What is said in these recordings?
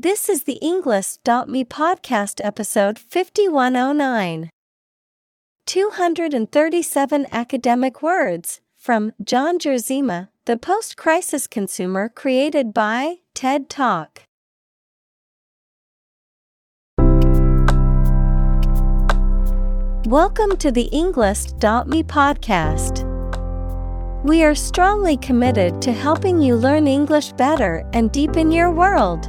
This is the Englist.me podcast episode 5109. 237 academic words from John Gerzema, the post crisis consumer created by TED Talk. Welcome to the Englist.me podcast. We are strongly committed to helping you learn English better and deepen your world.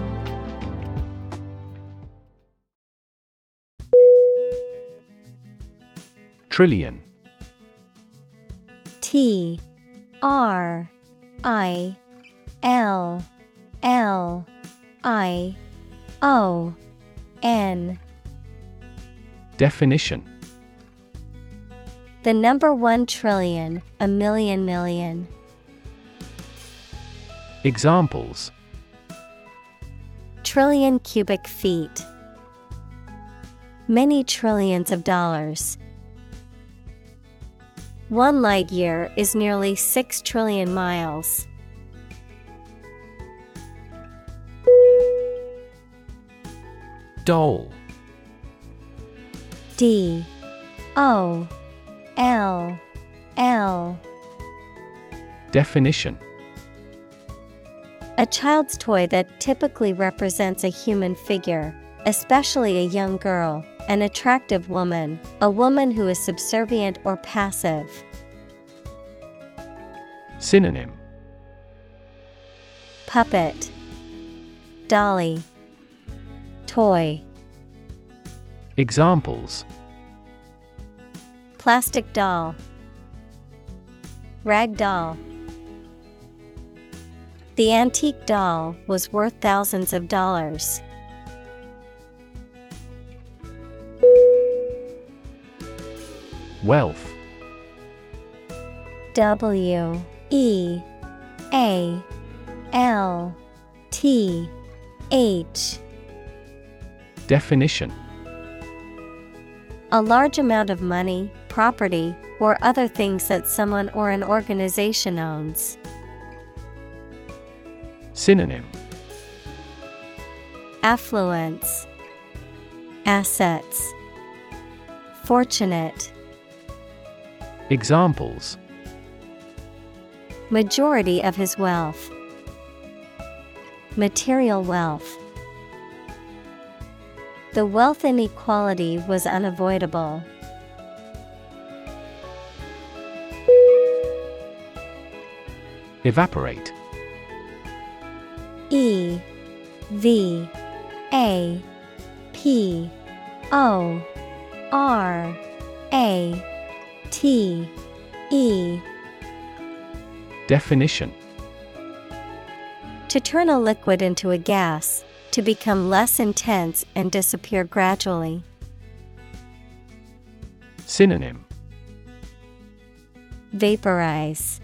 Trillion. T R I L L I O N. Definition The number one trillion, a million million. Examples Trillion cubic feet. Many trillions of dollars. One light year is nearly 6 trillion miles. Dole. D. O. L. L. Definition. A child's toy that typically represents a human figure, especially a young girl, an attractive woman, a woman who is subservient or passive. Synonym. Puppet. Dolly. Toy. Examples. Plastic doll. Rag doll. The antique doll was worth thousands of dollars. Wealth. W E A L T H. Definition. A large amount of money, property, or other things that someone or an organization owns. Synonym. Affluence. Assets. Fortunate Examples Majority of his wealth. Material wealth. The wealth inequality was unavoidable. Evaporate E V A P O R A T E Definition To turn a liquid into a gas, to become less intense and disappear gradually. Synonym Vaporize,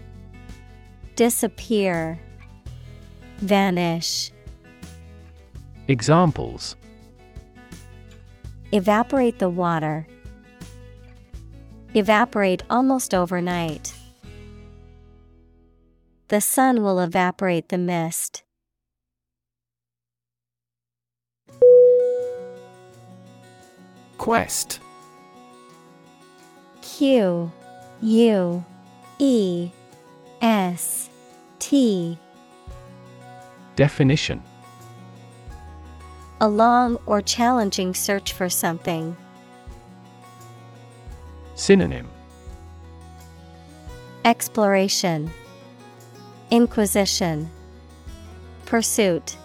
Disappear, Vanish. Examples Evaporate the water. Evaporate almost overnight. The sun will evaporate the mist. Quest Q U E S T Definition A long or challenging search for something. Synonym Exploration, Inquisition, Pursuit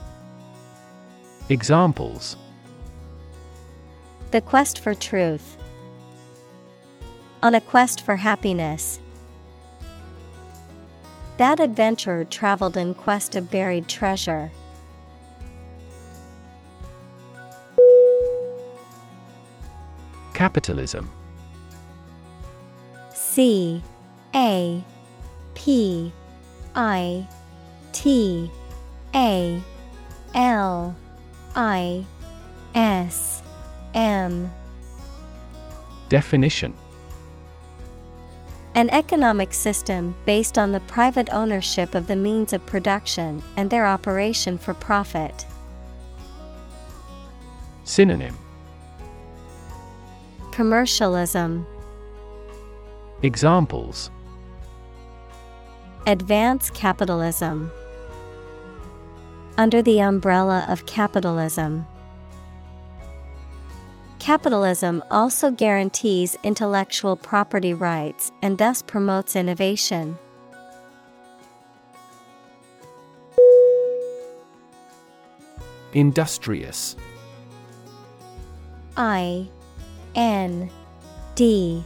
Examples The quest for truth. On a quest for happiness. That adventurer traveled in quest of buried treasure. Capitalism C A P I T A L I S M. Definition. An economic system based on the private ownership of the means of production and their operation for profit. Synonym. Commercialism Examples Advance capitalism. Under the umbrella of capitalism. Capitalism also guarantees intellectual property rights and thus promotes innovation. Industrious I N D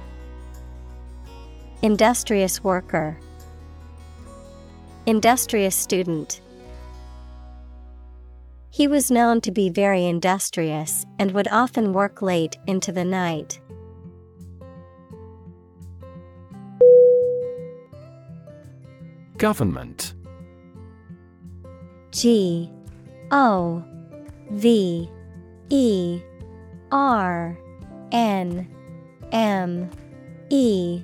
Industrious worker, Industrious student. He was known to be very industrious and would often work late into the night. Government G O V E R N M E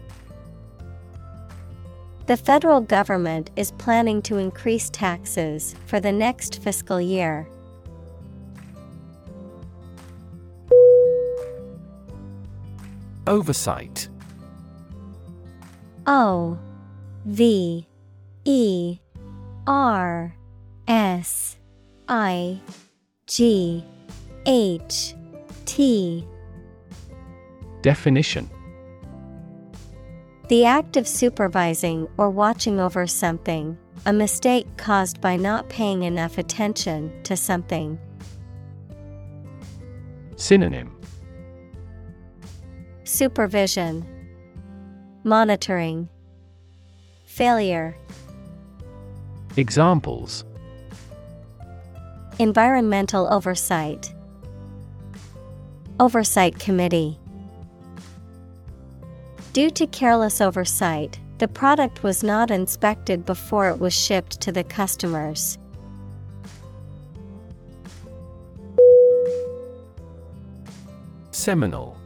The federal government is planning to increase taxes for the next fiscal year. Oversight. O V E R S I G H T. Definition The act of supervising or watching over something, a mistake caused by not paying enough attention to something. Synonym. Supervision, Monitoring, Failure, Examples. Environmental Oversight, Oversight Committee. Due to careless oversight, the product was not inspected before it was shipped to the customers. Seminal.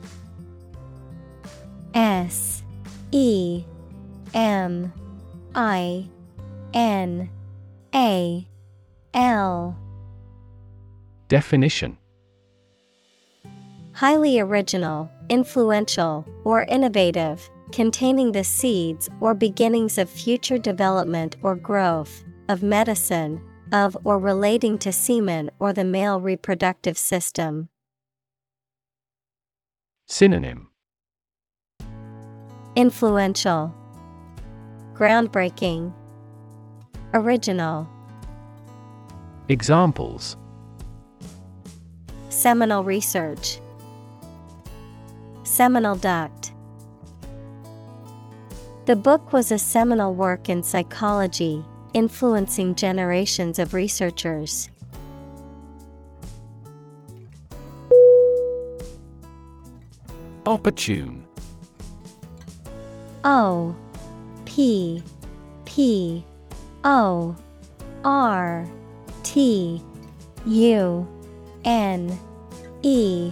S E M I N A L. Definition. Highly original, influential, or innovative, containing the seeds or beginnings of future development or growth, of medicine, of or relating to semen or the male reproductive system. Synonym. Influential, Groundbreaking, Original, Examples. Seminal research, Seminal duct. The book was a seminal work in psychology, influencing generations of researchers. Opportune. O P P O R T U N E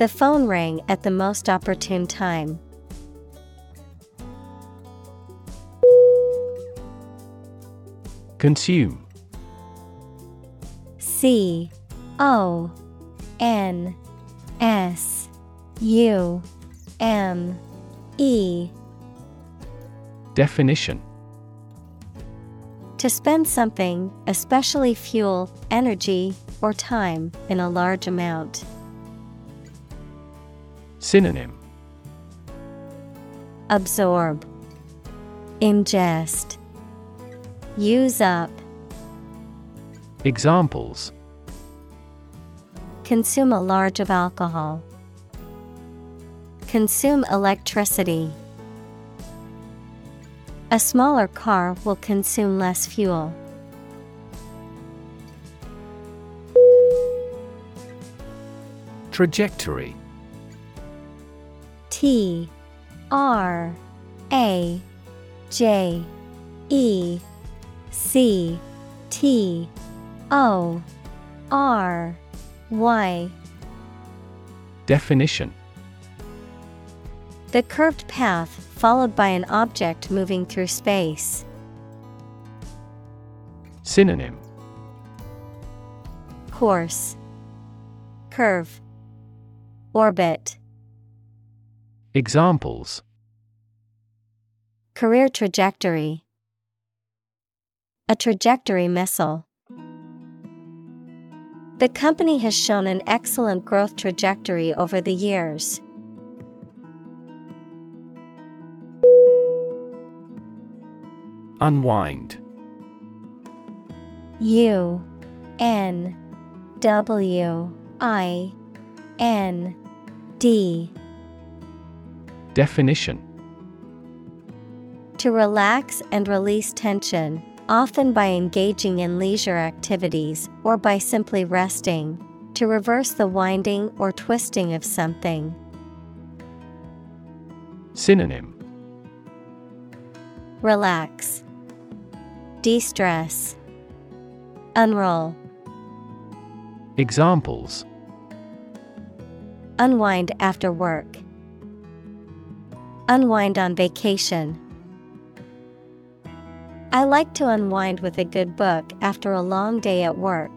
The phone rang at the most opportune time. Consume C O N S U M E Definition To spend something, especially fuel, energy, or time, in a large amount. Synonym Absorb, Ingest, Use up, Examples Consume a large of alcohol. Consume electricity. A smaller car will consume less fuel. Trajectory T R A J E C T O R Y. Definition. The curved path followed by an object moving through space. Synonym. Course. Curve. Orbit Examples Career trajectory A trajectory missile. The company has shown an excellent growth trajectory over the years. Unwind U N W I N D Definition. To relax and release tension, often by engaging in leisure activities or by simply resting, to reverse the winding or twisting of something. Synonym. Relax, De stress, Unroll, Examples. Unwind after work, Unwind on vacation. I like to unwind with a good book after a long day at work.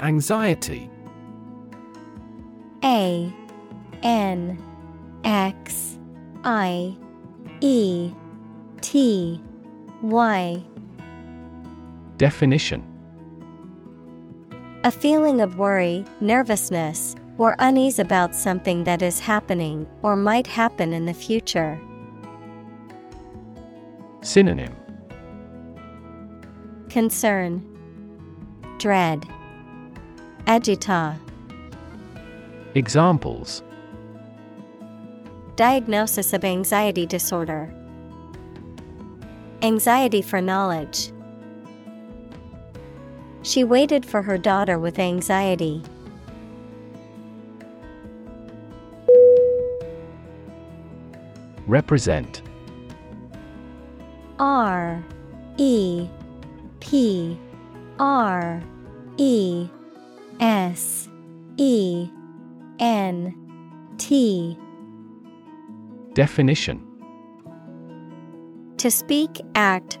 Anxiety A N X I E T Y Definition A feeling of worry, nervousness, or unease about something that is happening or might happen in the future. Synonym Concern, Dread, Agita. Examples Diagnosis of anxiety disorder. Anxiety for knowledge. She waited for her daughter with anxiety. Represent. R E P R E S E N T. Definition. To speak, act,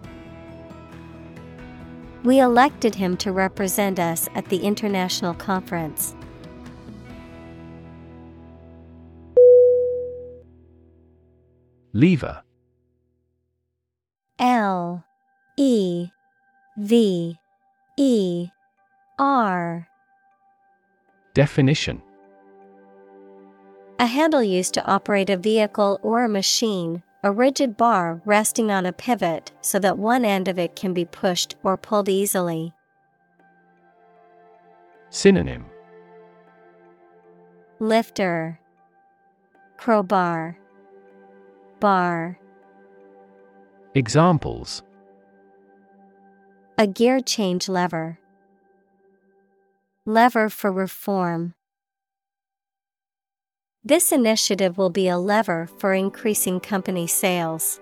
We elected him to represent us at the international conference. Lever. L. E. V. E. R. Definition. A handle used to operate a vehicle or a machine, a rigid bar resting on a pivot so that one end of it can be pushed or pulled easily. Synonym Lifter Crowbar Bar Examples A gear change lever. Lever for reform. This initiative will be a lever for increasing company sales.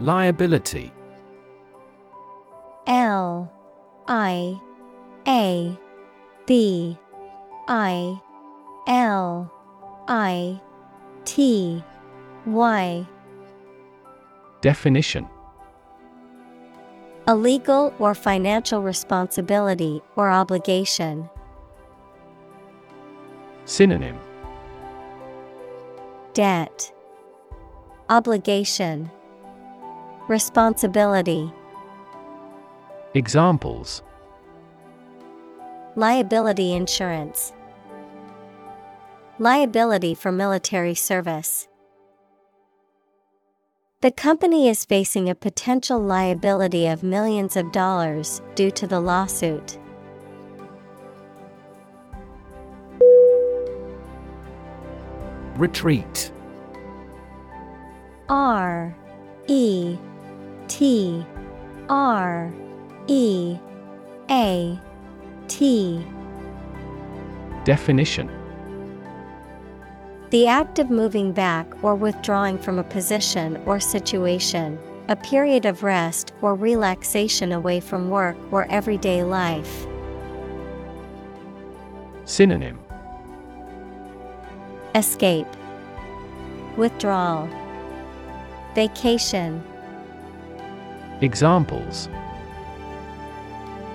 Liability. L I A B I L I T Y. Definition A legal or financial responsibility or obligation. Synonym. Debt. Obligation. Responsibility. Examples. Liability insurance. Liability for military service. The company is facing a potential liability of millions of dollars due to the lawsuit. Retreat. R E T R E A T. Definition The act of moving back or withdrawing from a position or situation, a period of rest or relaxation away from work or everyday life. Synonym Escape, Withdrawal, Vacation. Examples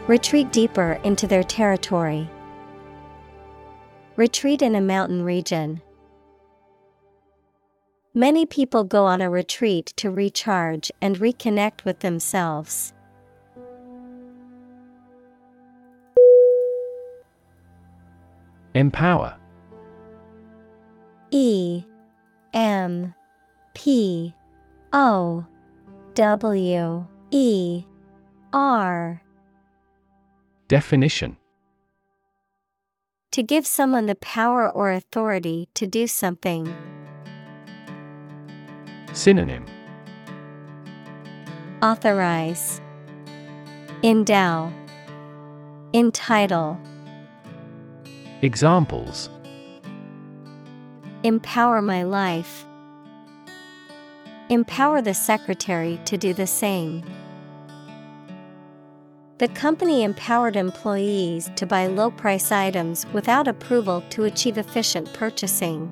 Retreat deeper into their territory. Retreat in a mountain region. Many people go on a retreat to recharge and reconnect with themselves. Empower E M P O W E R Definition To give someone the power or authority to do something. Synonym Authorize, Endow, Entitle, Examples Empower my life. Empower the secretary to do the same. The company empowered employees to buy low price items without approval to achieve efficient purchasing.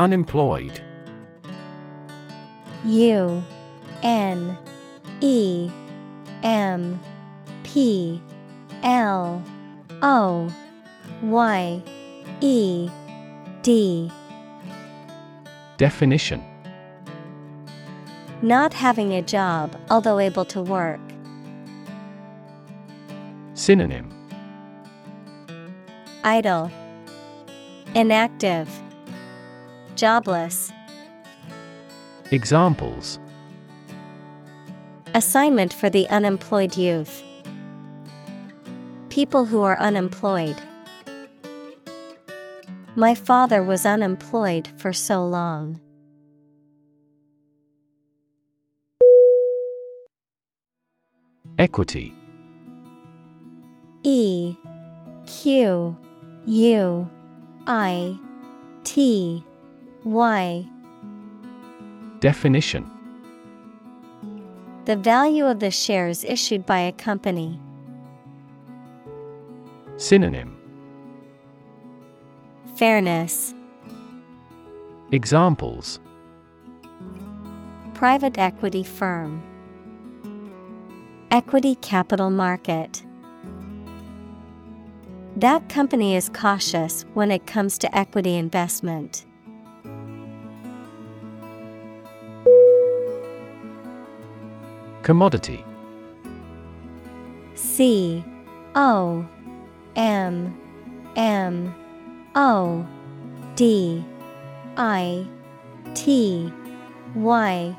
Unemployed. U N E M P L O Y E D. Definition. Not having a job, although able to work. Synonym. Idle, Inactive, Jobless. Examples Assignment for the unemployed youth. People who are unemployed. My father was unemployed for so long. Equity E Q U I T Y Definition The value of the shares issued by a company. Synonym Fairness. Examples Private equity firm. Equity capital market. That company is cautious when it comes to equity investment. Commodity. C O M M O D I T Y.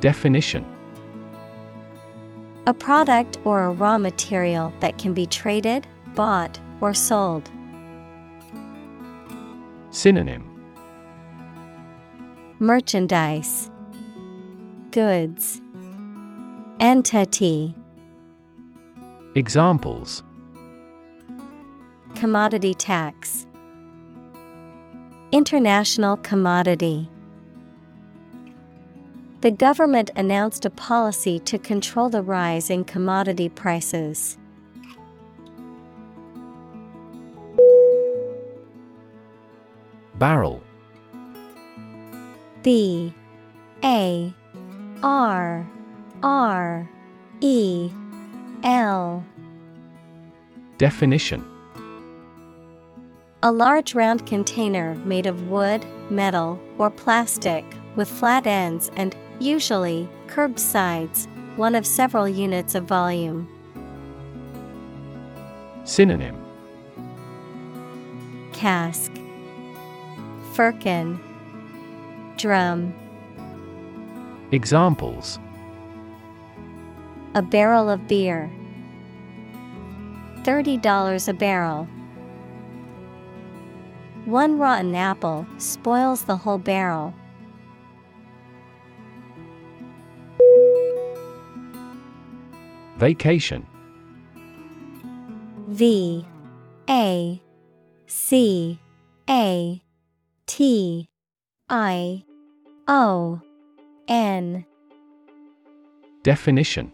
Definition. A product or a raw material that can be traded, bought, or sold. Synonym. Merchandise. Goods Entity. Examples. Commodity tax. International commodity. The government announced a policy to control the rise in commodity prices. Barrel. B A R R E L. Definition. A large round container made of wood, metal, or plastic, with flat ends and, usually, curved sides, one of several units of volume. Synonym. Cask. Firkin. Drum. Examples A barrel of beer. $30 a barrel. One rotten apple spoils the whole barrel. Vacation V A C A T I O N Definition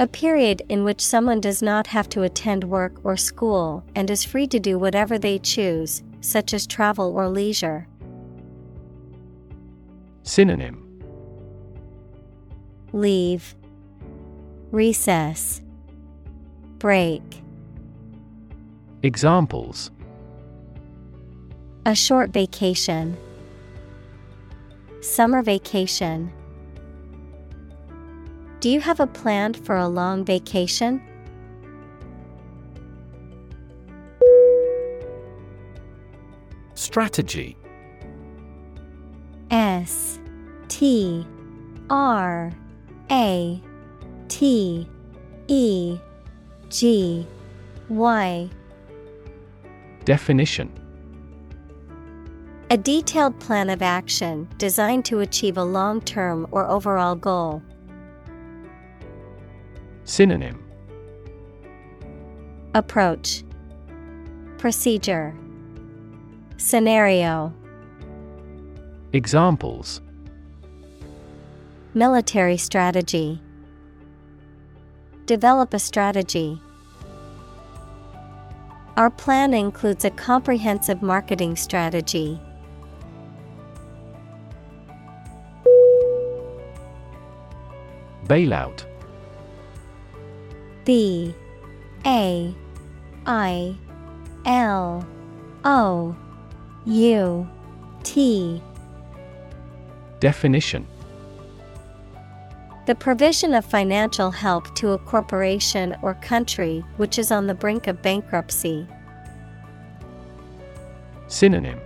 A period in which someone does not have to attend work or school and is free to do whatever they choose, such as travel or leisure. Synonym Leave, Recess, Break. Examples A short vacation. Summer vacation. Do you have a plan for a long vacation? Strategy S T R A T E G Y Definition A detailed plan of action designed to achieve a long term or overall goal. Synonym Approach Procedure Scenario Examples Military strategy. Develop a strategy. Our plan includes a comprehensive marketing strategy. Bailout B A I L O U T. Definition. The provision of financial help to a corporation or country which is on the brink of bankruptcy. Synonym.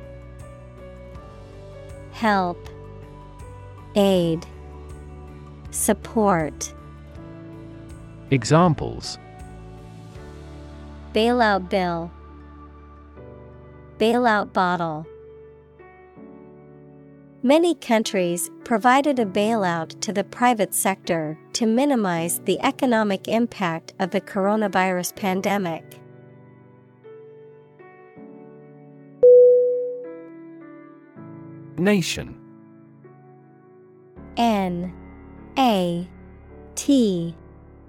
Help. Aid. Support Examples. Bailout bill. Bailout bottle. Many countries provided a bailout to the private sector to minimize the economic impact of the coronavirus pandemic. Nation. N A T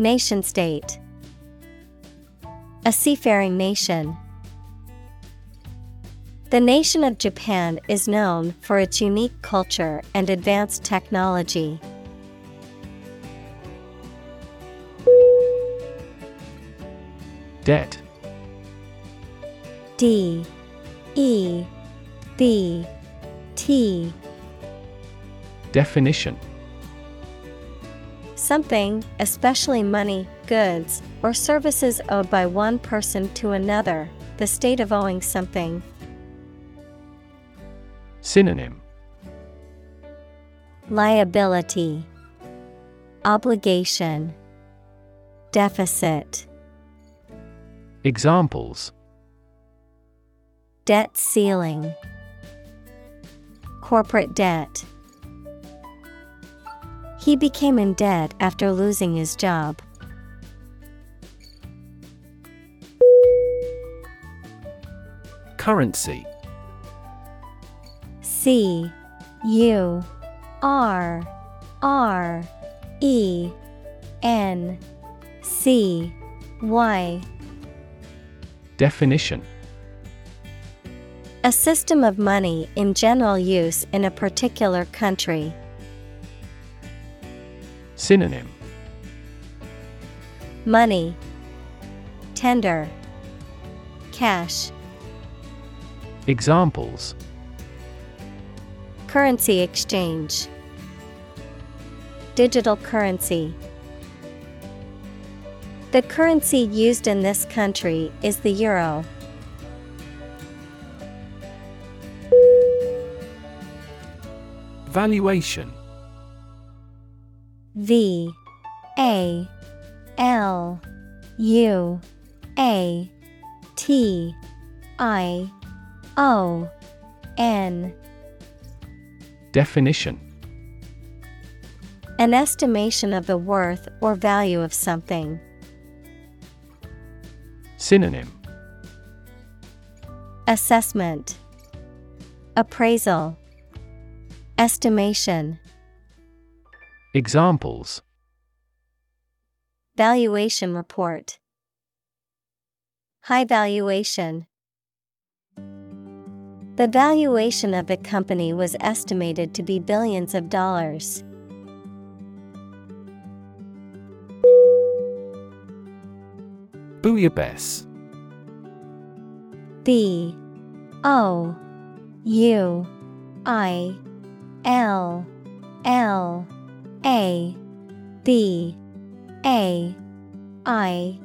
Nation state. A seafaring nation. The nation of Japan is known for its unique culture and advanced technology. Debt. D. E. B. T. Definition Something, especially money, goods, or services owed by one person to another, the state of owing something. Synonym. Liability, Obligation, Deficit, Examples. Debt ceiling, Corporate debt. He became in debt after losing his job. Currency C U R R E N C Y Definition A system of money in general use in a particular country. Synonym. Money, Tender, Cash, Examples. Currency exchange, Digital currency. The currency used in this country is the euro. Valuation V A L U A T I O N. Definition. An estimation of the worth or value of something. Synonym. Assessment. Appraisal. Estimation Examples. Valuation report. High valuation. The valuation of the company was estimated to be billions of dollars. Bouillabaisse. B O U I L L A B A I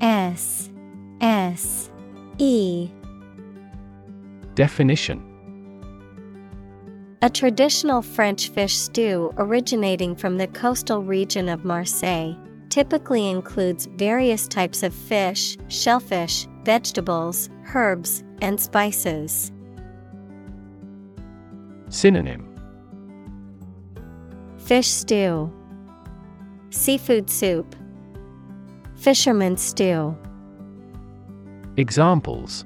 S S E. Definition. A traditional French fish stew originating from the coastal region of Marseille typically includes various types of fish, shellfish, vegetables, herbs, and spices. Synonym Fish stew, Seafood soup, Fisherman's stew. Examples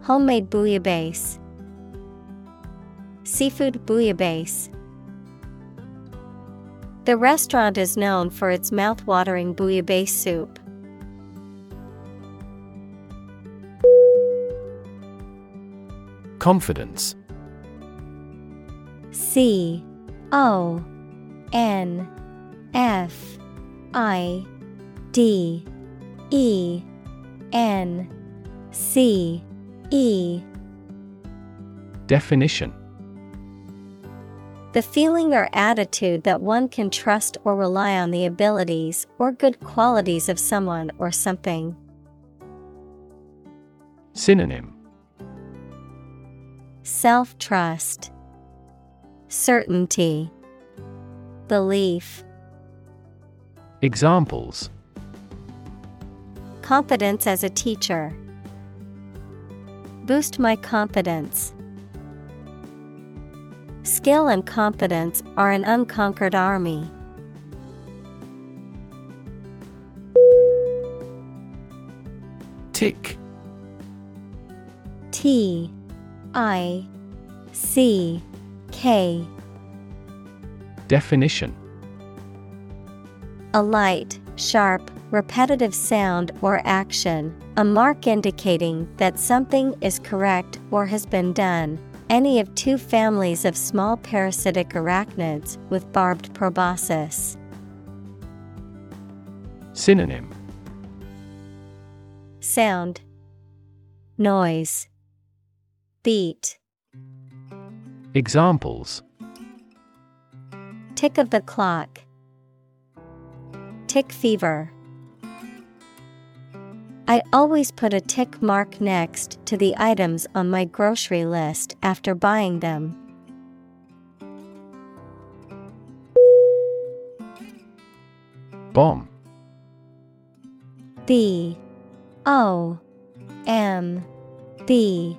Homemade bouillabaisse, Seafood bouillabaisse. The restaurant is known for its mouth-watering bouillabaisse soup. Confidence C O N F I D E N C E. Definition. The feeling or attitude that one can trust or rely on the abilities or good qualities of someone or something. Synonym. Self trust, Certainty, Belief. Examples Confidence as a teacher. Boost my confidence. Skill and confidence are an unconquered army. Tick T I C K Definition A light, sharp, repetitive sound or action, a mark indicating that something is correct or has been done. Any of two families of small parasitic arachnids with barbed proboscis. Synonym Sound, Noise, Beat. Examples. Tick of the clock. Tick fever. I always put a tick mark next to the items on my grocery list after buying them. Bomb. B. O. M. B.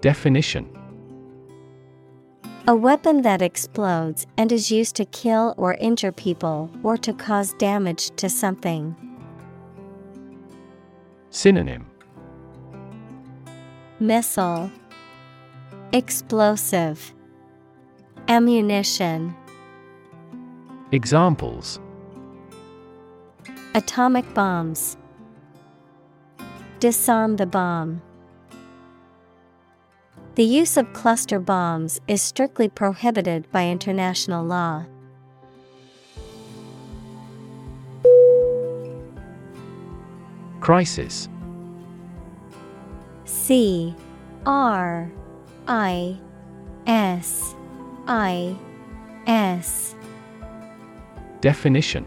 Definition A weapon that explodes and is used to kill or injure people or to cause damage to something. Synonym. Missile. Explosive. Ammunition. Examples. Atomic bombs. Disarm the bomb. The use of cluster bombs is strictly prohibited by international law. Crisis. C R I S I S. Definition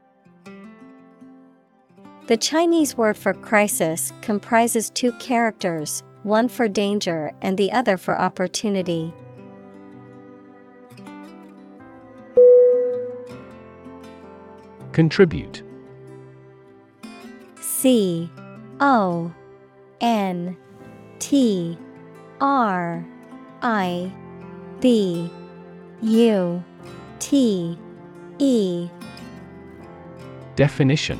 The Chinese word for crisis comprises two characters, one for danger and the other for opportunity. Contribute. C O N T R I B U T E. Definition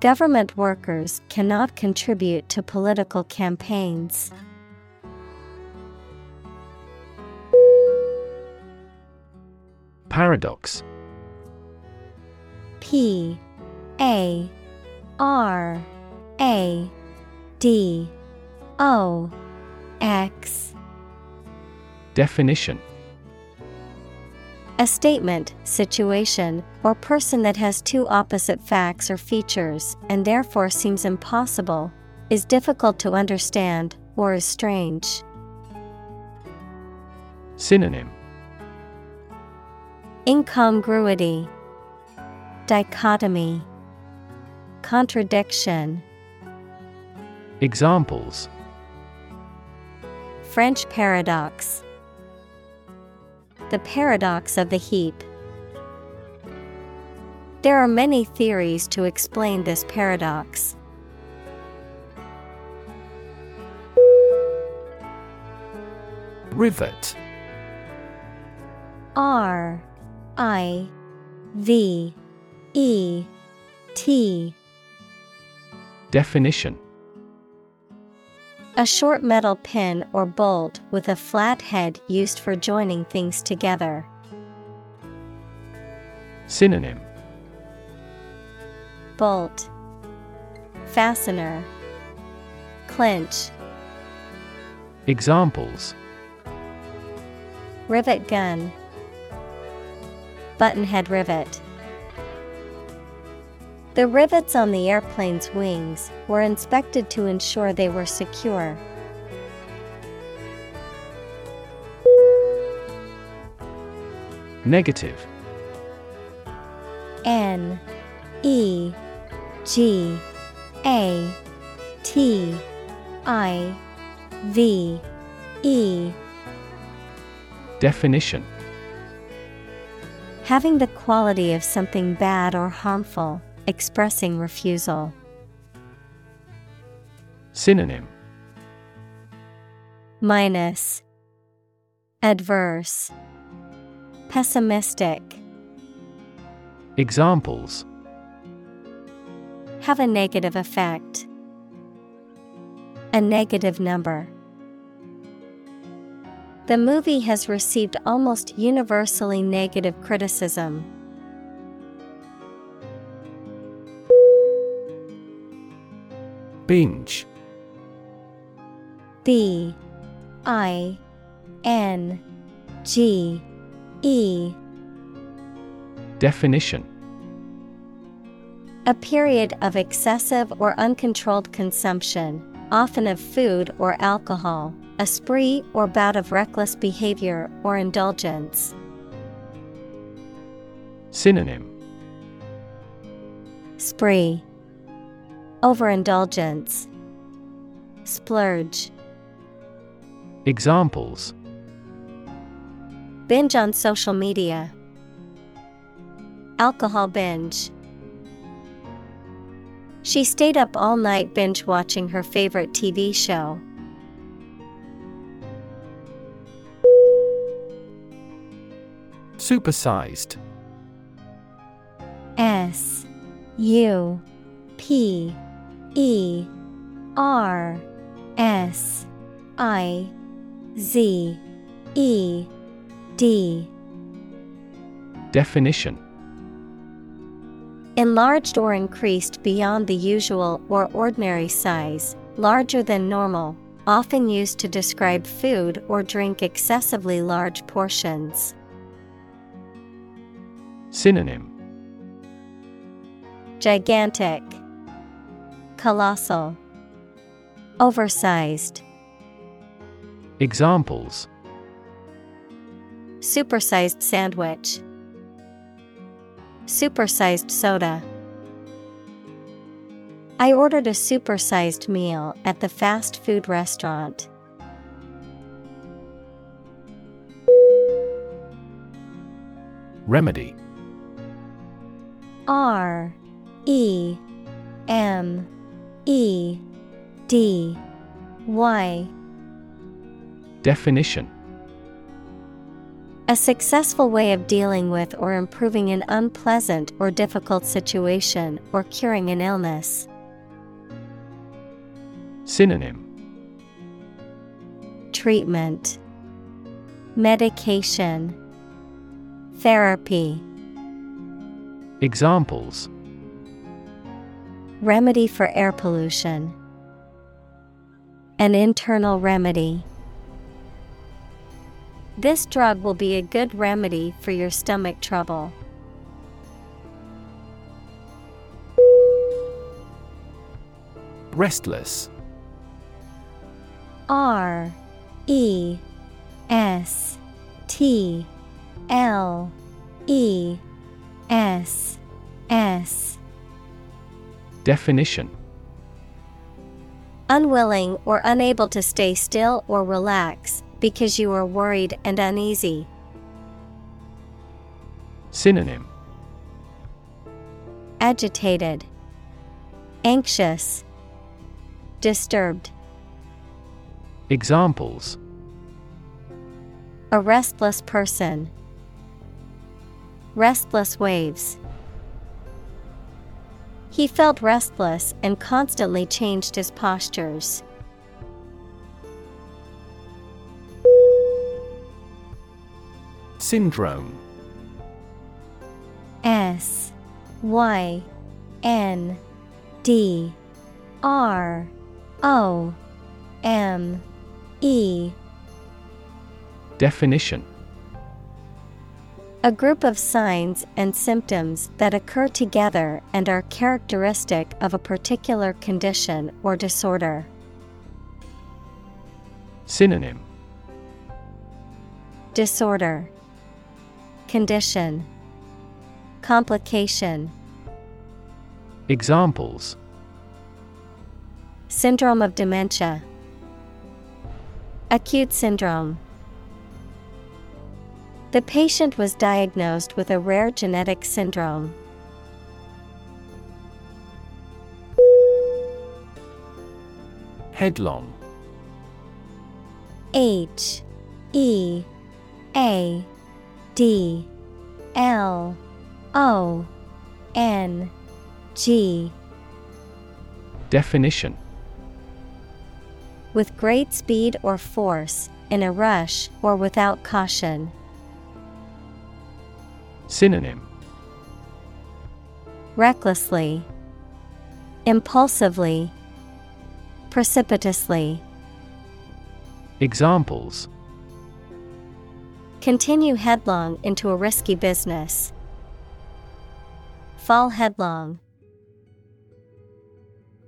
Government workers cannot contribute to political campaigns. Paradox. P A R A D O X. Definition A statement, situation, or person that has two opposite facts or features and therefore seems impossible, is difficult to understand, or is strange. Synonym Incongruity, Dichotomy, Contradiction. Examples French paradox. The paradox of the heap. There are many theories to explain this paradox. Rivet R I V E T Definition A short metal pin or bolt with a flat head used for joining things together. Synonym. Bolt. Fastener. Clinch. Examples. Rivet gun. Buttonhead rivet The rivets on the airplane's wings were inspected to ensure they were secure. Negative. N E G A T I V E. Definition. Having the quality of something bad or harmful, expressing refusal. Synonym Minus Adverse Pessimistic Examples Have a negative effect. A negative number. The movie has received almost universally negative criticism. Binge. B I N G E. Definition. A period of excessive or uncontrolled consumption, often of food or alcohol, a spree or bout of reckless behavior or indulgence. Synonym. Spree Overindulgence Splurge Examples Binge on social media. Alcohol binge. She stayed up all night binge watching her favorite TV show. Supersized S U P E R S I Z E D. Definition. Enlarged or increased beyond the usual or ordinary size, larger than normal, often used to describe food or drink excessively large portions. Synonym. Gigantic, Colossal, Oversized. Examples Supersized sandwich. Supersized soda. I ordered a supersized meal at the fast food restaurant. Remedy R E M E D Y. Definition. A successful way of dealing with or improving an unpleasant or difficult situation or curing an illness. Synonym. Treatment. Medication. Therapy. Examples Remedy for air pollution. An internal remedy. This drug will be a good remedy for your stomach trouble. Restless R E S T L E S S Definition Unwilling or unable to stay still or relax because you are worried and uneasy. Synonym Agitated, Anxious, Disturbed. Examples A restless person. Restless waves. He felt restless and constantly changed his postures. Syndrome. S Y N D R O M E. Definition A group of signs and symptoms that occur together and are characteristic of a particular condition or disorder. Synonym. Disorder, Condition, Complication, Examples. Syndrome of dementia, Acute syndrome. The patient was diagnosed with a rare genetic syndrome. Headlong H E A D L O N G Definition With great speed or force, in a rush or without caution. Synonym Recklessly, Impulsively, Precipitously. Examples Continue headlong into a risky business. Fall headlong.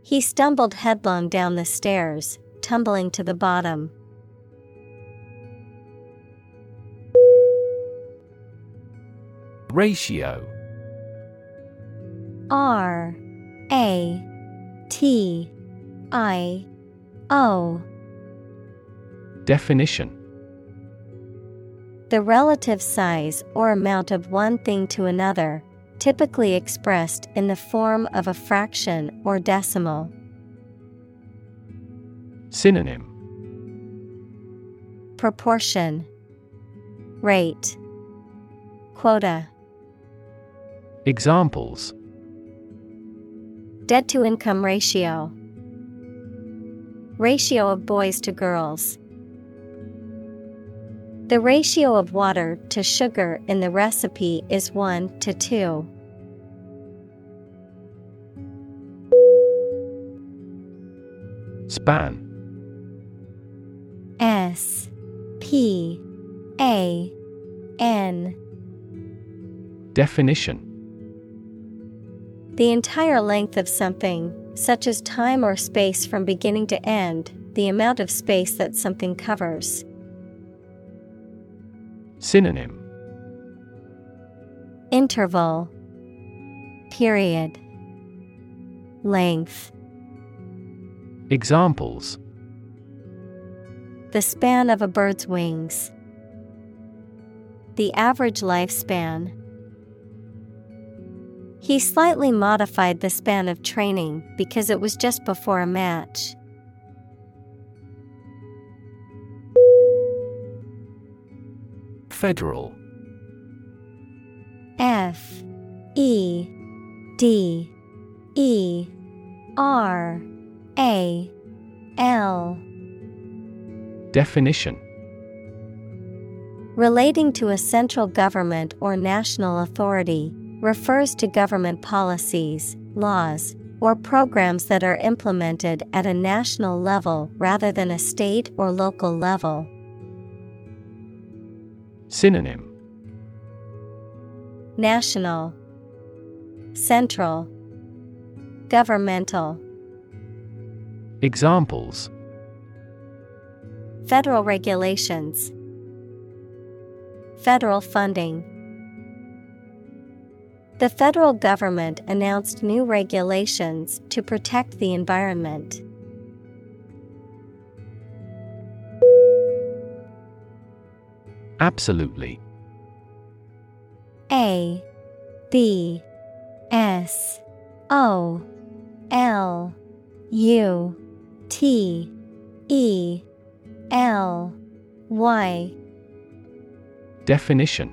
He stumbled headlong down the stairs, tumbling to the bottom. Ratio. R A T I O. Definition. The relative size or amount of one thing to another, typically expressed in the form of a fraction or decimal. Synonym. Proportion. Rate. Quota Examples. Debt to income ratio. Ratio of boys to girls. The ratio of water to sugar in the recipe is 1 to 2. Span. S. P. A. N. Definition The entire length of something, such as time or space from beginning to end, the amount of space that something covers. Synonym Interval Period Length Examples The span of a bird's wings. The average lifespan. He slightly modified the span of training because it was just before a match. Federal. F. E. D. E. R. A. L. Definition. Relating to a central government or national authority, refers to government policies, laws, or programs that are implemented at a national level rather than a state or local level. Synonym. National Central Governmental. Examples. Federal regulations. Federal funding The federal government announced new regulations to protect the environment. Absolutely. A B S O L U T E L Y. Definition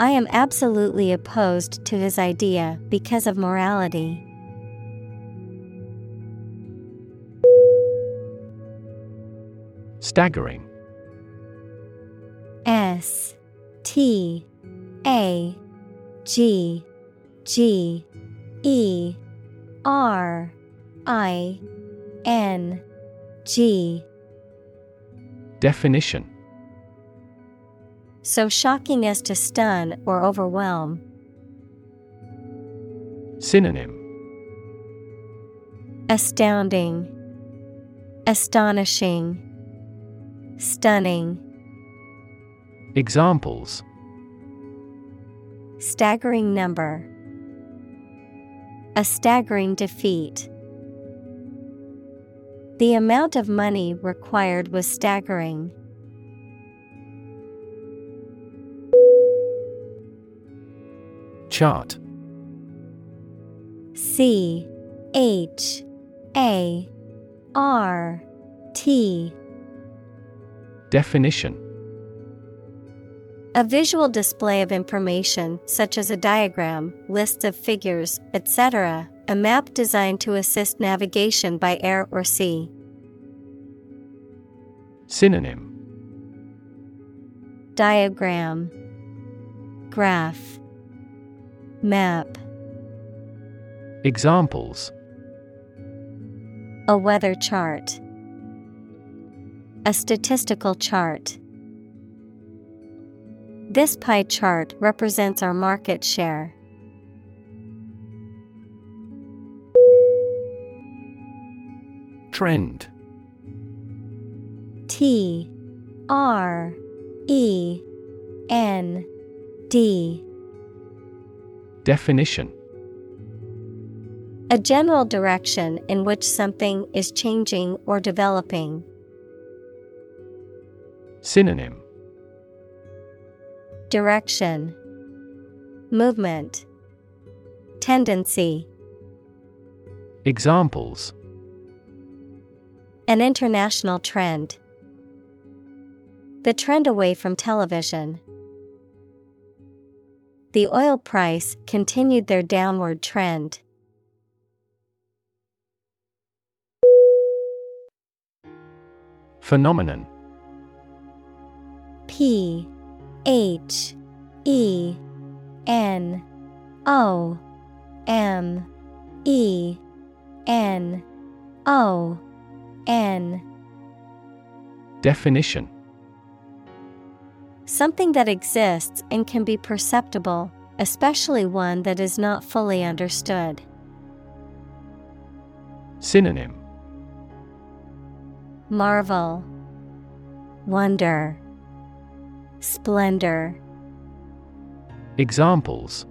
I am absolutely opposed to his idea because of morality. Staggering. S T A G G E R I N G. Definition So shocking as to stun or overwhelm. Synonym Astounding, Astonishing, Stunning. Examples Staggering number. A staggering defeat. The amount of money required was staggering. Chart. C H A R T. Definition. A visual display of information, such as a diagram, lists of figures, etc., a map designed to assist navigation by air or sea. Synonym. Diagram. Graph Map. Examples. A weather chart. A statistical chart. This pie chart represents our market share. Trend. T. R. E. N. D Definition A general direction in which something is changing or developing. Synonym Direction Movement Tendency Examples An international trend. The trend away from television. The oil price continued their downward trend. Phenomenon. P H E N O M E N O N. Definition Something that exists and can be perceptible, especially one that is not fully understood. Synonym Marvel, Wonder, Splendor. Examples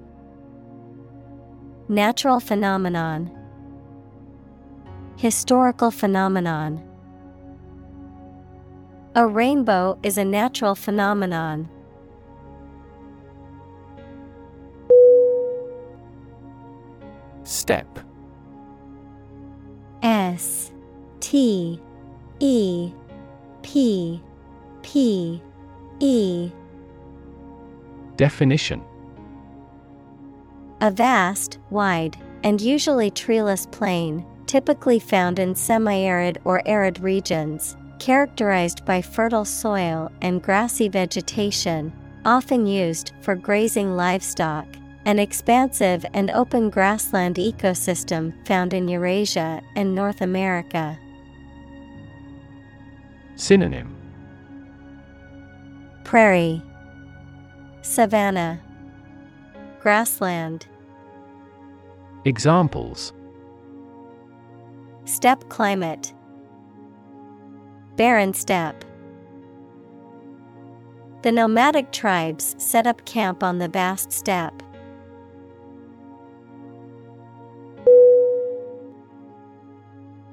Natural phenomenon, Historical phenomenon. A rainbow is a natural phenomenon. Steppe. S T E P P E. Definition. A vast, wide, and usually treeless plain, typically found in semi arid or arid regions, characterized by fertile soil and grassy vegetation, often used for grazing livestock. An expansive and open grassland ecosystem found in Eurasia and North America. Synonym Prairie, Savanna, Grassland. Examples Steppe climate, Barren steppe. The nomadic tribes set up camp on the vast steppe.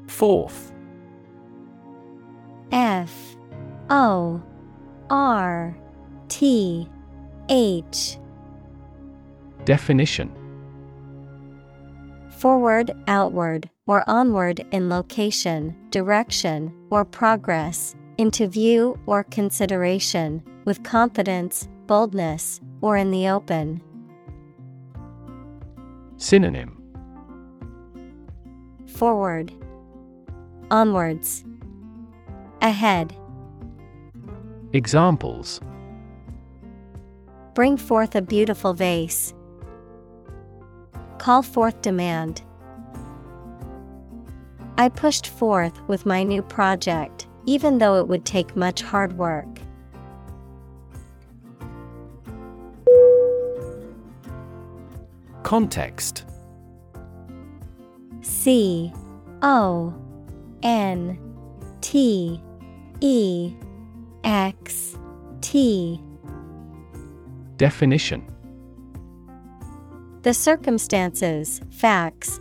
Forth. F. O. R. T. H. Definition. Forward, outward, or onward in location, direction, or progress, into view or consideration, with confidence, boldness, or in the open. Synonym Forward, onwards, ahead. Examples Bring forth a beautiful vase. Call forth demand. I pushed forth with my new project, even though it would take much hard work. Context. C O N T E X T. Definition. The circumstances, facts,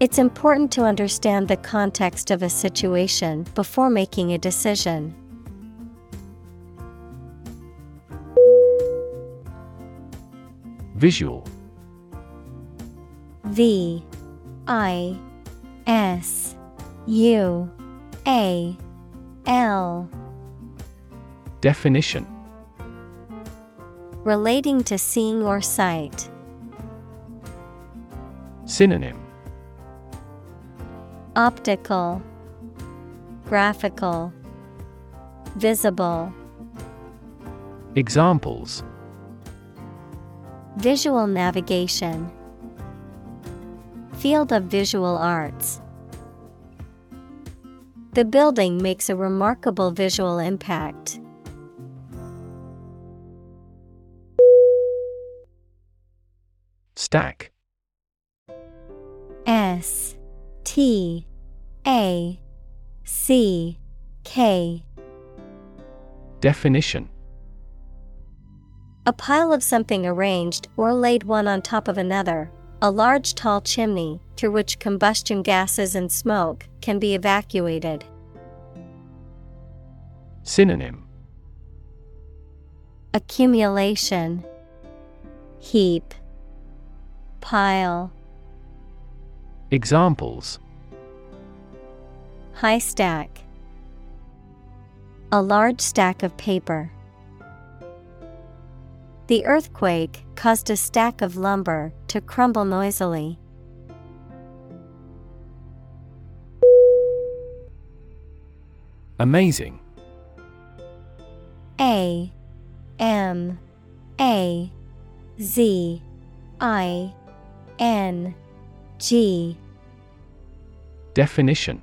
It's important to understand the context of a situation before making a decision. Visual V I S U A L Definition Relating to seeing or sight. Synonym Optical Graphical Visible. Examples. Visual navigation. Field of visual arts. The building makes a remarkable visual impact. Stack T A C K. Definition. A pile of something arranged or laid one on top of another, a large tall chimney through which combustion gases and smoke can be evacuated. Synonym. Accumulation. Heap. Pile. Examples High stack A large stack of paper. The earthquake caused a stack of lumber to crumble noisily. Amazing A M A Z I N G Definition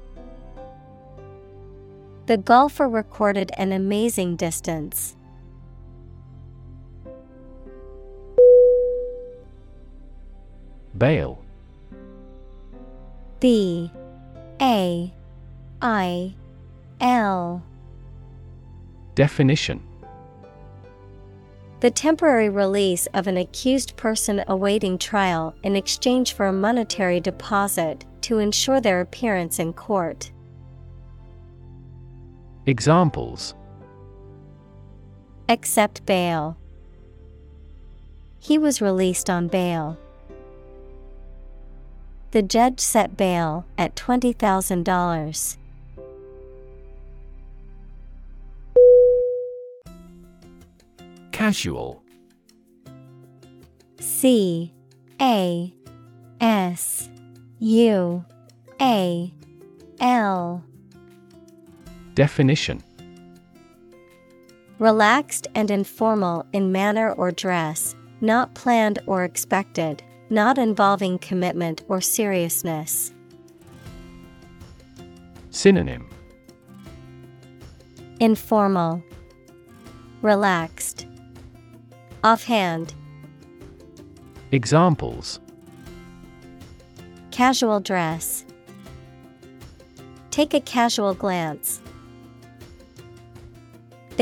The golfer recorded an amazing distance. Bail B. A. I. L. Definition. The temporary release of an accused person awaiting trial in exchange for a monetary deposit to ensure their appearance in court. Examples Accept bail. He was released on bail. The judge set bail at $20,000. Casual C A S U A L Definition Relaxed and informal in manner or dress, not planned or expected, not involving commitment or seriousness. Synonym Informal, Relaxed, Offhand, Examples Casual dress. Take a casual glance.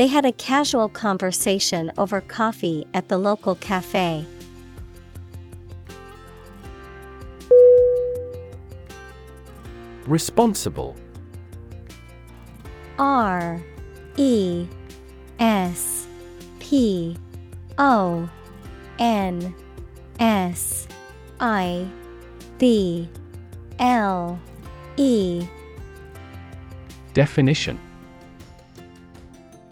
They had a casual conversation over coffee at the local cafe. Responsible. R E S P O N S I B L E. Definition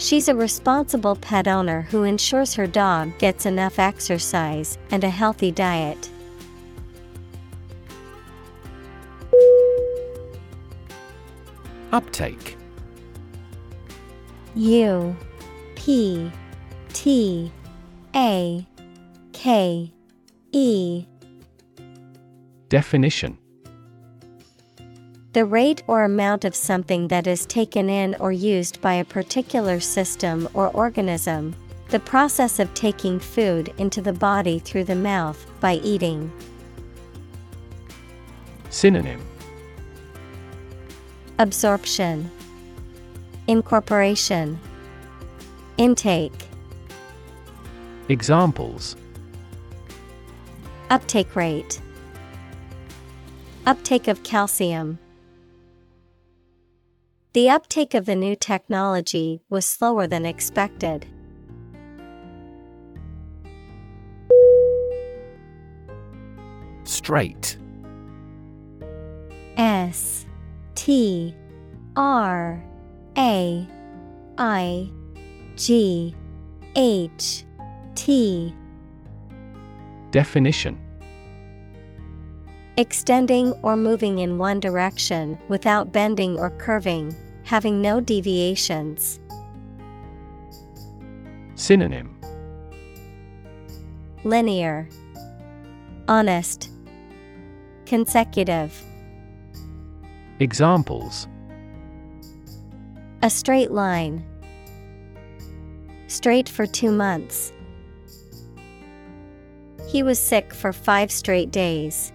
She's a responsible pet owner who ensures her dog gets enough exercise and a healthy diet. Uptake. U P T A K E. Definition The rate or amount of something that is taken in or used by a particular system or organism, the process of taking food into the body through the mouth by eating. Synonym. Absorption, Incorporation, Intake, Examples. Uptake rate, Uptake of calcium. The uptake of the new technology was slower than expected. Straight. S T R A I G H T. Definition Extending or moving in one direction without bending or curving, having no deviations. Synonym Linear, Honest, Consecutive. Examples A straight line. Straight for two months. He was sick for five straight days.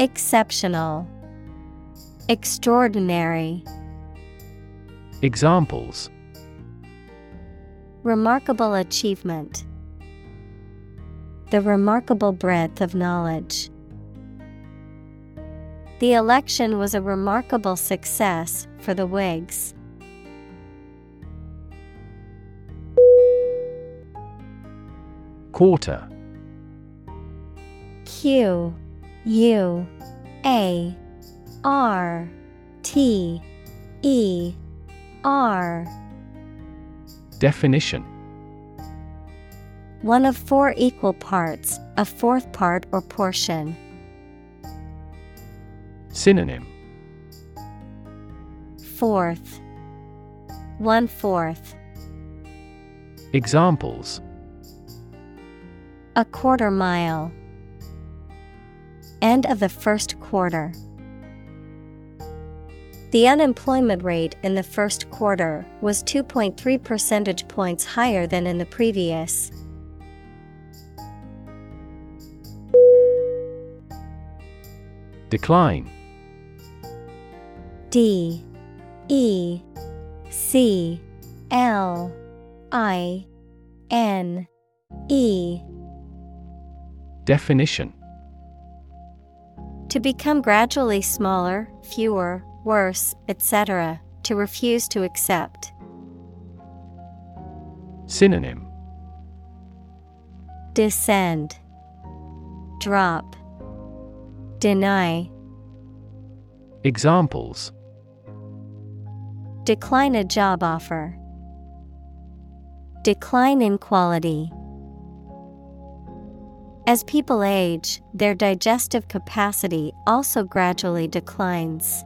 Exceptional, Extraordinary. Examples Remarkable achievement. The remarkable breadth of knowledge. The election was a remarkable success for the Whigs. Quarter Q U A R T E R Definition One of four equal parts, a fourth part or portion. Synonym Fourth. One fourth. Examples A quarter mile. End of the first quarter. The unemployment rate in the first quarter was 2.3 percentage points higher than in the previous. Decline. D. E. C. L. I. N. E. Definition To become gradually smaller, fewer, worse, etc., to refuse to accept. Synonym Descend, Drop, Deny. Examples Decline a job offer. Decline in quality. As people age, their digestive capacity also gradually declines.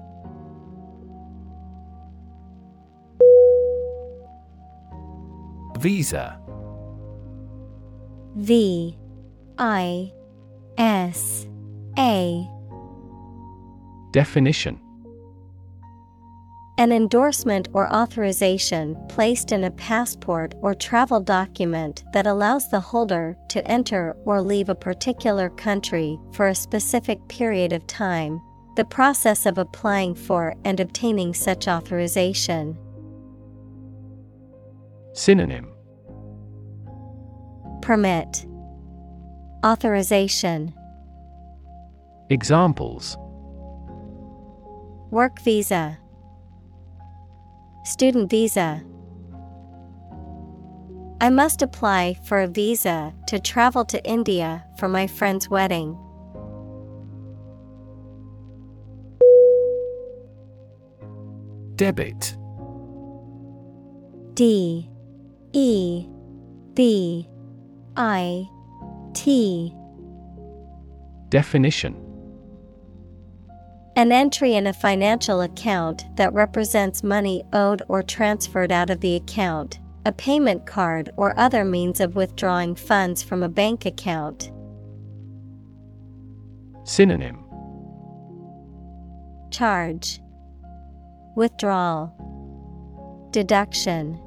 Visa. V I S A. Definition An endorsement or authorization placed in a passport or travel document that allows the holder to enter or leave a particular country for a specific period of time. The process of applying for and obtaining such authorization. Synonym Permit Authorization Examples Work visa Student visa. I must apply for a visa to travel to India for my friend's wedding. Debit. D E B I T. Definition An entry in a financial account that represents money owed or transferred out of the account, a payment card or other means of withdrawing funds from a bank account. Synonym. Charge. Withdrawal. Deduction.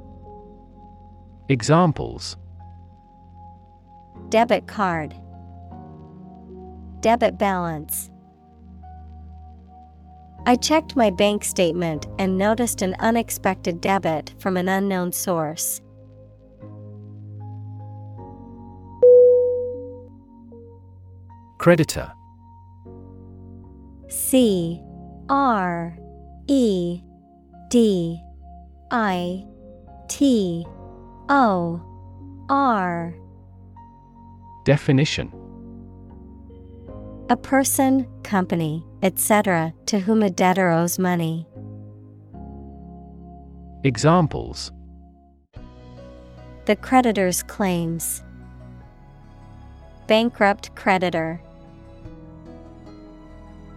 Examples. Debit card. Debit balance I checked my bank statement and noticed an unexpected debit from an unknown source. Creditor. C R E D I T O R. Definition. A person, company, etc., to whom a debtor owes money. Examples The creditor's claims. Bankrupt creditor.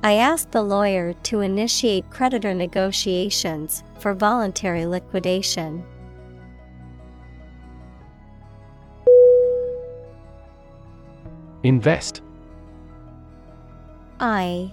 I asked the lawyer to initiate creditor negotiations for voluntary liquidation. Invest I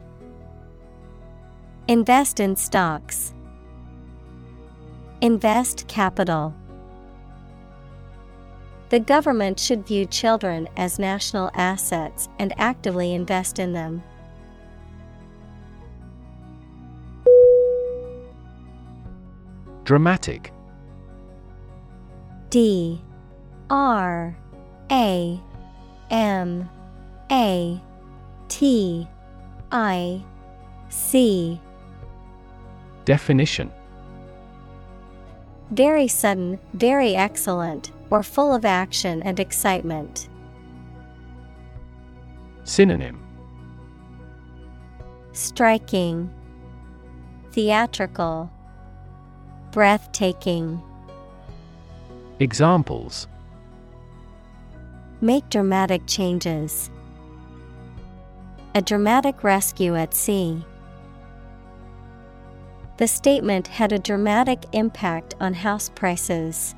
Invest in stocks. Invest capital. The government should view children as national assets and actively invest in them. Dramatic. D. R. A. M. A. T. I. C Definition Very sudden, very excellent, or full of action and excitement. Synonym Striking, Theatrical, Breathtaking. Examples Make dramatic changes. A dramatic rescue at sea. The statement had a dramatic impact on house prices.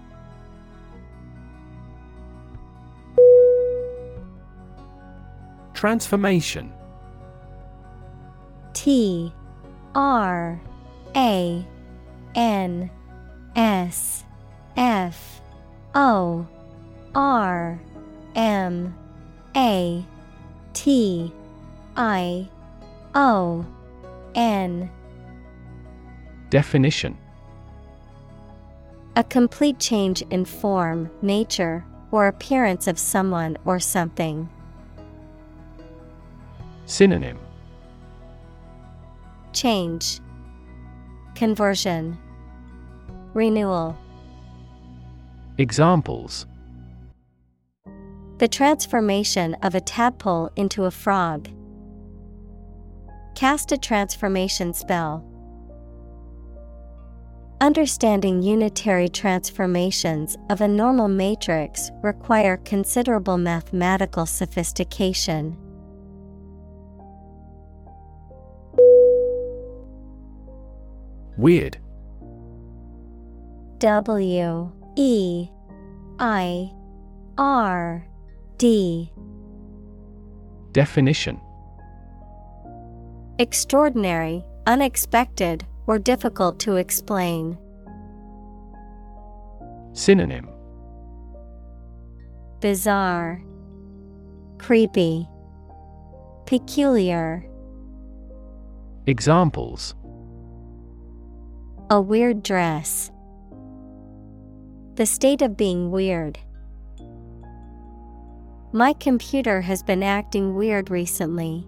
Transformation T R A N S F O R M A T I O N Definition A complete change in form, nature, or appearance of someone or something. Synonym Change, Conversion, Renewal. Examples The transformation of a tadpole into a frog. Cast a transformation spell. Understanding unitary transformations of a normal matrix require considerable mathematical sophistication. Weird. W E I R D. Definition. Extraordinary, unexpected, or difficult to explain. Synonym Bizarre, Creepy, Peculiar. Examples A weird dress. The state of being weird. My computer has been acting weird recently.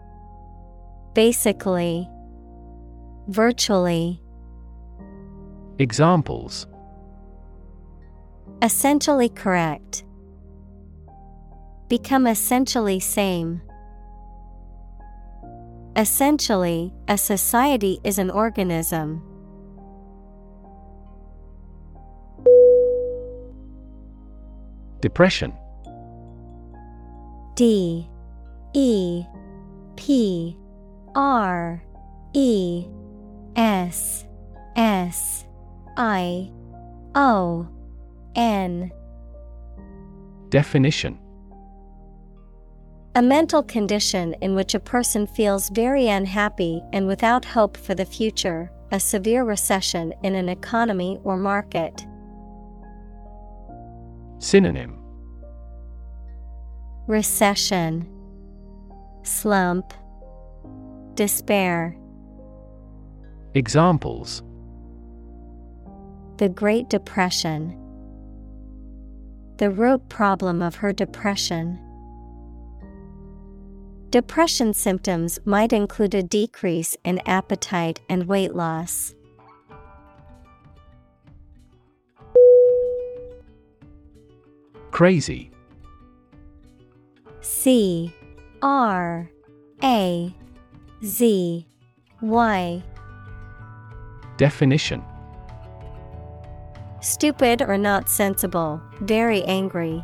Basically, Virtually. Examples Essentially correct. Become essentially same. Essentially, a society is an organism. Depression D E P R E S S I O N Definition. A mental condition in which a person feels very unhappy and without hope for the future, a severe recession in an economy or market. Synonym. Recession, Slump, Despair. Examples The Great Depression, The root problem of her depression. Depression symptoms might include a decrease in appetite and weight loss. Crazy C R A Z Y Definition Stupid or not sensible, very angry.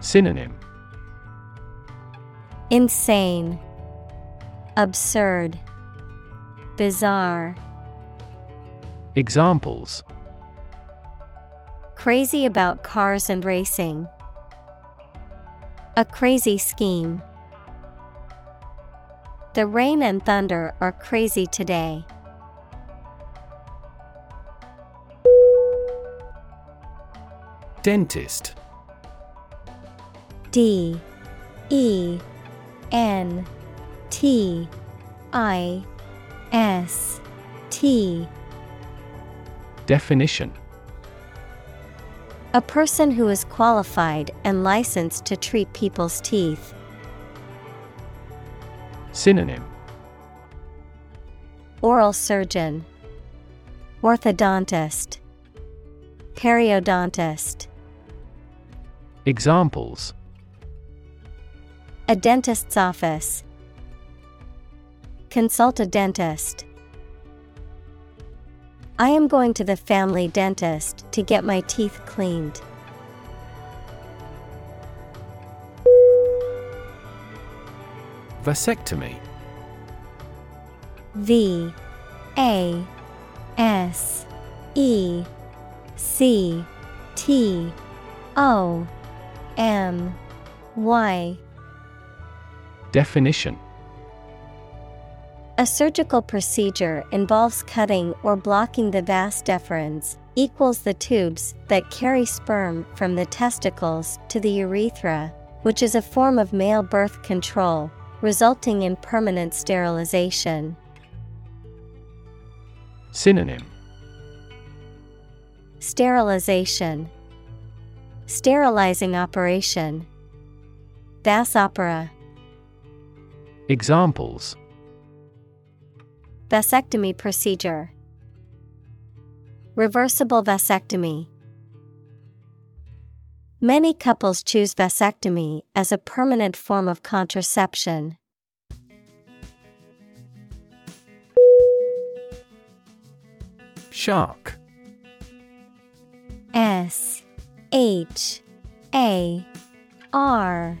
Synonym Insane, Absurd, Bizarre. Examples Crazy about cars and racing. A crazy scheme. The rain and thunder are crazy today. Dentist. D. E. N. T. I. S. T. Definition. A person who is qualified and licensed to treat people's teeth. Synonym Oral surgeon, Orthodontist, Periodontist. Examples A dentist's office. Consult a dentist. I am going to the family dentist to get my teeth cleaned. Vasectomy. V A S E C T O M Y. Definition. A surgical procedure involves cutting or blocking the vas deferens, equals the tubes that carry sperm from the testicles to the urethra, which is a form of male birth control, resulting in permanent sterilization. Synonym. Sterilization. Sterilizing operation. Vas opera. Examples. Vasectomy procedure. Reversible vasectomy Many couples choose vasectomy as a permanent form of contraception. Shark S H A R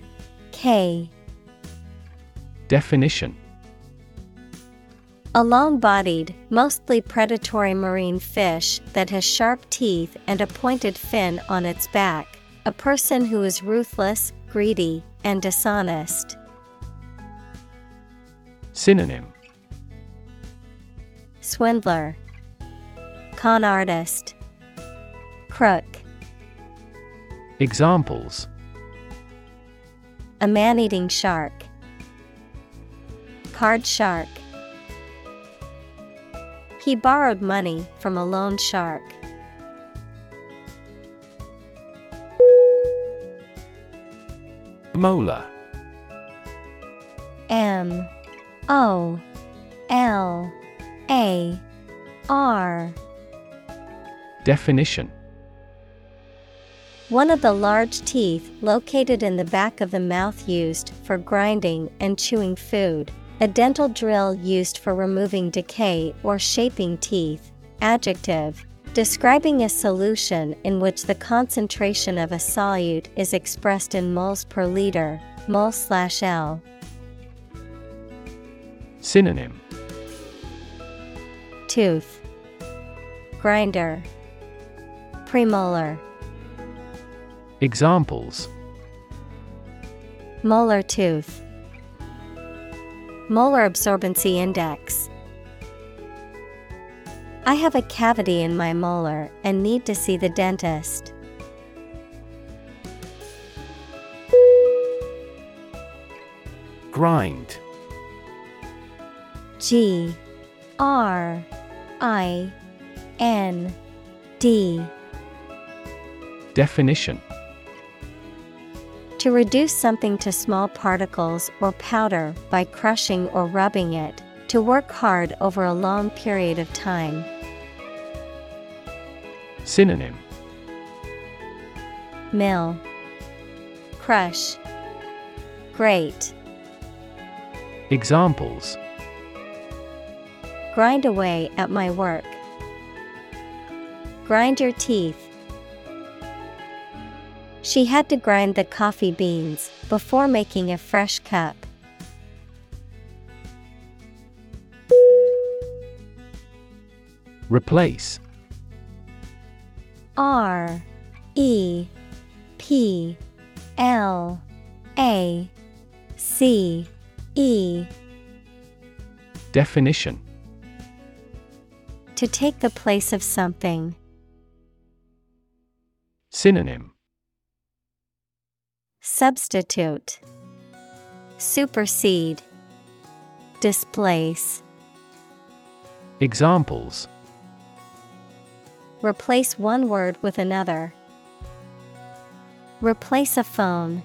K Definition A long bodied, mostly predatory marine fish that has sharp teeth and a pointed fin on its back. A person who is ruthless, greedy, and dishonest. Synonym Swindler, Con artist, Crook. Examples A man eating shark. Card shark. He borrowed money from a loan shark. Molar M O L A R. Definition One of the large teeth located in the back of the mouth used for grinding and chewing food. A dental drill used for removing decay or shaping teeth. Adjective. Describing a solution in which the concentration of a solute is expressed in moles per liter, mol slash L. Synonym Tooth, Grinder, Premolar. Examples Molar tooth. Molar absorbency index. I have a cavity in my molar and need to see the dentist. Grind. G R I N D. Definition To reduce something to small particles or powder by crushing or rubbing it, to work hard over a long period of time. Synonym Mill, Crush, Grate. Examples Grind away at my work. Grind your teeth. She had to grind the coffee beans before making a fresh cup. Replace R E P L A C E. Definition. To take the place of something. Synonym. Substitute. Supersede. Displace. Examples Replace one word with another. Replace a phone.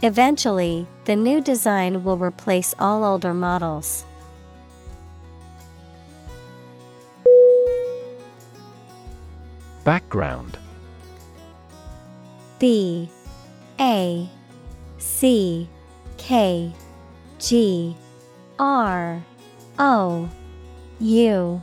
Eventually, the new design will replace all older models. Background. B. A. C. K. G. R. O. U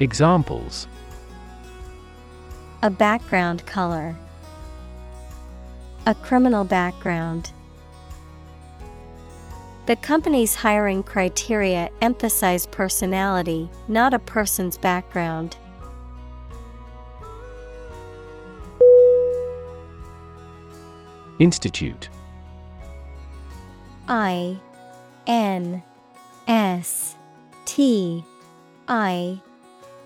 Examples A background color. A criminal background. The company's hiring criteria emphasize personality, not a person's background. Institute I N S T I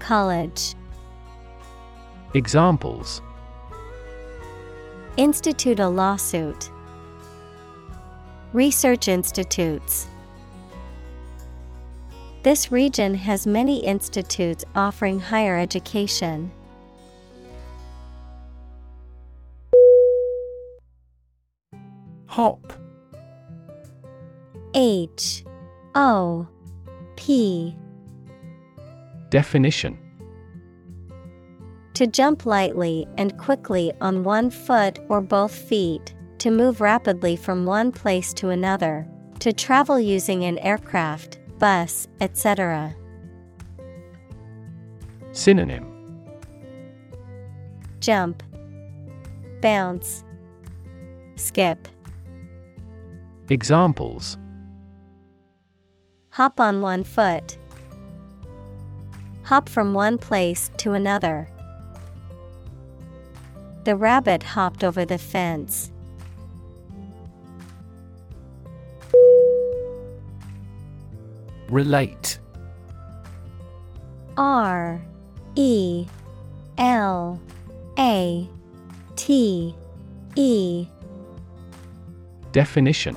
College. Examples Institute a lawsuit. Research institutes. This region has many institutes offering higher education. Hop H O P Definition To jump lightly and quickly on one foot or both feet, to move rapidly from one place to another, to travel using an aircraft, bus, etc. Synonym Jump, Bounce, Skip. Examples Hop on one foot. Hop from one place to another. The rabbit hopped over the fence. Relate R E L A T E. Definition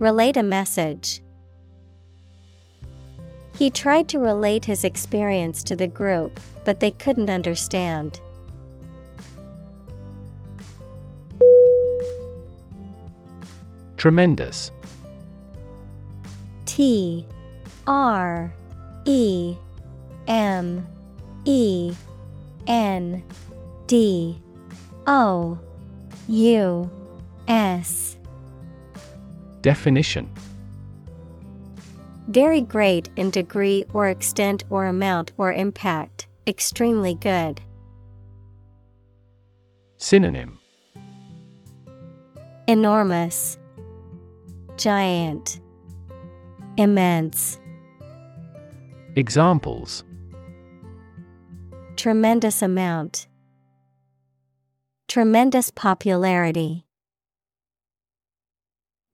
Relate a message. He tried to relate his experience to the group, but they couldn't understand. Tremendous T R E M E N D O U S Definition Very great in degree or extent or amount or impact, extremely good. Synonym Enormous, Giant, Immense. Examples Tremendous amount. Tremendous popularity.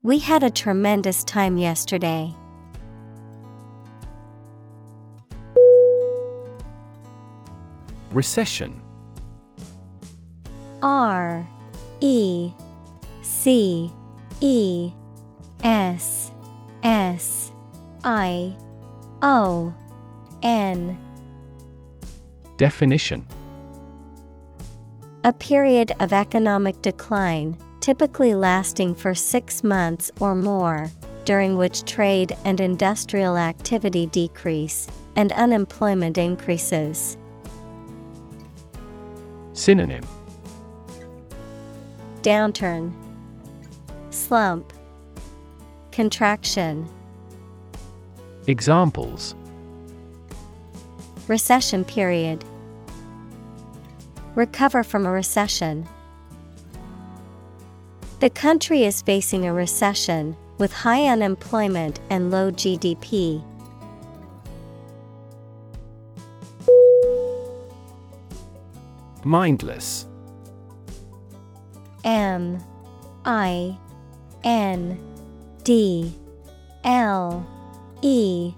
We had a tremendous time yesterday. Recession. R E C E S S I O N. Definition. A period of economic decline, typically lasting for six months or more, during which trade and industrial activity decrease and unemployment increases. Synonym Downturn, Slump, Contraction. Examples Recession period. Recover from a recession. The country is facing a recession with high unemployment and low GDP. Mindless. M I N D L E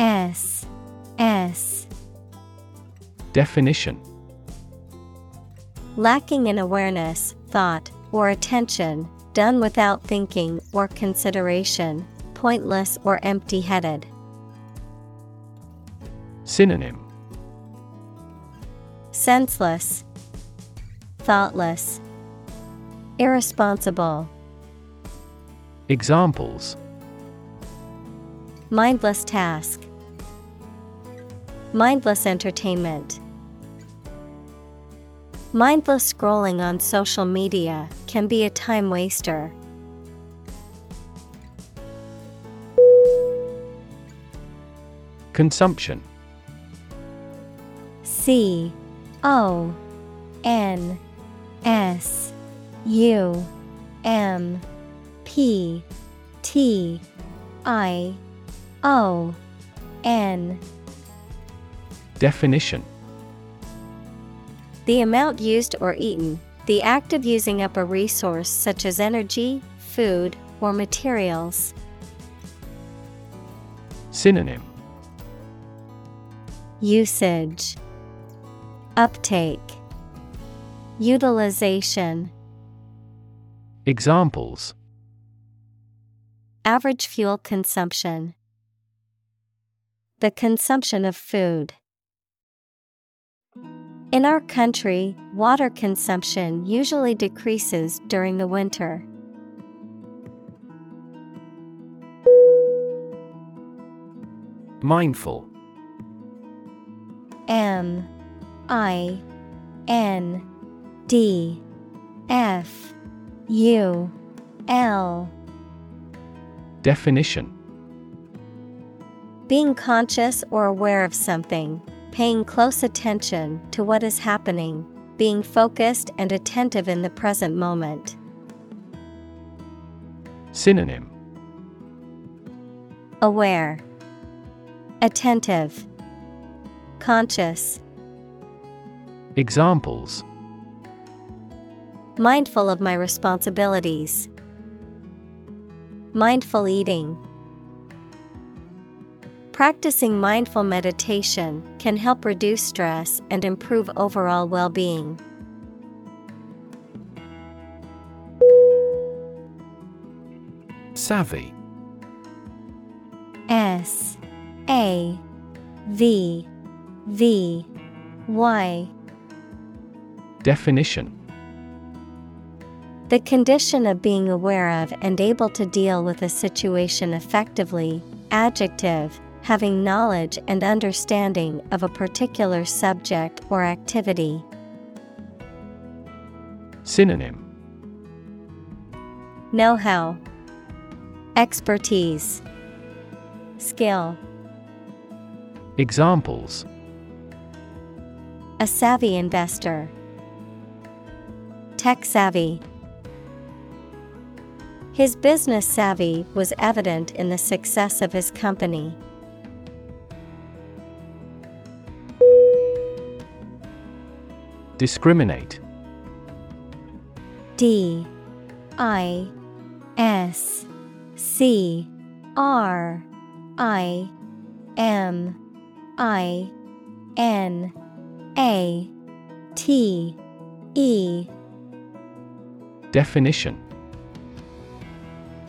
S S. Definition. Lacking in awareness, thought, or attention, done without thinking or consideration, pointless or empty headed. Synonym Senseless, Thoughtless, Irresponsible, Examples Mindless task, Mindless entertainment. Mindless scrolling on social media can be a time waster. Consumption. C O N S U M P T I O N. Definition The amount used or eaten, the act of using up a resource such as energy, food, or materials. Synonym. Usage. Uptake. Utilization. Examples. Average fuel consumption. The consumption of food. In our country, water consumption usually decreases during the winter. Mindful. M I N D F U L. Definition. Being conscious or aware of something, paying close attention to what is happening, being focused and attentive in the present moment. Synonym Aware, Attentive, Conscious. Examples Mindful of my responsibilities. Mindful eating. Practicing mindful meditation can help reduce stress and improve overall well being. Savvy. S A V V Y. Definition. The condition of being aware of and able to deal with a situation effectively, adjective, having knowledge and understanding of a particular subject or activity. Synonym Know how, Expertise, Skill. Examples A savvy investor. Tech savvy. His business savvy was evident in the success of his company. Discriminate. D I S C R I M I N A T E. Definition.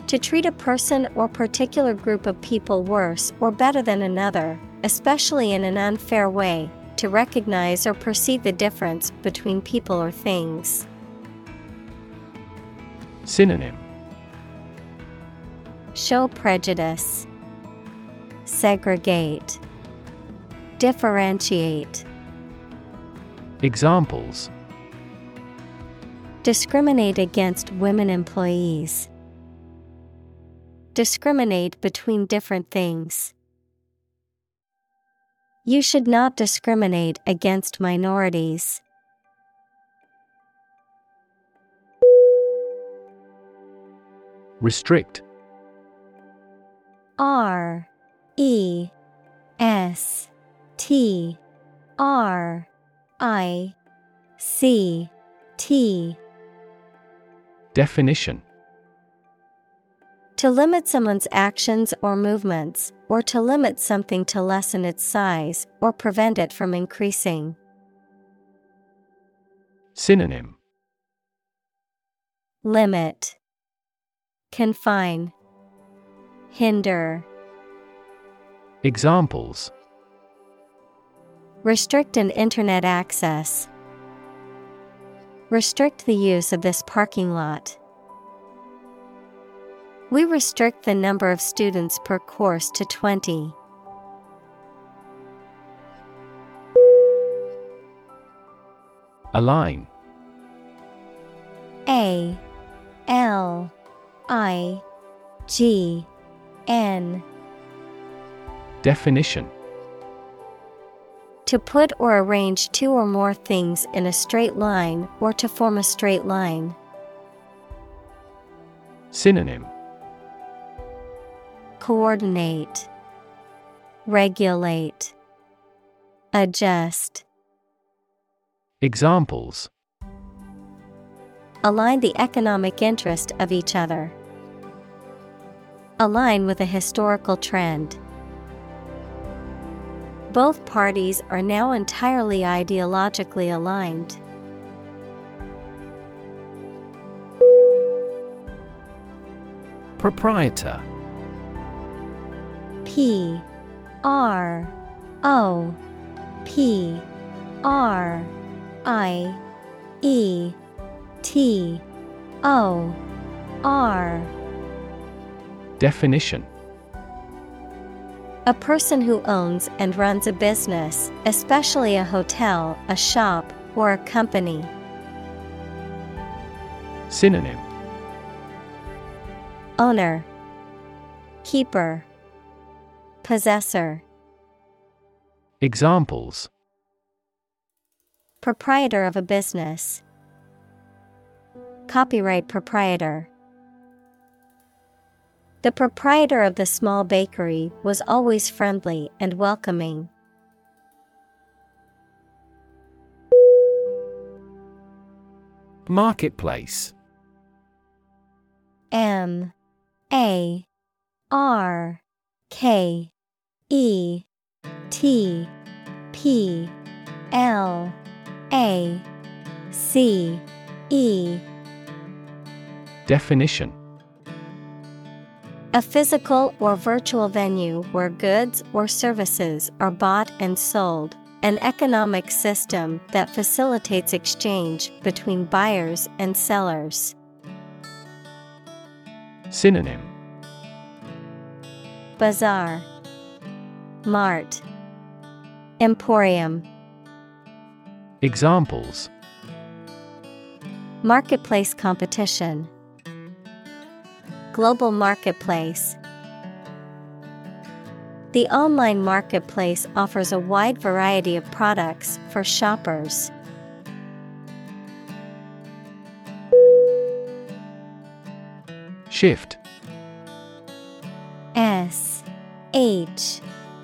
To treat a person or particular group of people worse or better than another, especially in an unfair way, to recognize or perceive the difference between people or things. Synonym Show prejudice, segregate, differentiate. Examples Discriminate against women employees. Discriminate between different things. You should not discriminate against minorities. Restrict. R. E. S. T. R. I. C. T. Definition. To limit someone's actions or movements, or to limit something to lessen its size or prevent it from increasing. Synonym Limit, Confine, Hinder, Examples Restrict an internet access. Restrict the use of this parking lot. We restrict the number of students per course to 20. Align A L I G N Definition To put or arrange two or more things in a straight line or to form a straight line. Synonym Coordinate, Regulate, Adjust. Examples Align the economic interest of each other. Align with a historical trend. Both parties are now entirely ideologically aligned. Proprietor P R O P R I E T O R. Definition. A person who owns and runs a business, especially a hotel, a shop, or a company. Synonym. Owner, Keeper, Possessor. Examples Proprietor of a business. Copyright proprietor. The proprietor of the small bakery was always friendly and welcoming. Marketplace M A R K E T P L A C E. Definition. A physical or virtual venue where goods or services are bought and sold, an economic system that facilitates exchange between buyers and sellers. Synonym. Bazaar, Mart, Emporium. Examples Marketplace competition, Global marketplace. The online marketplace offers a wide variety of products for shoppers. Shift S H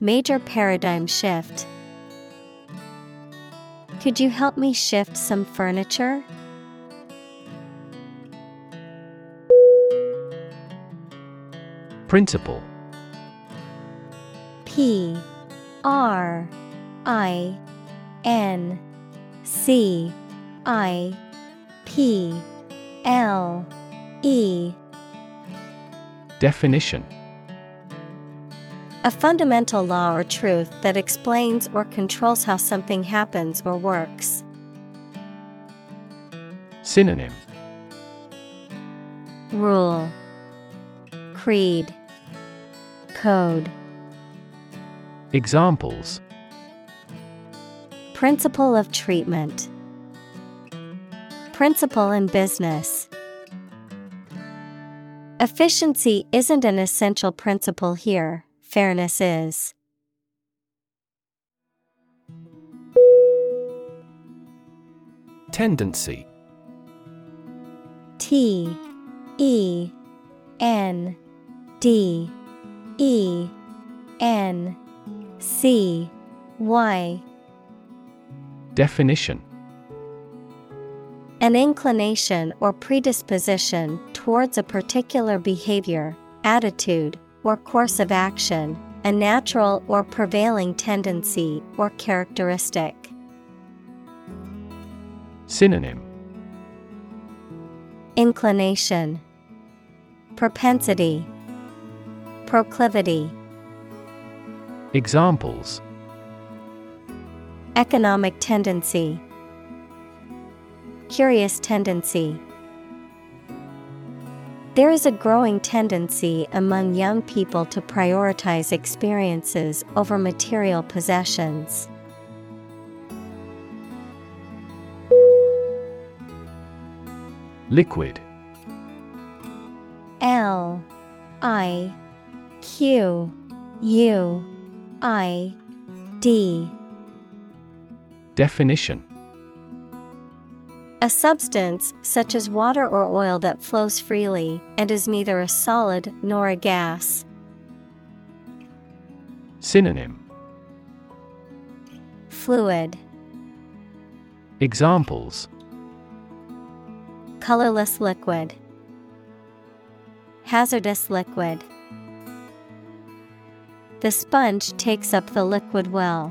Major paradigm shift. Could you help me shift some furniture? Principle P R I N C I P L E Definition A fundamental law or truth that explains or controls how something happens or works. Synonym. Rule. Creed. Code. Examples. Principle of treatment. Principle in business. Efficiency isn't an essential principle here, fairness is. Tendency. T E N D E N C Y. Definition. An inclination or predisposition towards a particular behavior, attitude, or course of action, a natural or prevailing tendency or characteristic. Synonym Inclination, Propensity, Proclivity. Examples Economic tendency, Curious tendency. There is a growing tendency among young people to prioritize experiences over material possessions. Liquid. L I Q U I D. Definition A substance such as water or oil that flows freely and is neither a solid nor a gas. Synonym Fluid, Examples colorless liquid, hazardous liquid. The sponge takes up the liquid well.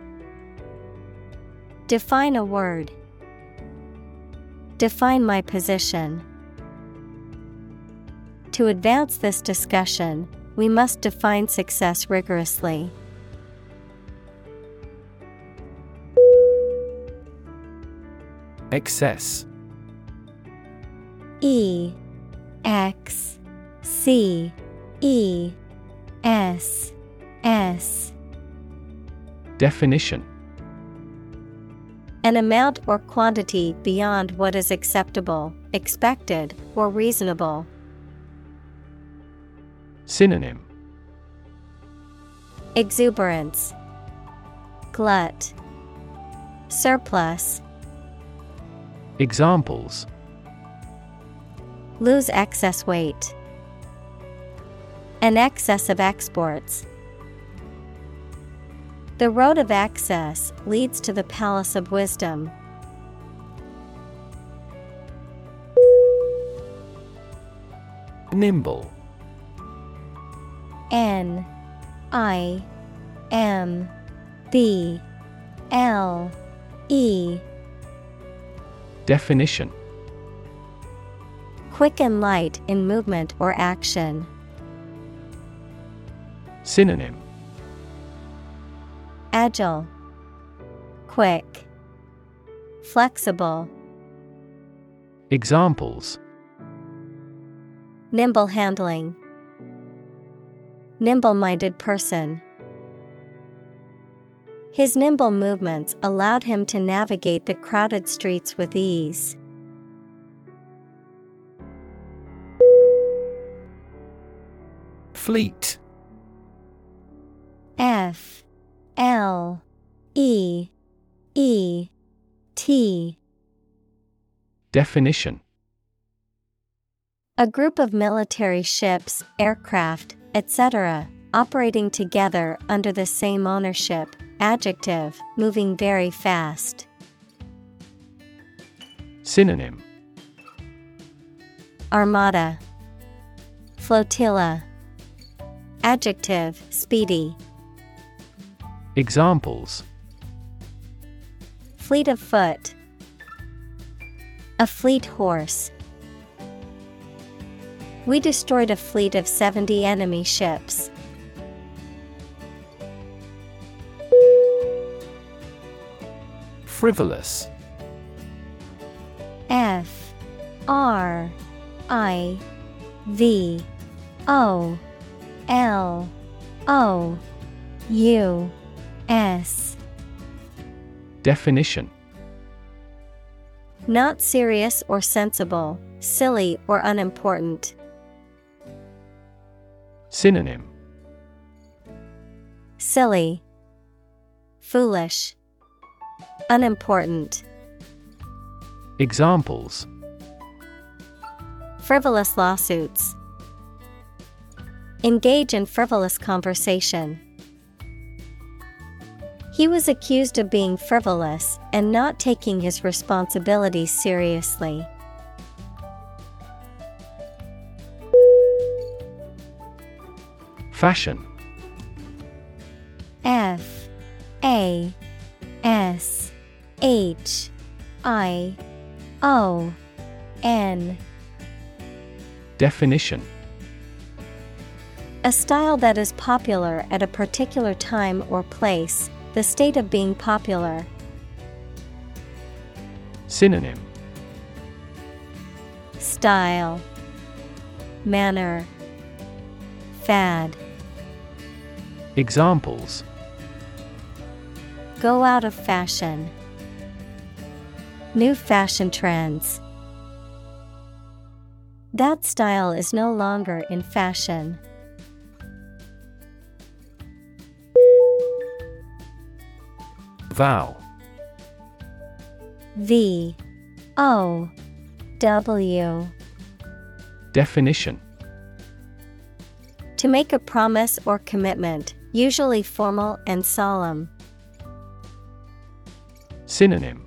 Define a word. Define my position. To advance this discussion, we must define success rigorously. Excess E X C E S S Definition An amount or quantity beyond what is acceptable, expected, or reasonable. Synonym Exuberance, Glut, Surplus. Examples Lose excess weight. An excess of exports. The road of access leads to the palace of wisdom. Nimble N I M B L E Definition Quick and light in movement or action. Synonym Agile, Quick, Flexible. Examples Nimble handling. Nimble minded person. His nimble movements allowed him to navigate the crowded streets with ease. Fleet F L E E T Definition A group of military ships, aircraft, etc., operating together under the same ownership. Adjective, moving very fast. Synonym Armada, Flotilla. Adjective, speedy. Examples. Fleet of foot. A fleet horse. We destroyed a fleet of 70 enemy ships. Frivolous. F. R. I. V. O. L. O. U S Definition Not serious or sensible, silly or unimportant. Synonym Silly, Foolish, Unimportant. Examples Frivolous lawsuits. Engage in frivolous conversation. He was accused of being frivolous and not taking his responsibilities seriously. Fashion. F. A. S. H. I. O. N. Definition. A style that is popular at a particular time or place, the state of being popular. Synonym Style Manner Fad Examples Go out of fashion. New fashion trends. That style is no longer in fashion. Vow V O W. Definition. To make a promise or commitment, usually formal and solemn. Synonym.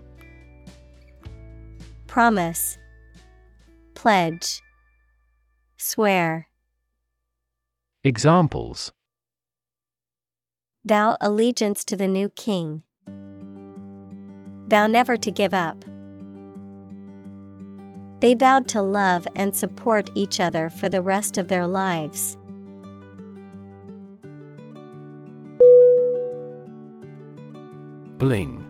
Promise. Pledge. Swear. Examples. Vow allegiance to the new king. Vow never to give up. They vowed to love and support each other for the rest of their lives. Bling.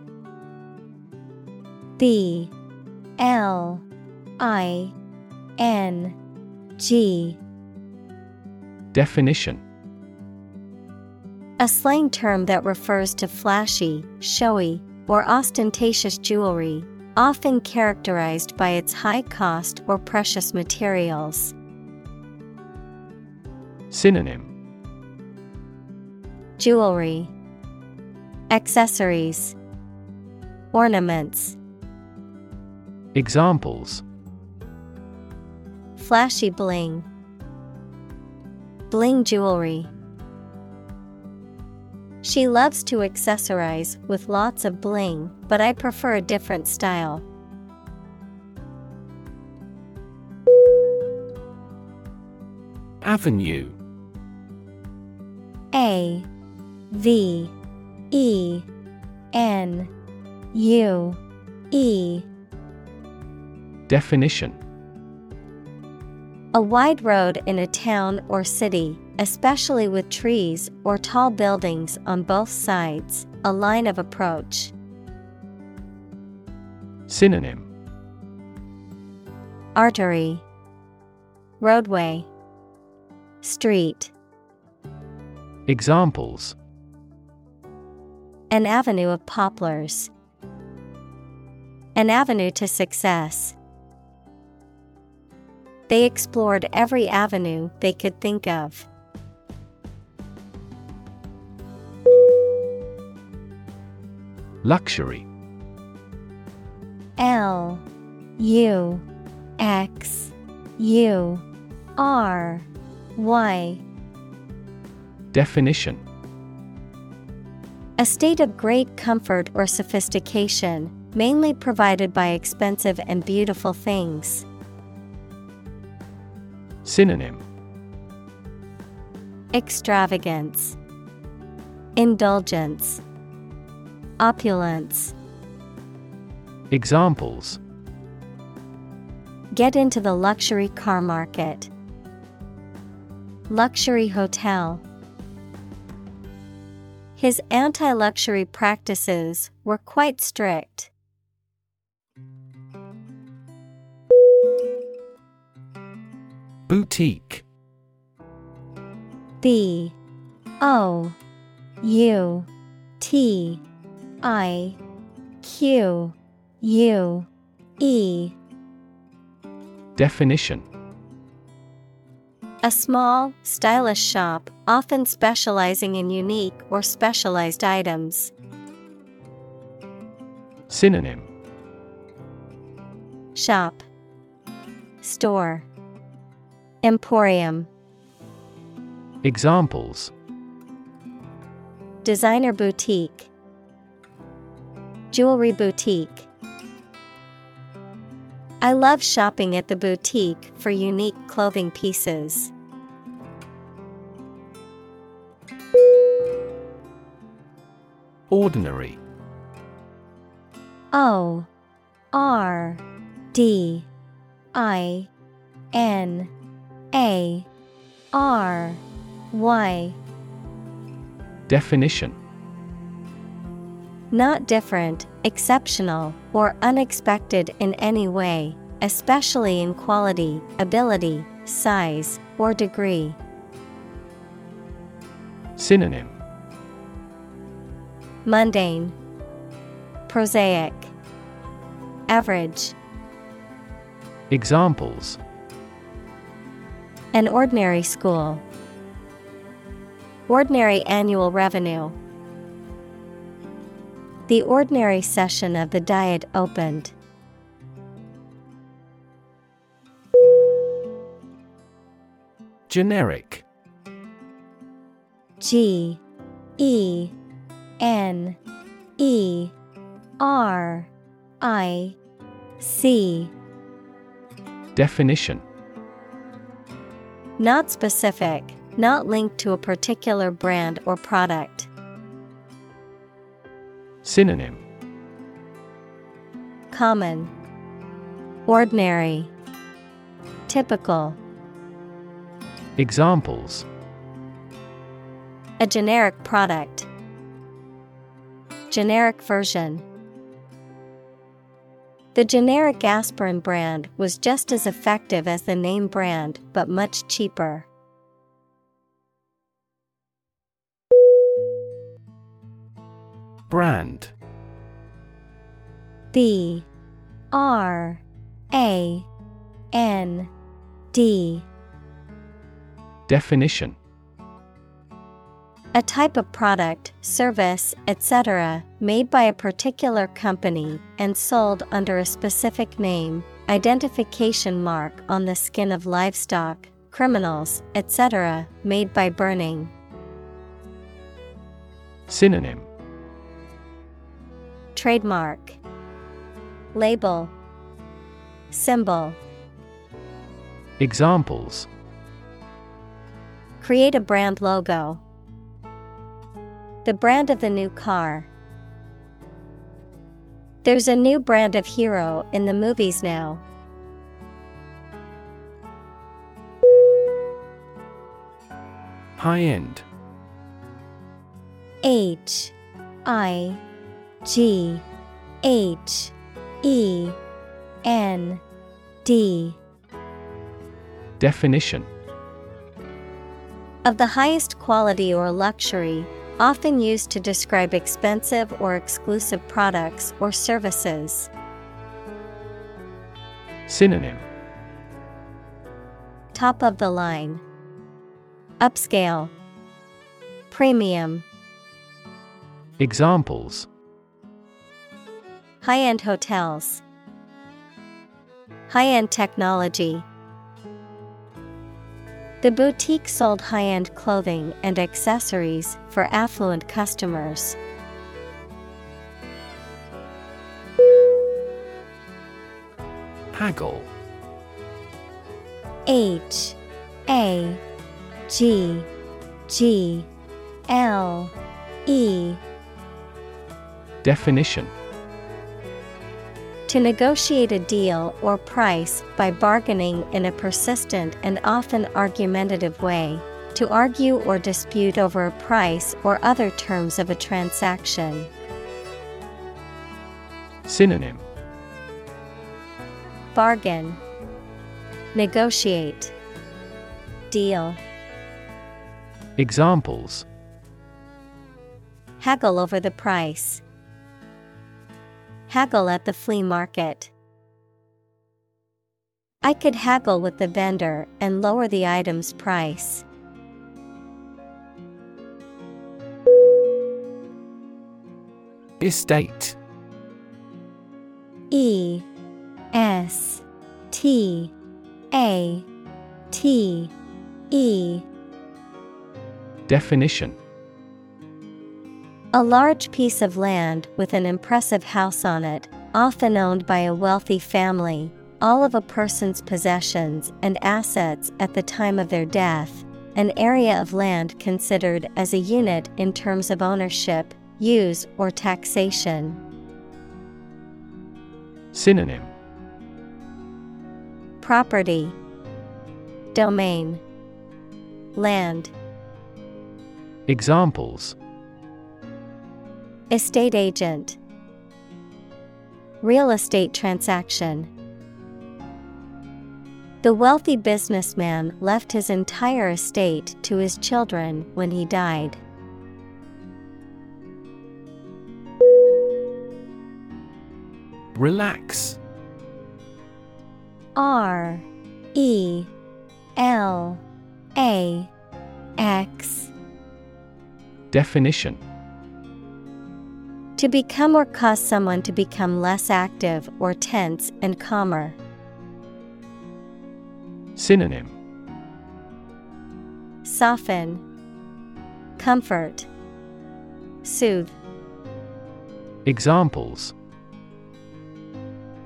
B. L. I. N. G. Definition. A slang term that refers to flashy, showy, or ostentatious jewelry, often characterized by its high cost or precious materials. Synonym Jewelry, Accessories, Ornaments. Examples Flashy bling. Bling jewelry. She loves to accessorize with lots of bling, but I prefer a different style. Avenue. A V E N U E. Definition. A wide road in a town or city, especially with trees or tall buildings on both sides, a line of approach. Synonym Artery, Roadway, Street. Examples An avenue of poplars. An avenue to success. They explored every avenue they could think of. Luxury. L U X U R Y. Definition. A state of great comfort or sophistication, mainly provided by expensive and beautiful things. Synonym. Extravagance, Indulgence, Opulence. Examples Get into the luxury car market. Luxury hotel. His anti luxury practices were quite strict. Boutique B O U T I Q U E. Definition. A small, stylish shop, often specializing in unique or specialized items. Synonym. Shop, Store, Emporium. Examples. Designer boutique, Jewelry boutique. I love shopping at the boutique for unique clothing pieces. Ordinary. O R D I N A R Y. Definition Not different, exceptional, or unexpected in any way, especially in quality, ability, size, or degree. Synonym Mundane, Prosaic, Average. Examples An ordinary school. Ordinary annual revenue. The ordinary session of the Diet opened. Generic G E N E R I C Definition Not specific, not linked to a particular brand or product. Synonym Common, Ordinary, Typical. Examples A generic product. Generic version. The generic aspirin brand was just as effective as the name brand, but much cheaper. Brand B R A N D Definition A type of product, service, etc., made by a particular company and sold under a specific name, identification mark on the skin of livestock, criminals, etc., made by burning. Synonym Trademark Label Symbol Examples Create a brand logo. The brand of the new car. There's a new brand of hero in the movies now. High end H I G H E N D Definition Of the highest quality or luxury, often used to describe expensive or exclusive products or services. Synonym Top of the line. Upscale. Premium. Examples High end hotels. High end technology. The boutique sold high end clothing and accessories for affluent customers. Haggle H A G G L E Definition To negotiate a deal or price by bargaining in a persistent and often argumentative way. To argue or dispute over a price or other terms of a transaction. Synonym Bargain. Negotiate. Deal. Examples Haggle over the price. Haggle at the flea market. I could haggle with the vendor and lower the item's price. Estate E S T A T E Definition A large piece of land with an impressive house on it, often owned by a wealthy family, all of a person's possessions and assets at the time of their death, an area of land considered as a unit in terms of ownership, use, or taxation. Synonym Property, Domain, Land. Examples Estate agent, Real estate transaction. The wealthy businessman left his entire estate to his children when he died. Relax R E L A X Definition To become or cause someone to become less active or tense and calmer. Synonym Soften, Comfort, Soothe. Examples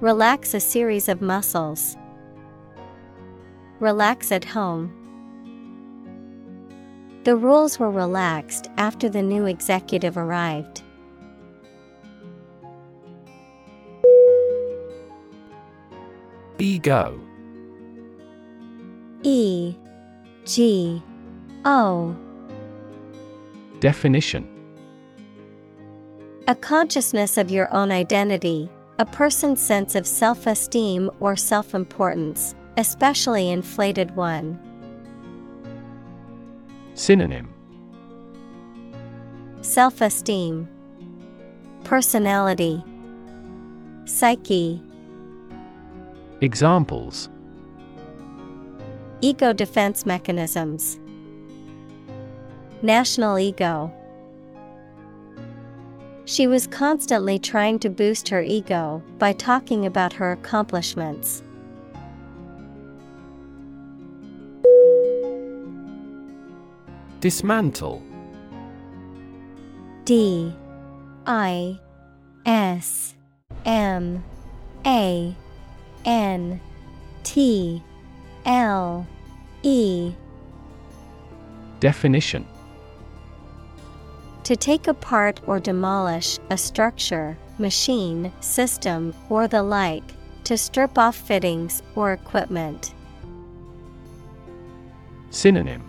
Relax a series of muscles. Relax at home. The rules were relaxed after the new executive arrived. Ego E G O. Definition. A consciousness of your own identity, a person's sense of self esteem or self importance, especially inflated one. Synonym. Self esteem, Personality, Psyche. Examples. Ego defense mechanisms. National ego. She was constantly trying to boost her ego by talking about her accomplishments. Dismantle. D. I. S. M. A N T L E. Definition. To take apart or demolish a structure, machine, system, or the like, to strip off fittings or equipment. Synonym.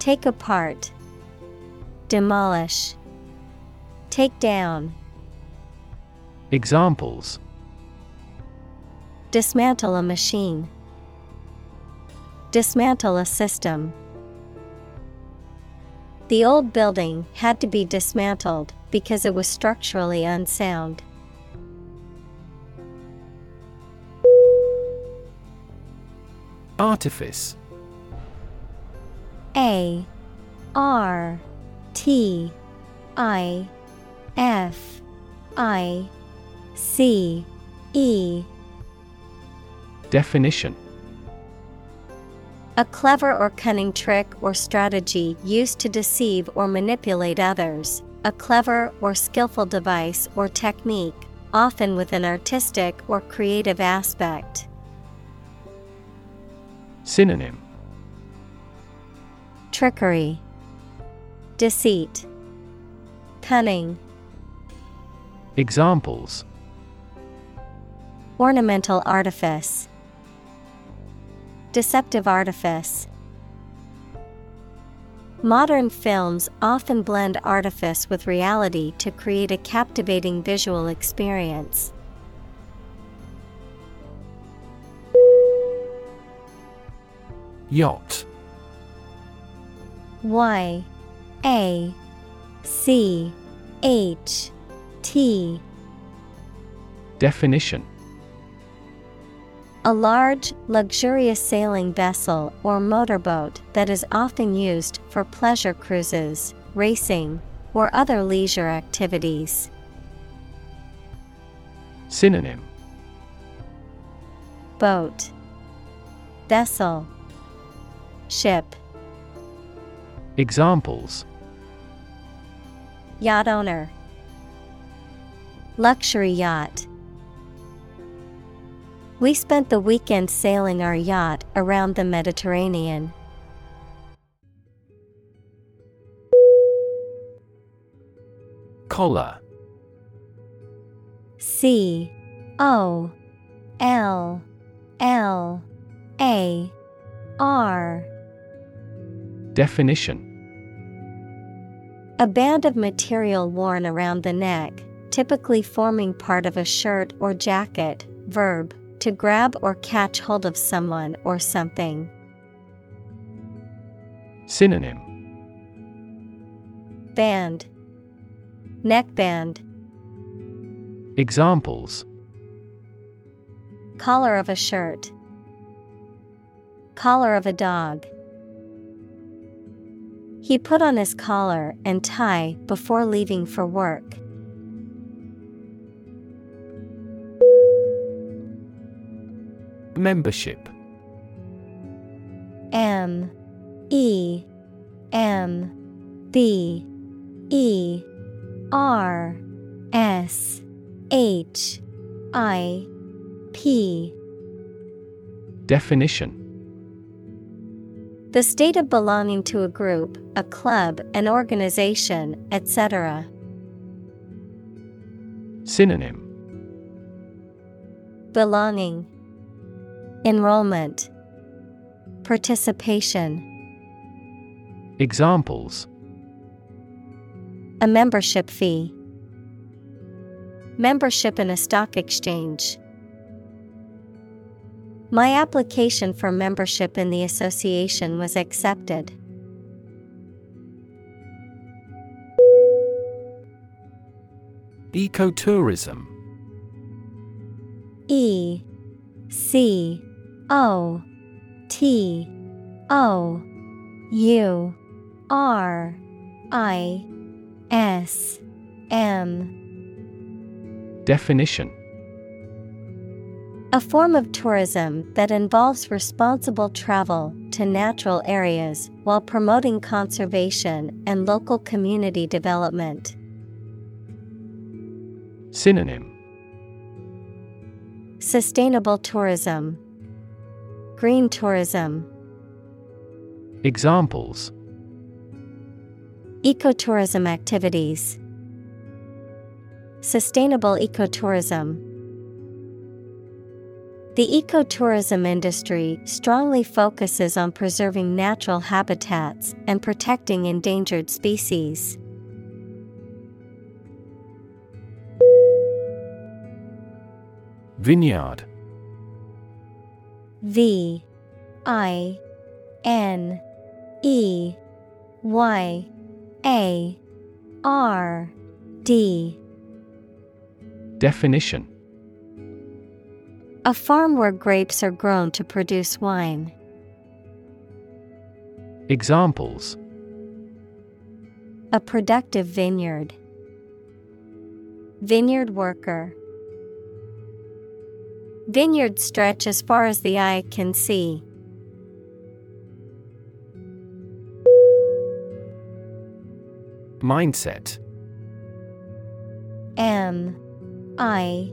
Take apart, demolish, take down, Examples dismantle a machine, dismantle a system. The old building had to be dismantled because it was structurally unsound. Artifice A R T I F I C E Definition. A clever or cunning trick or strategy used to deceive or manipulate others, a clever or skillful device or technique, often with an artistic or creative aspect. Synonym. Trickery, Deceit, Cunning, Examples. Ornamental artifice, Deceptive artifice. Modern films often blend artifice with reality to create a captivating visual experience. Yacht. Y. A. C. H. T. Definition A large, luxurious sailing vessel or motorboat that is often used for pleasure cruises, racing, or other leisure activities. Synonym Boat, Vessel, Ship. Examples Yacht owner, Luxury yacht. We spent the weekend sailing our yacht around the Mediterranean. Collar C O L L A R Definition A band of material worn around the neck, typically forming part of a shirt or jacket. Verb to grab or catch hold of someone or something. Synonym Band Neckband Examples Collar of a shirt. Collar of a dog. He put on his collar and tie before leaving for work. Membership. M. E. M. B E. R. S. H. I. P. Definition. The state of belonging to a group, a club, an organization, etc. Synonym. Belonging Enrollment Participation Examples A membership fee. Membership in a stock exchange. My application for membership in the association was accepted. Ecotourism E C O T O U R I S M. Definition. A form of tourism that involves responsible travel to natural areas while promoting conservation and local community development. Synonym. Sustainable tourism, Green tourism, Examples Ecotourism activities, Sustainable ecotourism. The ecotourism industry strongly focuses on preserving natural habitats and protecting endangered species. Vineyard V I N E Y A R D Definition A farm where grapes are grown to produce wine. Examples A productive vineyard. Vineyard worker. Vineyards stretch as far as the eye can see. Mindset M I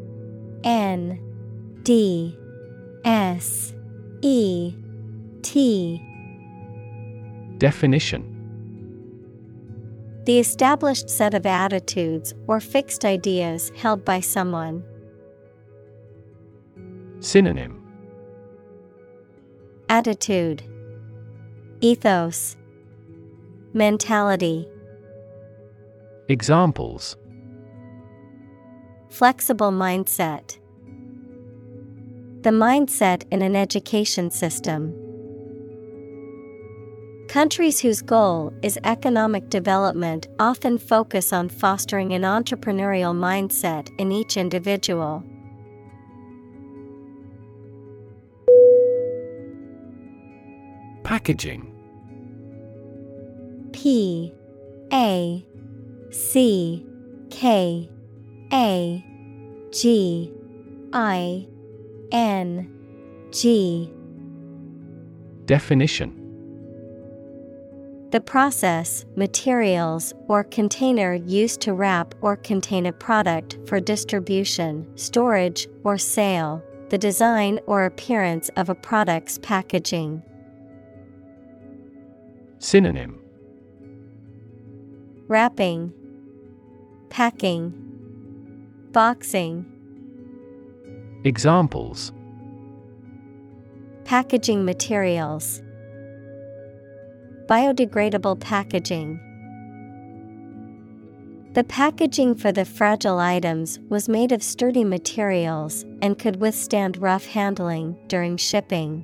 N D S E T Definition The established set of attitudes or fixed ideas held by someone. Synonym Attitude Ethos Mentality Examples Flexible mindset. The mindset in an education system. Countries whose goal is economic development often focus on fostering an entrepreneurial mindset in each individual. Packaging P A C K A G I N G Definition The process, materials, or container used to wrap or contain a product for distribution, storage, or sale. The design or appearance of a product's packaging. Synonym Wrapping, packing, boxing. Examples Packaging materials, biodegradable packaging. The packaging for the fragile items was made of sturdy materials and could withstand rough handling during shipping.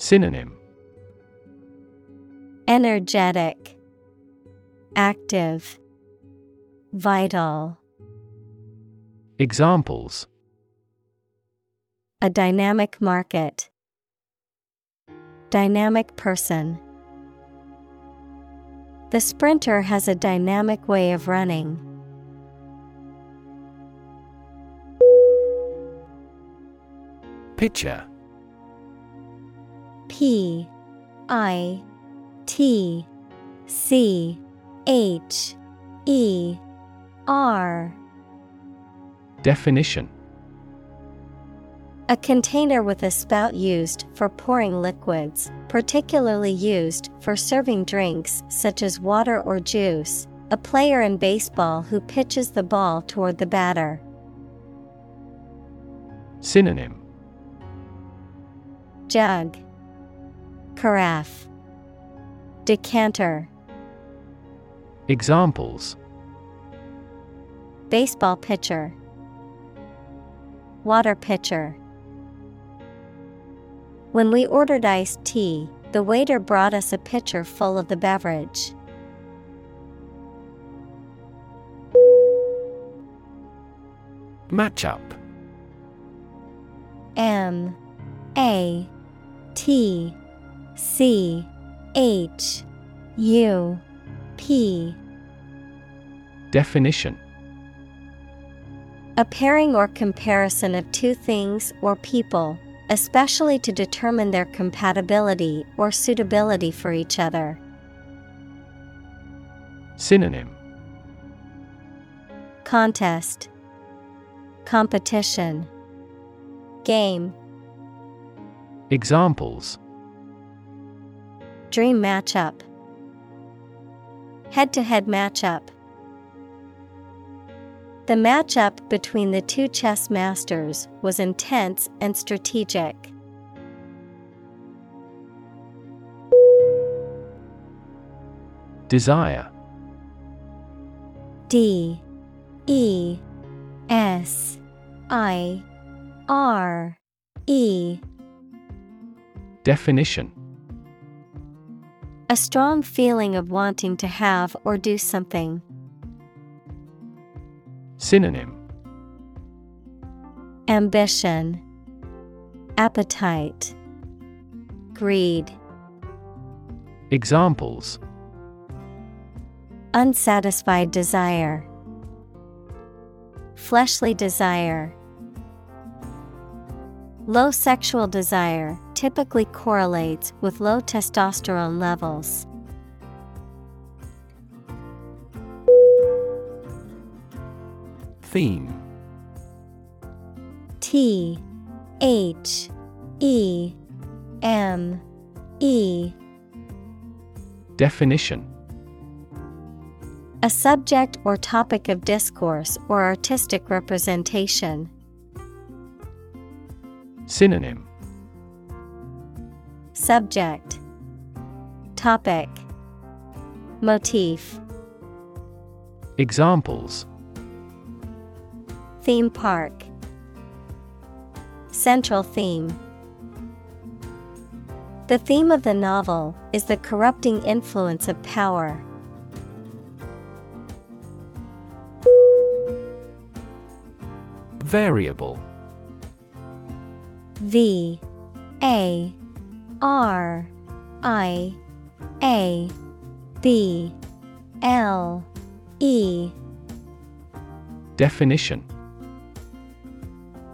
Synonym Energetic, Active, Vital. Examples A dynamic market. Dynamic person. The sprinter has a dynamic way of running. Picture P I T C H E R Definition A container with a spout used for pouring liquids, particularly used for serving drinks such as water or juice. A player in baseball who pitches the ball toward the batter. Synonym Jug, Carafe, Decanter. Examples Baseball pitcher, Water pitcher. When we ordered iced tea, the waiter brought us a pitcher full of the beverage. Matchup M A T C H U P. Definition. A pairing or comparison of two things or people, especially to determine their compatibility or suitability for each other. Synonym. Contest, Competition, Game, Examples Dream matchup, Head to head matchup. The matchup between the two chess masters was intense and strategic. Desire. D. E. S. I. R. E. Definition A strong feeling of wanting to have or do something. Synonym. Ambition, Appetite, Greed, Examples. Unsatisfied desire, Fleshly desire. Low sexual desire typically correlates with low testosterone levels. Theme T H E M E Definition A subject or topic of discourse or artistic representation. Synonym. Subject. Topic. Motif. Examples. Theme park. Central theme. The theme of the novel is the corrupting influence of power. Variable V A R I A B L E. Definition.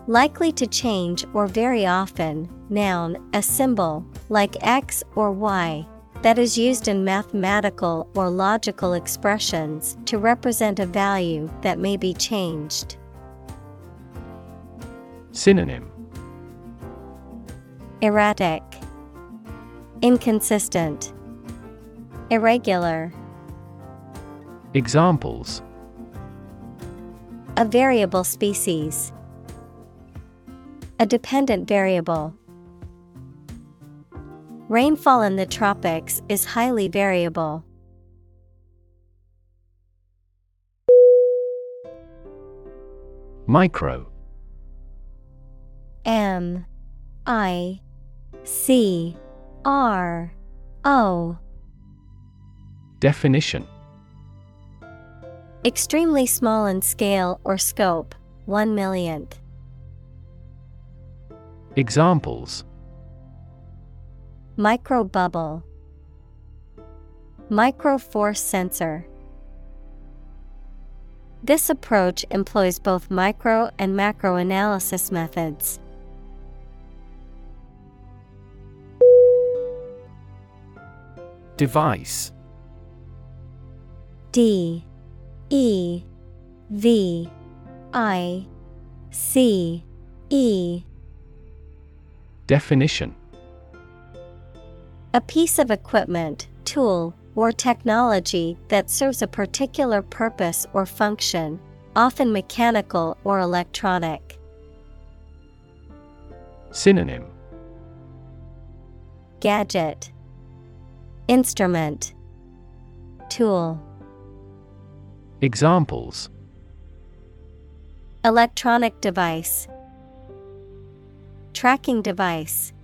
Likely to change or very often, noun, a symbol, like X or Y, that is used in mathematical or logical expressions to represent a value that may be changed. Synonym Erratic, Inconsistent, Irregular. Examples A variable species. A dependent variable. Rainfall in the tropics is highly variable. Micro M I C R O Definition Extremely small in scale or scope, one millionth. Examples Micro bubble, Micro force sensor. This approach employs both micro and macro analysis methods. Device. D E V I C E. Definition. A piece of equipment, tool, or technology that serves a particular purpose or function, often mechanical or electronic. Synonym. Gadget Instrument. Tool. Examples. Electronic device. Tracking device.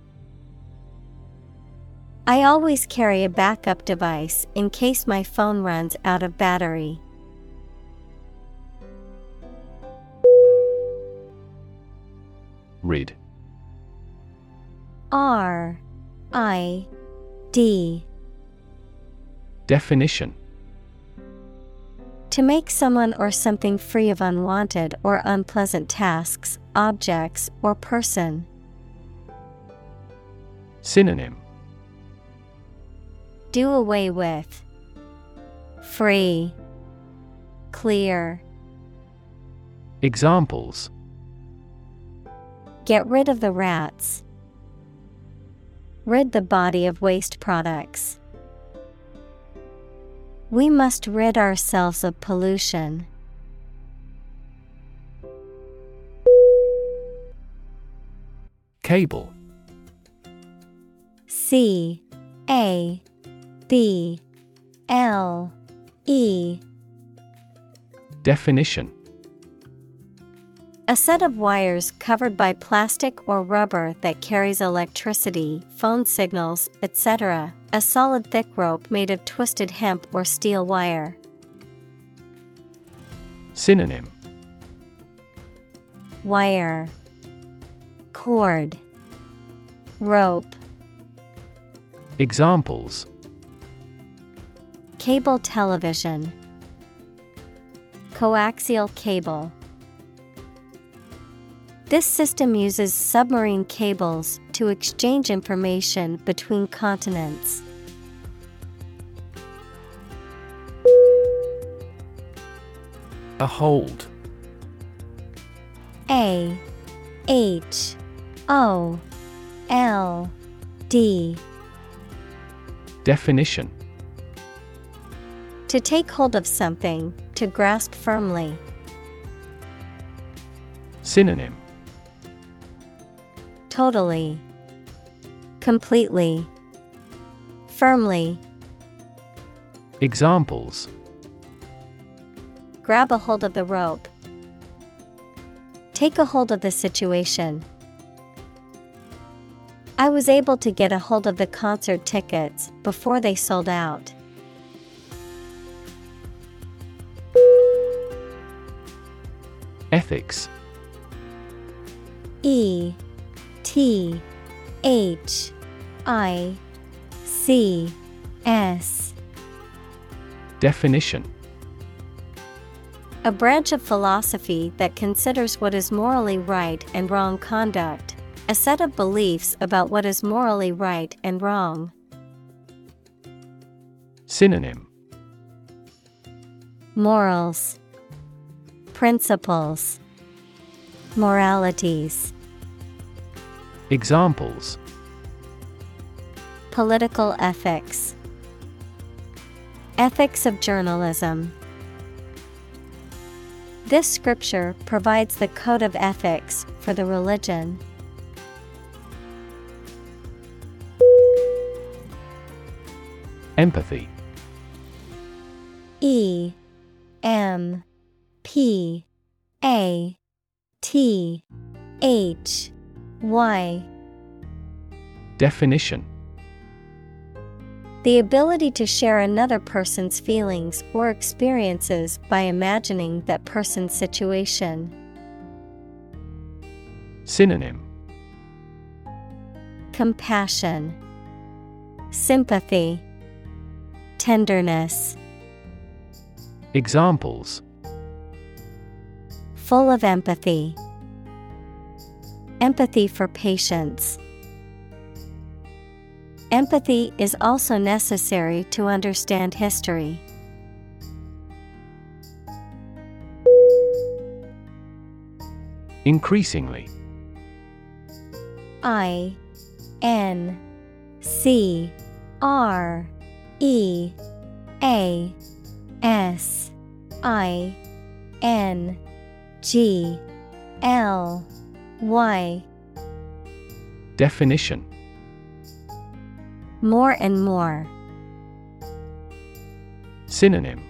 I always carry a backup device in case my phone runs out of battery. Read. R I D Definition To make someone or something free of unwanted or unpleasant tasks, objects, or person. Synonym Do away with. Free. Clear. Examples Get rid of the rats. Rid the body of waste products. We must rid ourselves of pollution. Cable. C A B L E. Definition A set of wires covered by plastic or rubber that carries electricity, phone signals, etc. A solid thick rope made of twisted hemp or steel wire. Synonym. Wire. Cord. Rope. Examples. Cable television. Coaxial cable This system uses submarine cables to exchange information between continents. A hold A H O L D Definition To take hold of something, to grasp firmly. Synonym Totally. Completely. Firmly. Examples Grab a hold of the rope. Take a hold of the situation. I was able to get a hold of the concert tickets before they sold out. Ethics E T H I C S. Definition. A branch of philosophy that considers what is morally right and wrong conduct, a set of beliefs about what is morally right and wrong. Synonym. Morals, Principles, Moralities. Examples Political ethics, Ethics of journalism. This scripture provides the code of ethics for the religion. Empathy E M P A T H Y Definition The ability to share another person's feelings or experiences by imagining that person's situation. Synonym Compassion, Sympathy, Tenderness. Examples Full of empathy. Empathy for patients. Empathy is also necessary to understand history. Increasingly I N C R E A S I N G L Y Definition More and more. Synonym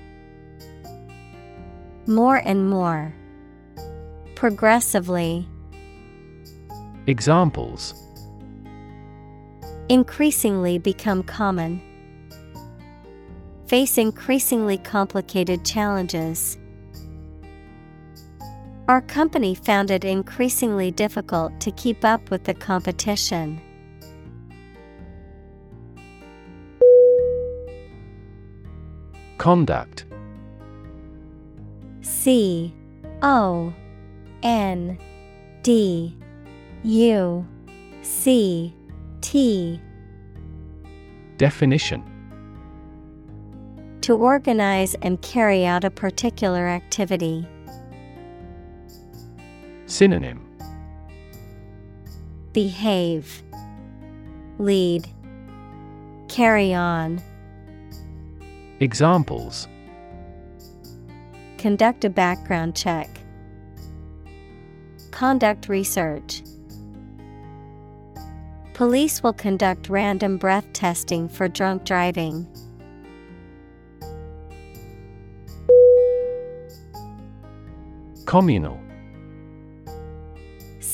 More and more. Progressively. Examples Increasingly become common. Face increasingly complicated challenges. Our company found it increasingly difficult to keep up with the competition. Conduct C O N D U C T Definition To organize and carry out a particular activity. Synonym. Behave, Lead, Carry on, Examples. Conduct a background check, Conduct research. Police will conduct random breath testing for drunk driving. Communal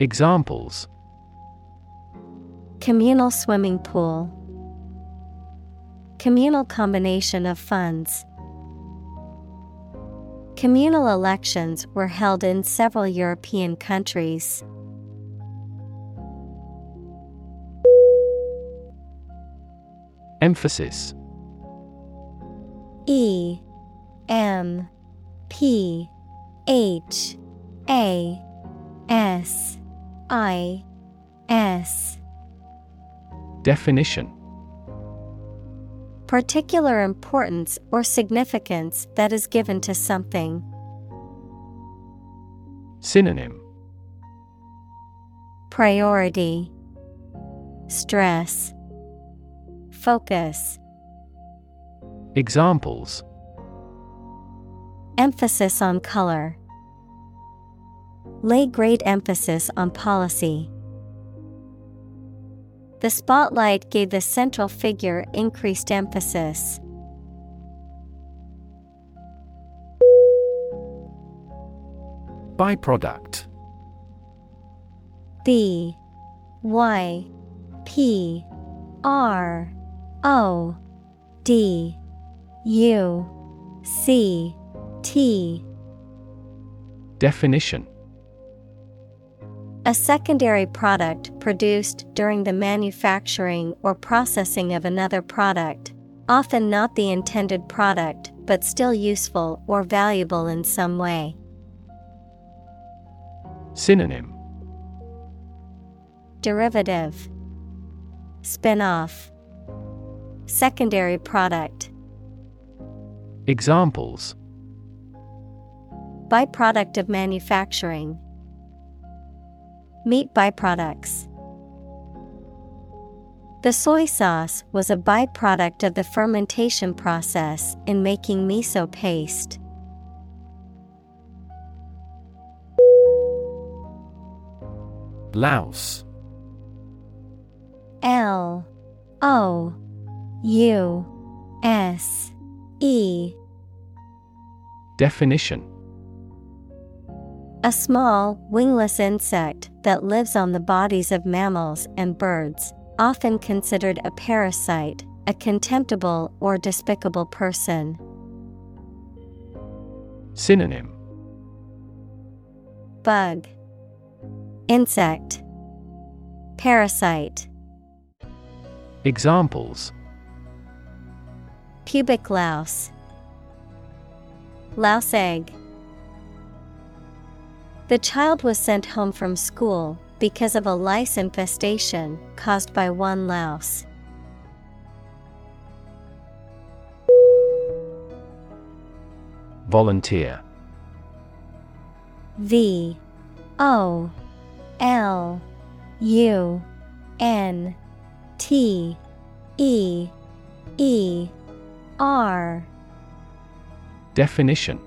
Examples Communal swimming pool. Communal combination of funds. Communal elections were held in several European countries. Emphasis E M P H A S I S Definition. Particular importance or significance that is given to something. Synonym. Priority. Stress. Focus. Examples. Emphasis on color. Lay great emphasis on policy. The spotlight gave the central figure increased emphasis. Byproduct B Y P R O D U C T Definition A secondary product produced during the manufacturing or processing of another product, often not the intended product but still useful or valuable in some way. Synonym. Derivative. Spin-off. Secondary product. Examples. Byproduct of manufacturing Meat byproducts. The soy sauce was a byproduct of the fermentation process in making miso paste. Louse L O U S E. Definition A small, wingless insect that lives on the bodies of mammals and birds, often considered a parasite, a contemptible or despicable person. Synonym. Bug. Insect. Parasite. Examples. Pubic louse. Louse egg The child was sent home from school because of a lice infestation caused by one louse. Volunteer. V O L U N T E E R. Definition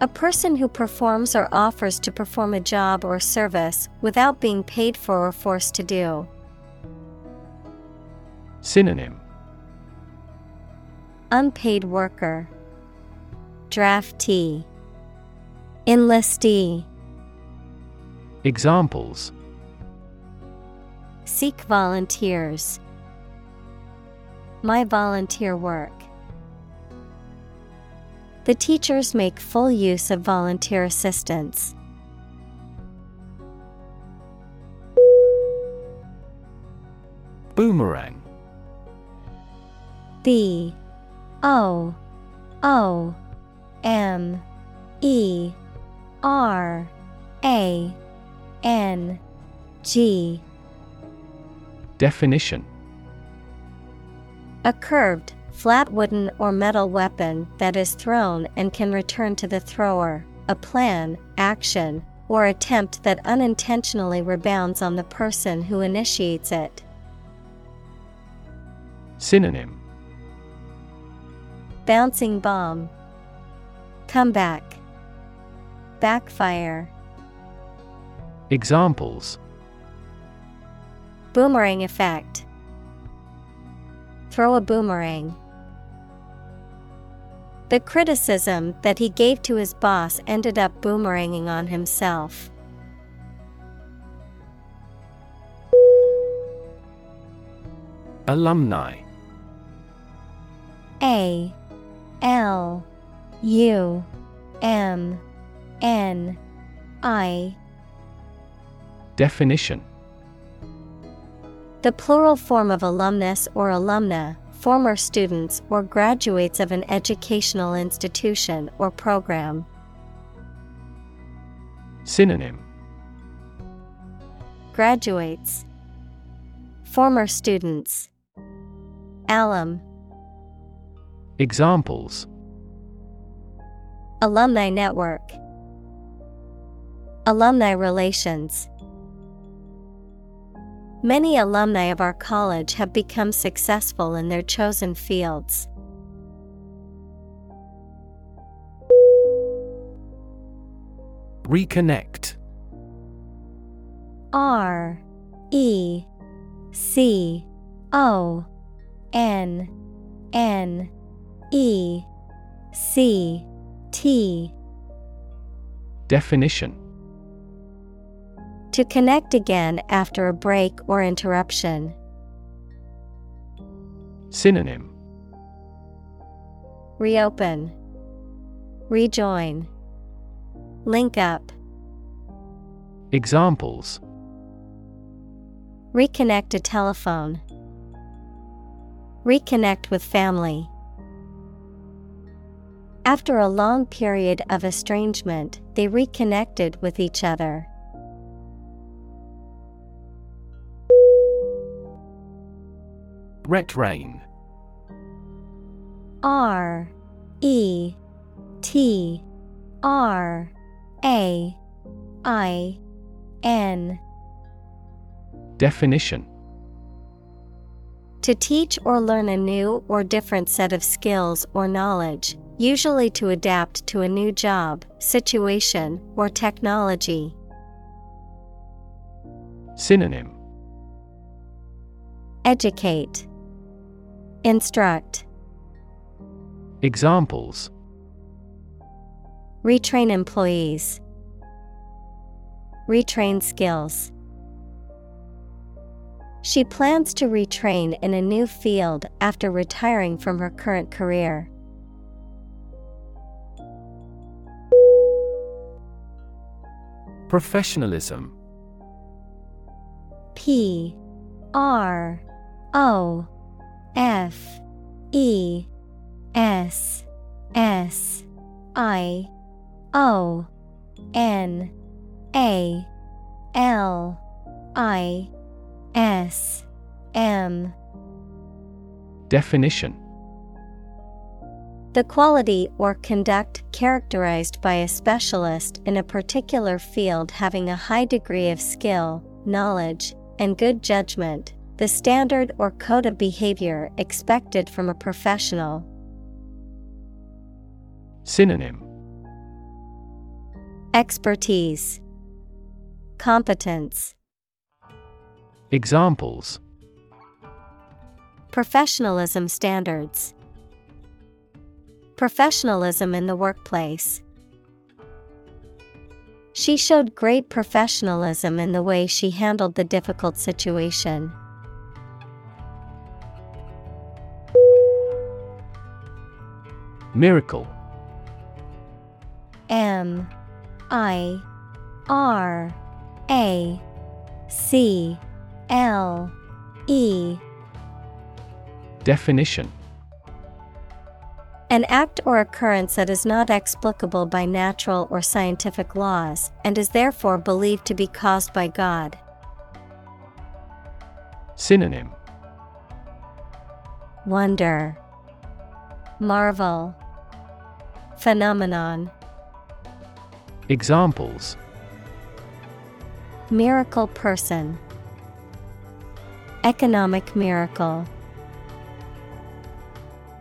A person who performs or offers to perform a job or service without being paid for or forced to do. Synonym Unpaid worker, Draftee, Enlistee. Examples Seek volunteers. My volunteer work. The teachers make full use of volunteer assistance. Boomerang. B O O M E R A N G. Definition. A curved, flat wooden or metal weapon that is thrown and can return to the thrower, a plan, action, or attempt that unintentionally rebounds on the person who initiates it. Synonym Bouncing bomb, Comeback, Backfire, Examples Boomerang effect. Throw a boomerang. The criticism that he gave to his boss ended up boomeranging on himself. Alumni. A L U M N I. Definition. The plural form of alumnus or alumna, former students or graduates of an educational institution or program. Synonym. Graduates, former students, alum, Examples. Alumni network, alumni relations. Many alumni of our college have become successful in their chosen fields. Reconnect. R E C O N N E C T. Definition To connect again after a break or interruption. Synonym Reopen, Rejoin, Link up. Examples Reconnect a telephone. Reconnect with family. After a long period of estrangement, they reconnected with each other. Retrain R E T R A I N. Definition. To teach or learn a new or different set of skills or knowledge, usually to adapt to a new job, situation, or technology. Synonym. Educate, Instruct, Examples Retrain employees, Retrain skills. She plans to retrain in a new field after retiring from her current career. Professionalism P R O F E S S I O N A L I S M. Definition. The quality or conduct characterized by a specialist in a particular field having a high degree of skill, knowledge, and good judgment, the standard or code of behavior expected from a professional. Synonym Expertise, Competence, Examples Professionalism standards, Professionalism in the workplace. She showed great professionalism in the way she handled the difficult situation. Miracle. M I R A C L E. Definition. An act or occurrence that is not explicable by natural or scientific laws and is therefore believed to be caused by God. Synonym. Wonder, Marvel, Phenomenon, Examples. Miracle person, Economic miracle.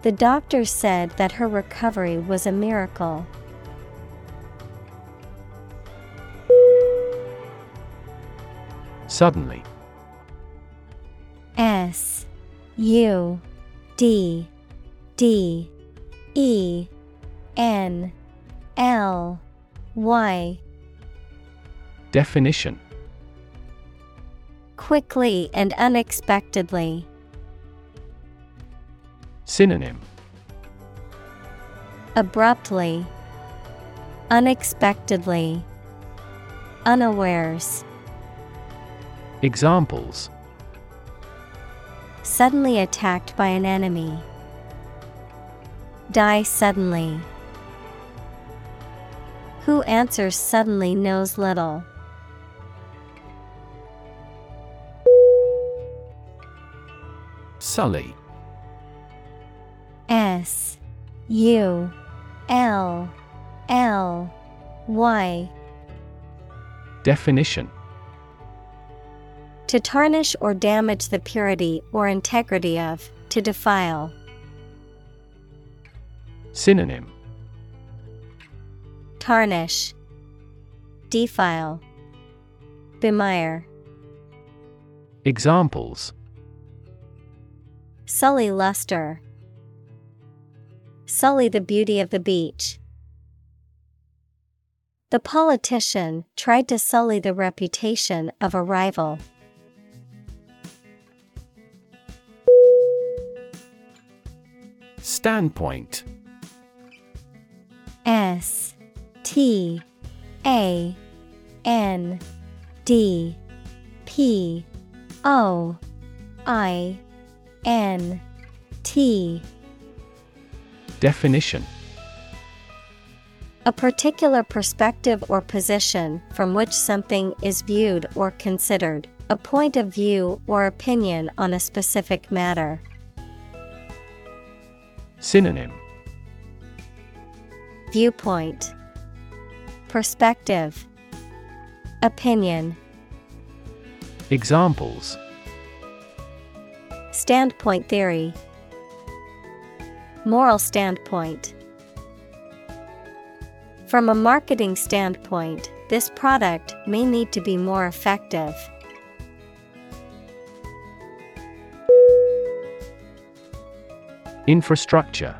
The doctor said that her recovery was a miracle. Suddenly. S U D D E N L Y Definition Quickly and unexpectedly. Synonym Abruptly, Unexpectedly, Unawares. Examples Suddenly attacked by an enemy. Die suddenly. Who answers suddenly knows little. Sully S U L L Y Definition To tarnish or damage the purity or integrity of, to defile. Synonym Tarnish, Defile, Bemire. Examples sully luster, sully the beauty of the beach. The politician tried to sully the reputation of a rival. Standpoint S T A N D P O I N T. Definition. A particular perspective or position from which something is viewed or considered, a point of view or opinion on a specific matter. Synonym Viewpoint Perspective Opinion Examples. Standpoint theory Moral standpoint. From a marketing standpoint, this product may need to be more effective. Infrastructure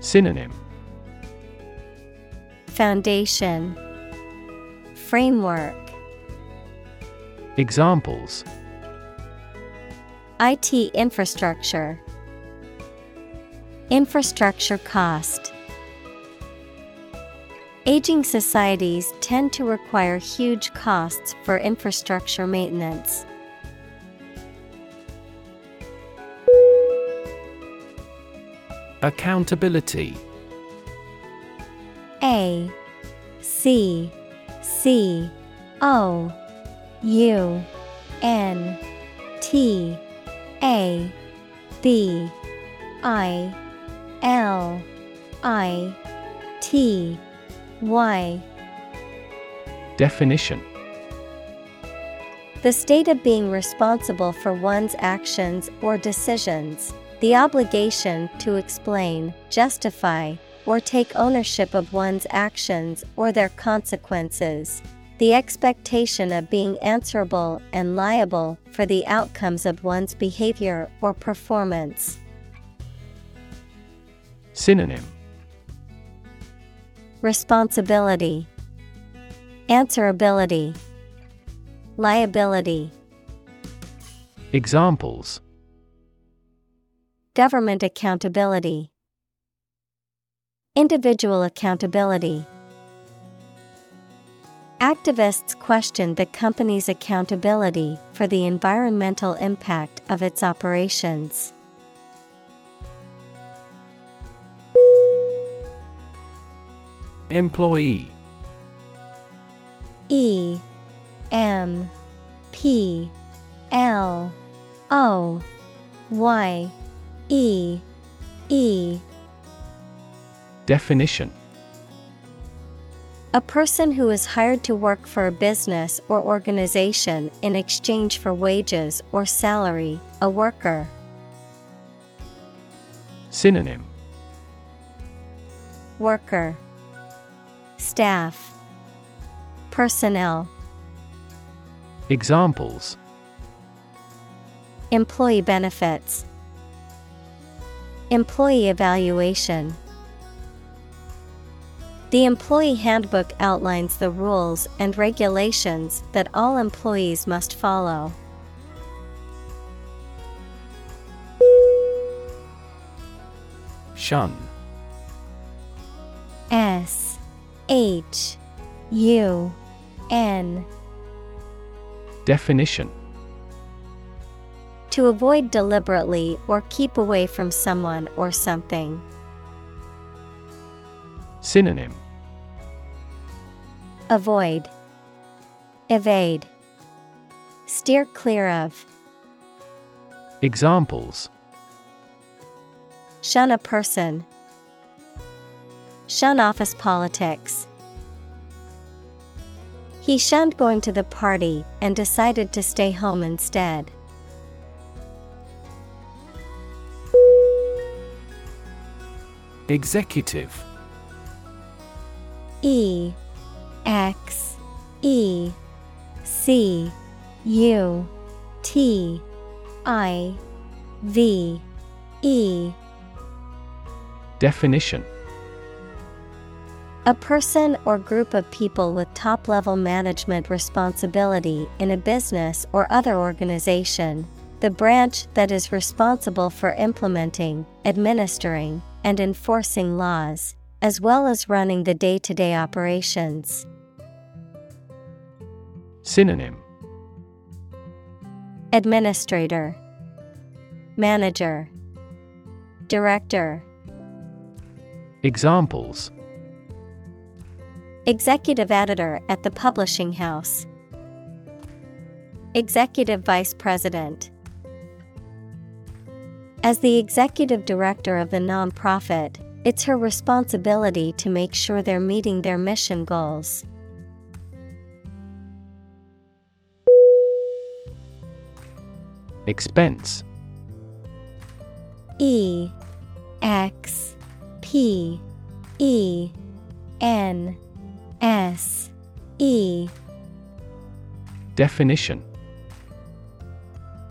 Synonym. Foundation. Framework. Examples. IT infrastructure. Infrastructure cost. Aging societies tend to require huge costs for infrastructure maintenance. Accountability. A C C O U N T A B I L I T Y. Definition. The state of being responsible for one's actions or decisions, the obligation to explain, justify, or take ownership of one's actions or their consequences, the expectation of being answerable and liable for the outcomes of one's behavior or performance. Synonym. Responsibility, Answerability, Liability. Examples Government accountability, Individual accountability. Activists questioned the company's accountability for the environmental impact of its operations. Employee E M P L O Y E E. Definition. A person who is hired to work for a business or organization in exchange for wages or salary, a worker. Synonym. Worker. Staff. Personnel. Examples. Employee benefits Employee evaluation. The employee handbook outlines the rules and regulations that all employees must follow. Shun. S H U N. Definition To avoid deliberately or keep away from someone or something. Synonym Avoid, Evade, Steer clear of. Examples Shun a person. Shun office politics. He shunned going to the party and decided to stay home instead. Executive. E X E C U T I V E. Definition. A person or group of people with top level management responsibility in a business or other organization, the branch that is responsible for implementing, administering, and enforcing laws, as well as running the day to day operations. Synonym Administrator, Manager, Director. Examples Executive Editor at the Publishing House, Executive Vice President. As the executive director of the nonprofit, it's her responsibility to make sure they're meeting their mission goals. Expense. E X P E N S E. Definition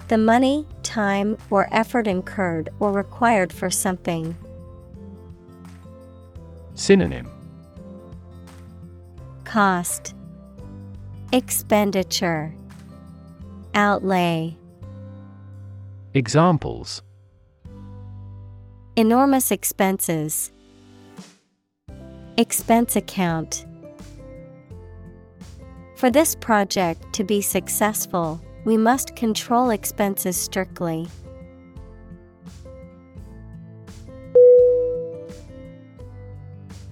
The money, time, or effort incurred or required for something. Synonym Cost Expenditure Outlay Examples Enormous expenses. Expense account. For this project to be successful, we must control expenses strictly.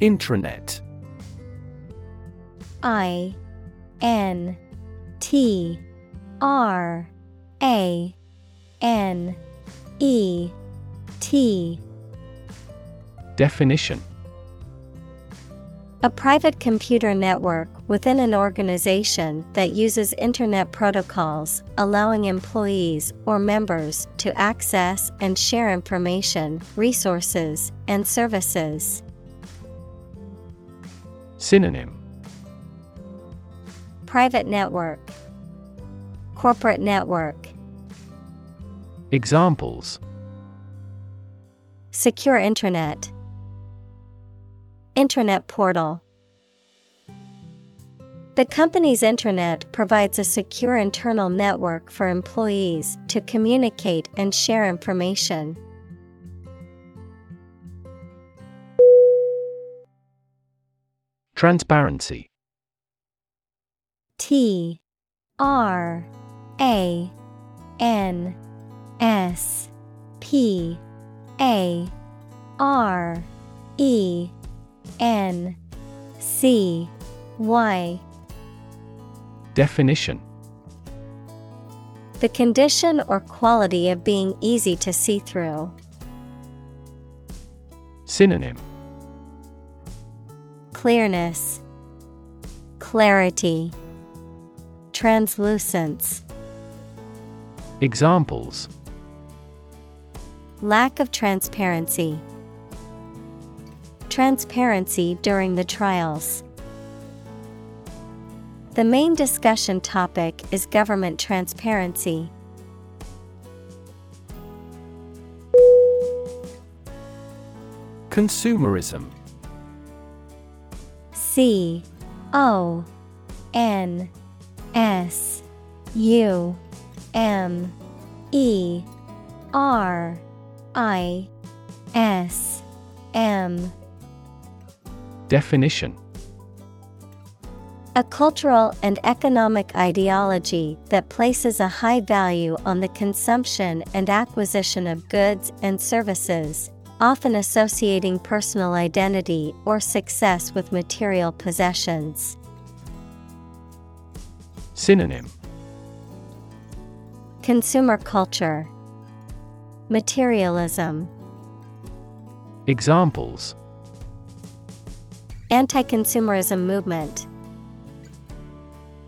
Intranet. I N T R A N E T. Definition. A private computer network within an organization that uses intranet protocols, allowing employees or members to access and share information, resources, and services. Synonym. Private network, Corporate network, Examples. Secure Intranet, Internet portal. The company's intranet provides a secure internal network for employees to communicate and share information. Transparency T R A N S P A R E N C Y Definition The condition or quality of being easy to see through. Synonym Clearness, Clarity, Translucence, Examples Lack of transparency. Transparency during the trials. The main discussion topic is government transparency. Consumerism. C O N S U M E R I S M. Definition A cultural and economic ideology that places a high value on the consumption and acquisition of goods and services, often associating personal identity or success with material possessions. Synonym. Consumer culture, Materialism, Examples. Anti consumerism movement,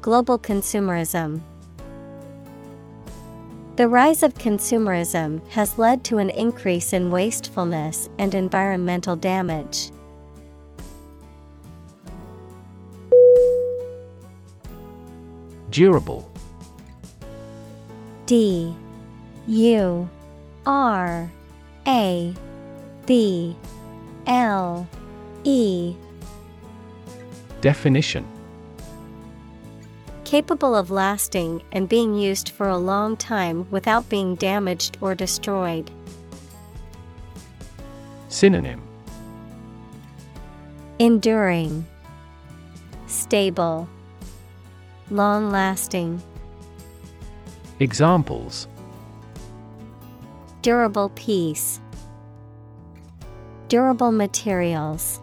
Global consumerism. The rise of consumerism has led to an increase in wastefulness and environmental damage. Durable. D. U. R. A. B. L. E. Definition Capable of lasting and being used for a long time without being damaged or destroyed. Synonym Enduring, Stable, Long lasting, Examples Durable piece, Durable materials.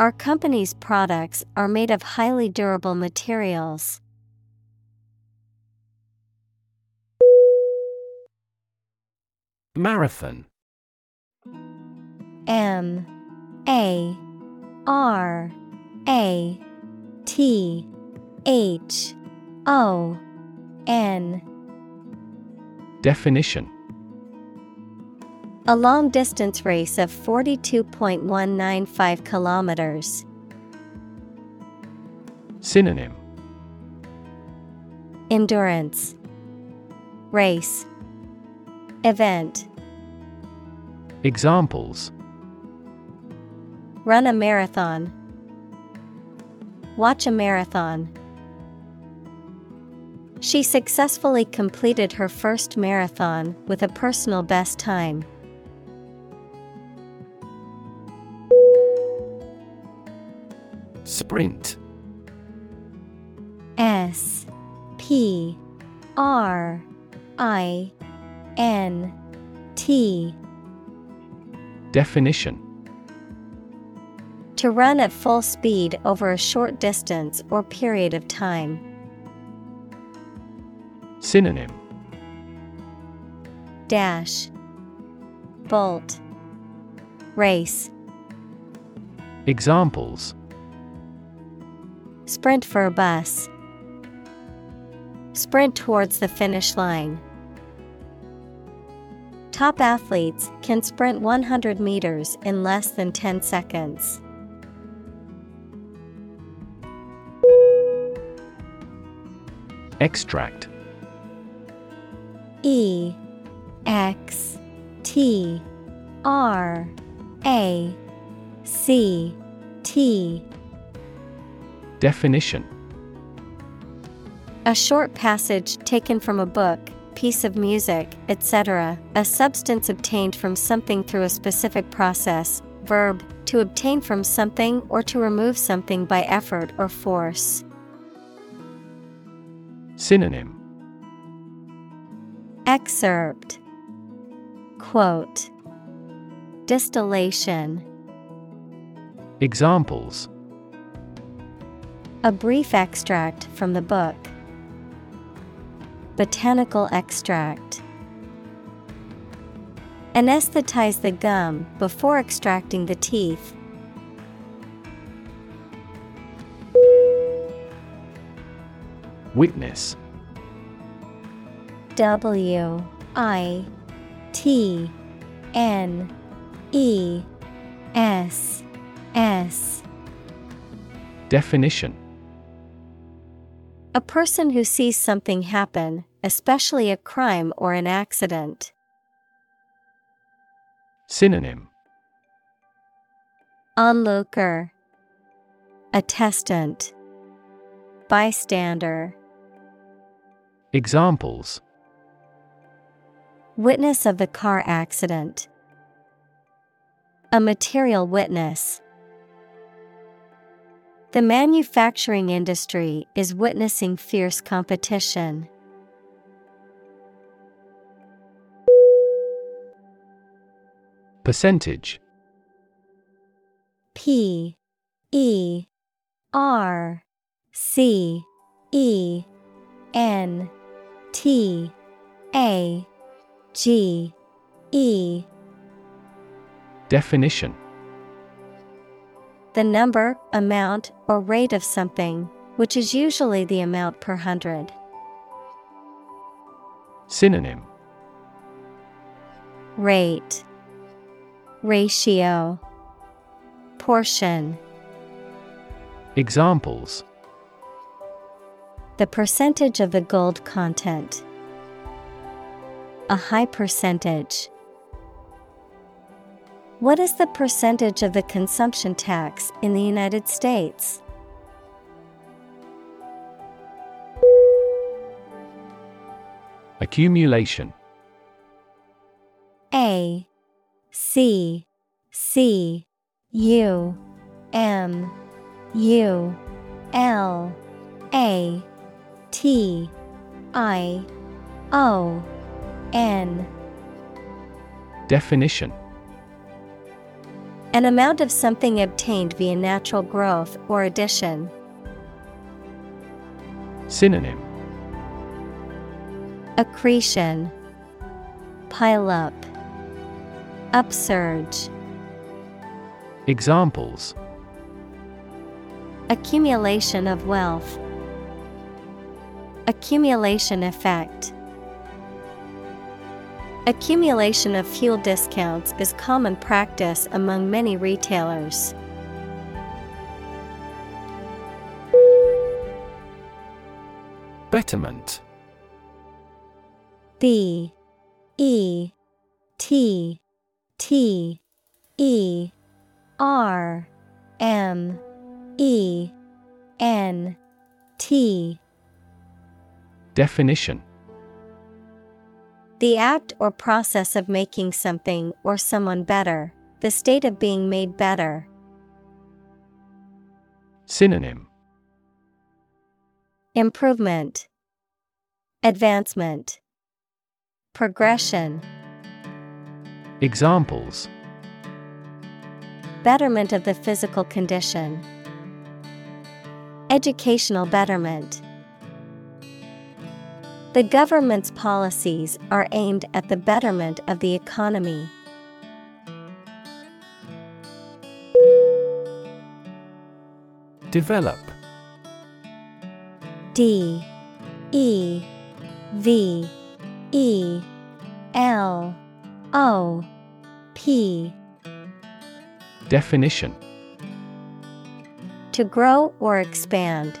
Our company's products are made of highly durable materials. Marathon. M. A. R. A. T. H. O. N. Definition A long distance race of 42.195 kilometers. Synonym Endurance Race Event Examples Run a marathon. Watch a marathon. She successfully completed her first marathon with a personal best time. Sprint. S P R I N T. Definition. To run at full speed over a short distance or period of time. Synonym. Dash. Bolt. Race. Examples Sprint for a bus. Sprint towards the finish line. Top athletes can sprint 100 meters in less than 10 seconds. Extract E X T R A C T Definition. A short passage taken from a book, piece of music, etc., a substance obtained from something through a specific process, verb, to obtain from something or to remove something by effort or force. Synonym. Excerpt. Quote. Distillation. Examples A brief extract from the book. Botanical extract. Anesthetize the gum before extracting the teeth. Witness W I T N E S S Definition A person who sees something happen, especially a crime or an accident. Synonym Onlooker, Attestant, Bystander, Examples Witness of the car accident. A material witness. The manufacturing industry is witnessing fierce competition. Percentage. P E R C E N T A G E. Definition The number, amount, or rate of something, which is usually the amount per hundred. Synonym Rate Ratio Portion Examples The percentage of the gold content. A high percentage. What is the percentage of the consumption tax in the United States? Accumulation. A C C U M U L A T I O N. Definition An amount of something obtained via natural growth or addition. Synonym. Accretion. Pile up. Upsurge. Examples. Accumulation of wealth. Accumulation effect Accumulation of fuel discounts is common practice among many retailers. Betterment. B E T T E R M E N T. Definition The act or process of making something or someone better, the state of being made better. Synonym. Improvement, Advancement, Progression, Examples. Betterment of the physical condition, Educational betterment. The government's policies are aimed at the betterment of the economy. Develop. D E V E L O P. Definition. To grow or expand,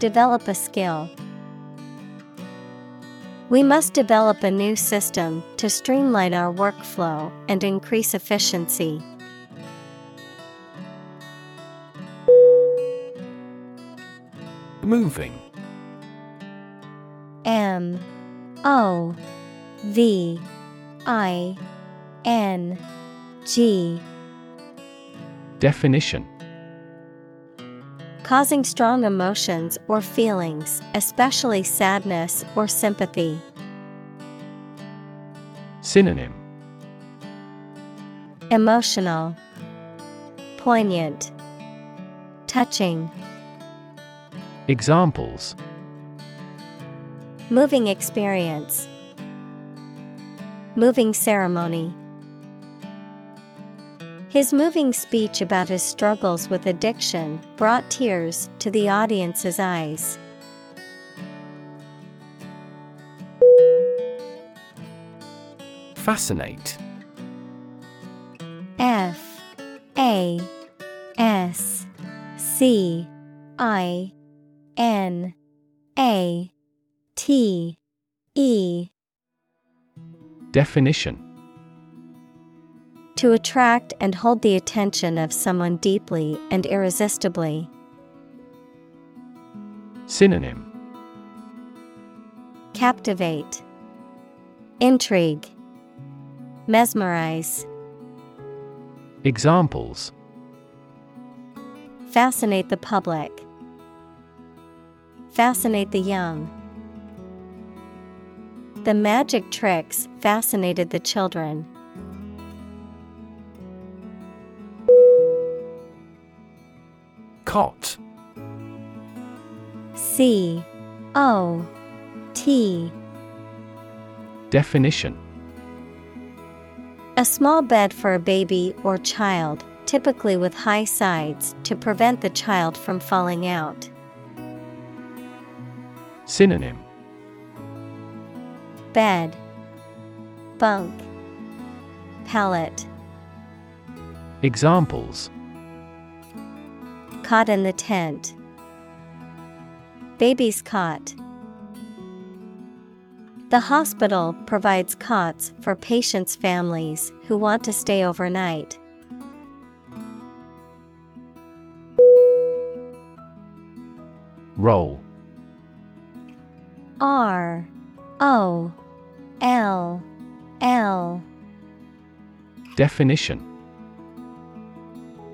Develop a skill. We must develop a new system to streamline our workflow and increase efficiency. Moving M O V I N G Definition Causing strong emotions or feelings, especially sadness or sympathy. Synonym Emotional, Poignant, Touching. Examples Moving experience. Moving ceremony. His moving speech about his struggles with addiction brought tears to the audience's eyes. Fascinate. F A S C I N A T E. Definition To attract and hold the attention of someone deeply and irresistibly. Synonym Captivate, Intrigue, Mesmerize. Examples Fascinate the public. Fascinate the young. The magic tricks fascinated the children. Cot. C O T. Definition. A small bed for a baby or child, typically with high sides to prevent the child from falling out. Synonym. Bed. Bunk. Pallet. Examples Cot in the tent. Baby's cot. The hospital provides cots for patients' families who want to stay overnight. Roll R O L L Definition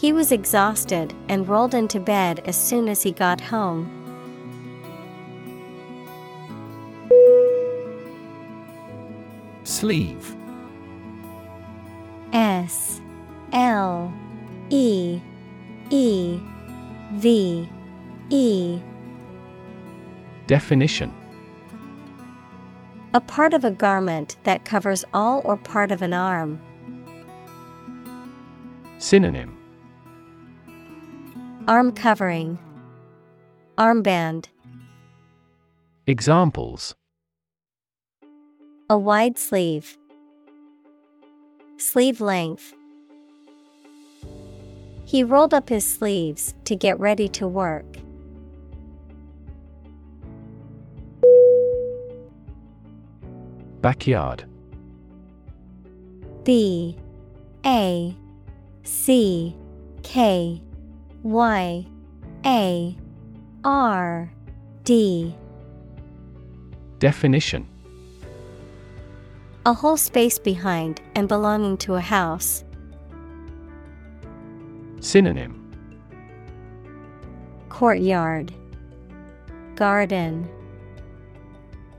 He was exhausted and rolled into bed as soon as he got home. Sleeve S L E E V E Definition A part of a garment that covers all or part of an arm. Synonym Arm covering. Armband. Examples A wide sleeve. Sleeve length. He rolled up his sleeves to get ready to work. Backyard B A C K Y A R D Definition A whole space behind and belonging to a house. Synonym Courtyard Garden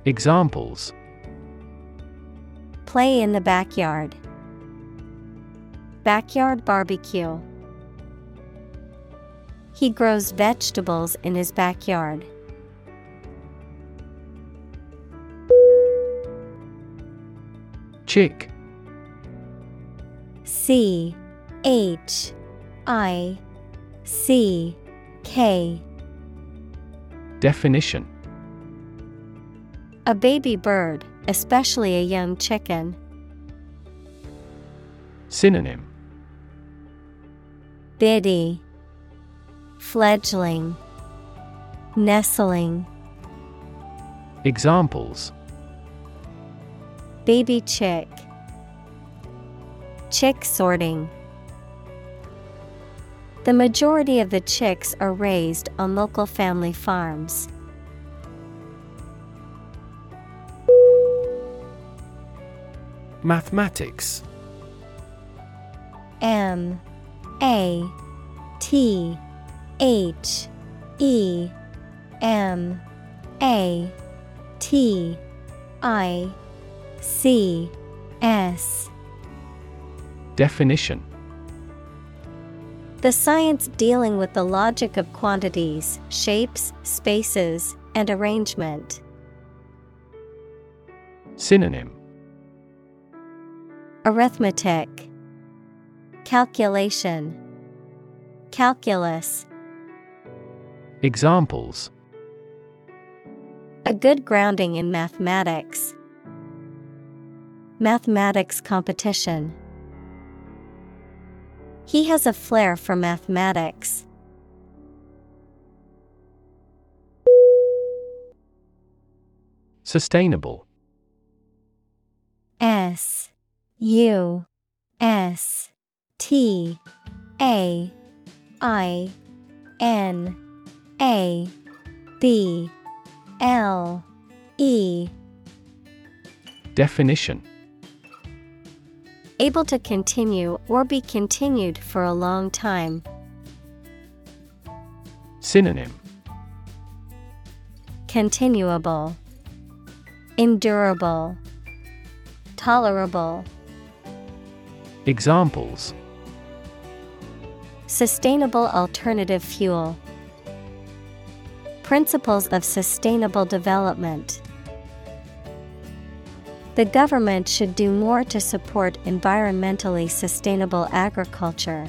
Examples Play in the backyard. Backyard barbecue. He grows vegetables in his backyard. Chick. C H I C K. Definition. A baby bird, especially a young chicken. Synonym. Biddy Fledgling Nestling. Examples. Baby chick. Chick sorting. The majority of the chicks are raised on local family farms. Mathematics. M A T H E M A T I C S. Definition. The science dealing with the logic of quantities, shapes, spaces, and arrangement. Synonym. Arithmetic. Calculation. Calculus Examples A good grounding in mathematics. Mathematics competition. He has a flair for mathematics. Sustainable. S U S T A I N A B L E Definition Able to continue or be continued for a long time. Synonym Continuable, Endurable, Tolerable. Examples Sustainable alternative fuel. Principles of sustainable development. The government should do more to support environmentally sustainable agriculture.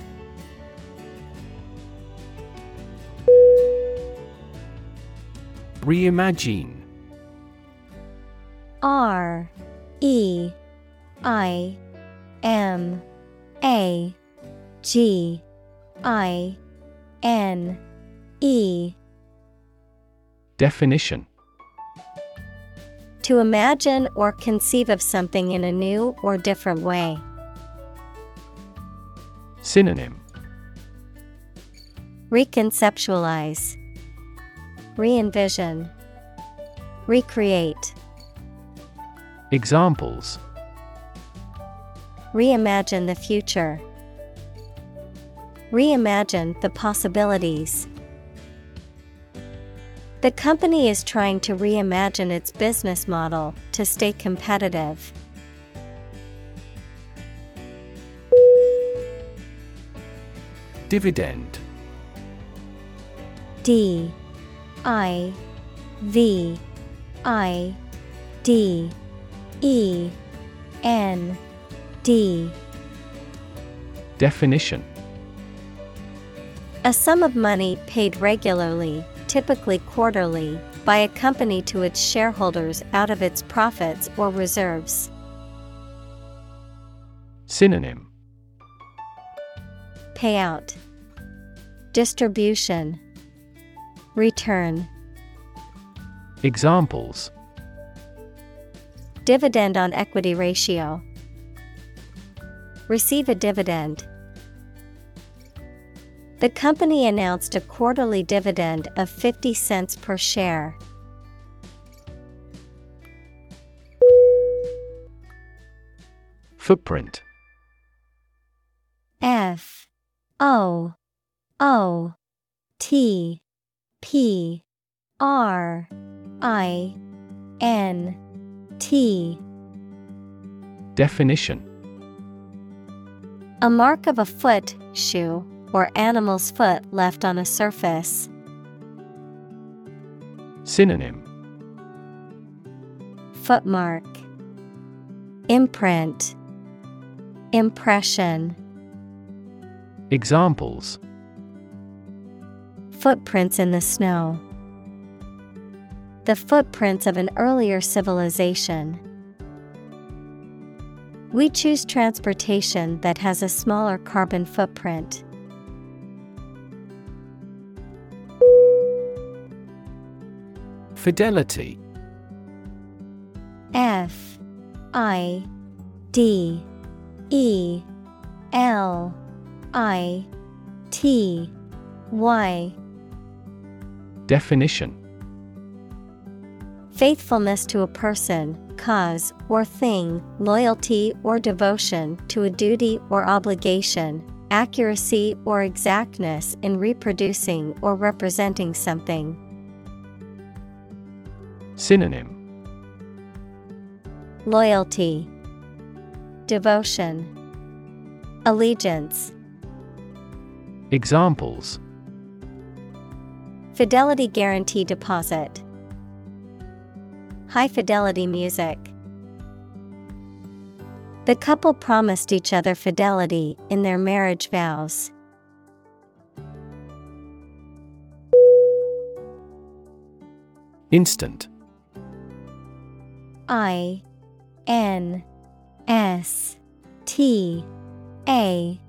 Reimagine R E I M A G I N E Definition To imagine or conceive of something in a new or different way. Synonym Reconceptualize, Re envision, Recreate. Examples Reimagine the future. Reimagine the possibilities. The company is trying to reimagine its business model to stay competitive. Dividend. D I V I D E N D. Definition. A sum of money paid regularly, typically quarterly, by a company to its shareholders out of its profits or reserves. Synonym Payout, Distribution, Return. Examples Dividend on equity ratio. Receive a dividend. The company announced a quarterly dividend of 50 cents per share. Footprint. F O O T P R I N T. Definition. A mark of a foot, shoe, or animal's foot left on a surface. Synonym Footmark Imprint Impression Examples Footprints in the snow. The footprints of an earlier civilization. We choose transportation that has a smaller carbon footprint. Fidelity. F I D E L I T Y. Definition. Faithfulness to a person, cause, or thing, loyalty or devotion to a duty or obligation, accuracy or exactness in reproducing or representing something. Synonym Loyalty, Devotion, Allegiance. Examples Fidelity Guarantee Deposit. High fidelity music. The couple promised each other fidelity in their marriage vows. Instant I N S T A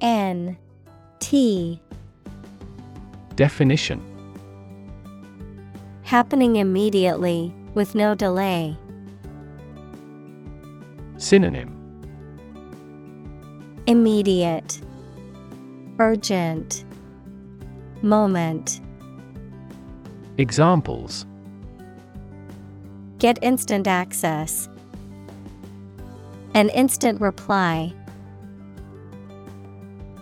N T. Definition. Happening immediately, with no delay. Synonym. Immediate, Urgent, Moment. Examples Get instant access. An instant reply.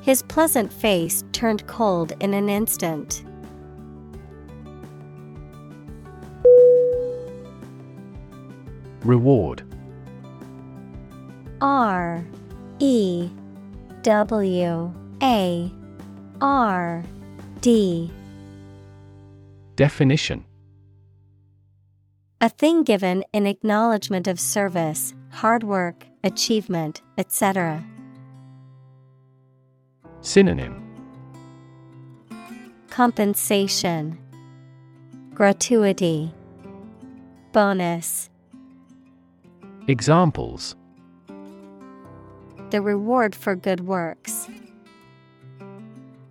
His pleasant face turned cold in an instant. Reward R E W A R D Definition A thing given in acknowledgement of service, hard work, achievement, etc. Synonym Compensation Gratuity Bonus Examples The reward for good works.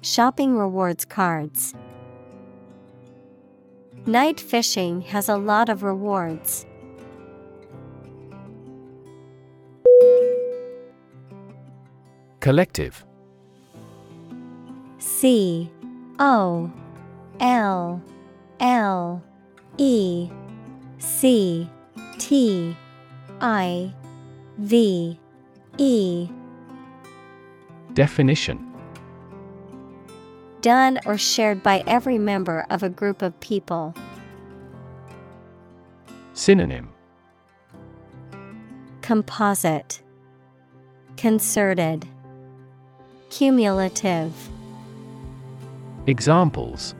Shopping rewards cards. Night fishing has a lot of rewards. Collective. C O L L E C T I V E. Definition Done or shared by every member of a group of people. Synonym Composite Concerted Cumulative Examples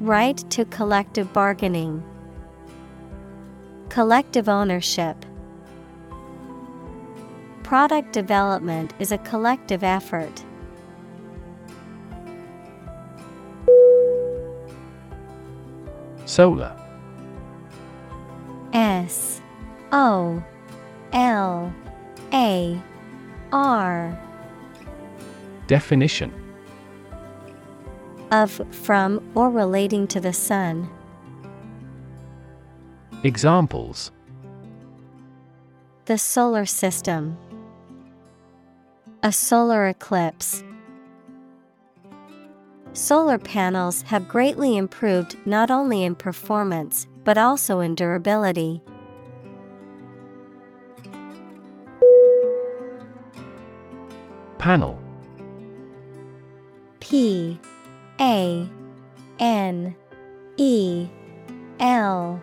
Right to collective bargaining. Collective ownership. Product development is a collective effort. Solar S O L A R Definition of, from, or relating to the sun. Examples The solar system. A solar eclipse. Solar panels have greatly improved not only in performance, but also in durability. Panel. P A N E L.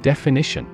Definition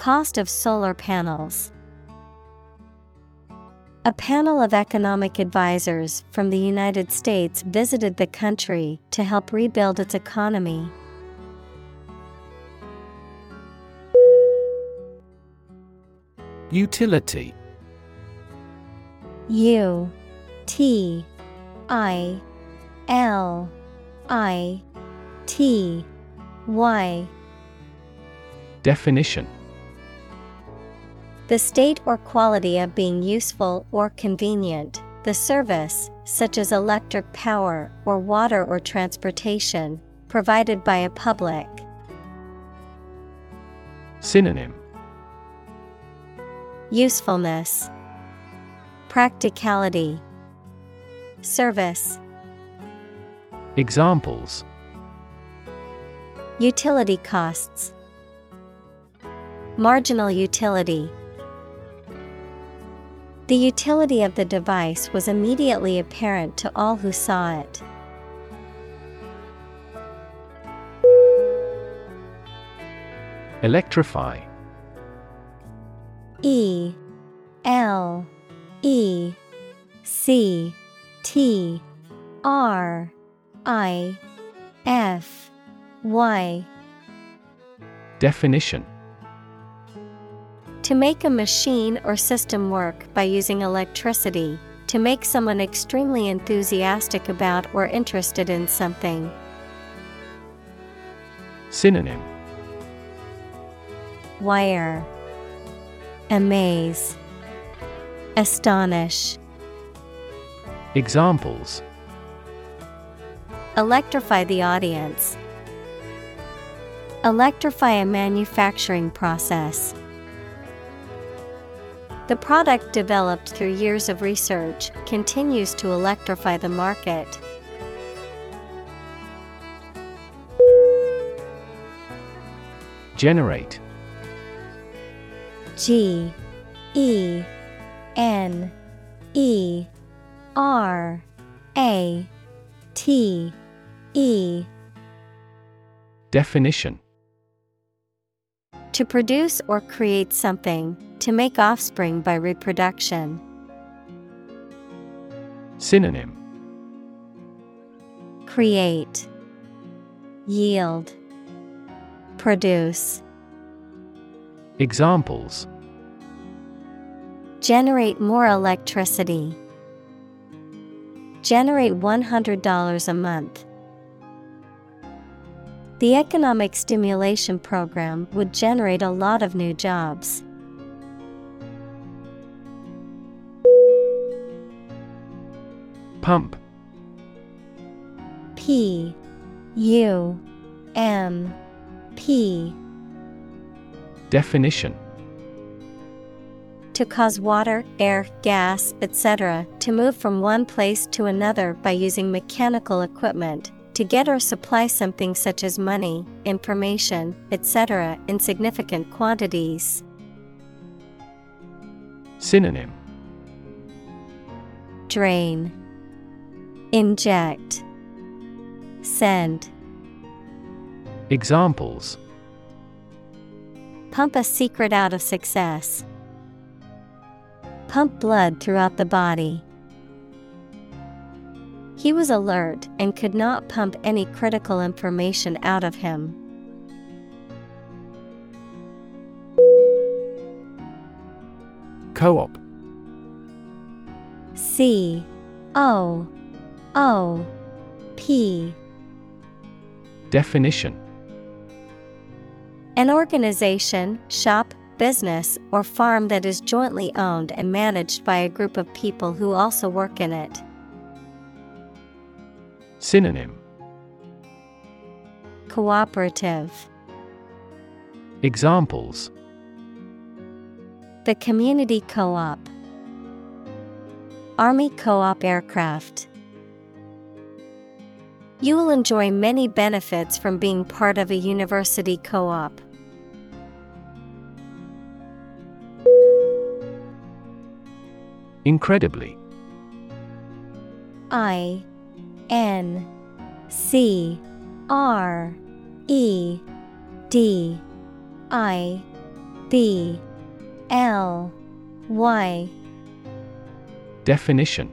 Cost of solar panels. A panel of economic advisors from the United States visited the country to help rebuild its economy. Utility U T I L I T Y Definition The state or quality of being useful or convenient, the service, such as electric power or water or transportation, provided by a public. Synonym Usefulness, Practicality, Service. Examples Utility costs, Marginal utility. The utility of the device was immediately apparent to all who saw it. Electrify. E L E C T R I F Y. Definition To make a machine or system work by using electricity, to make someone extremely enthusiastic about or interested in something. Synonym Wire Amaze Astonish Examples Electrify the audience. Electrify a manufacturing process. The product developed through years of research continues to electrify the market. Generate. G E N E R A T E. Definition. To produce or create something, to make offspring by reproduction. Synonym Create Yield Produce Examples Generate more electricity. Generate $100 a month. The economic stimulation program would generate a lot of new jobs. Pump P U M P Definition To cause water, air, gas, etc. to move from one place to another by using mechanical equipment, to get or supply something such as money, information, etc. in significant quantities. Synonym Drain, Inject, Send. Examples Pump a secret out of success. Pump blood throughout the body. He was alert and could not pump any critical information out of him. Co op C O O P. Definition. An organization, shop, business, or farm that is jointly owned and managed by a group of people who also work in it. Synonym. Cooperative. Examples. The Community Co op Army Co op aircraft. You will enjoy many benefits from being part of a university co op. Incredibly. I N C R E D I B L Y. Definition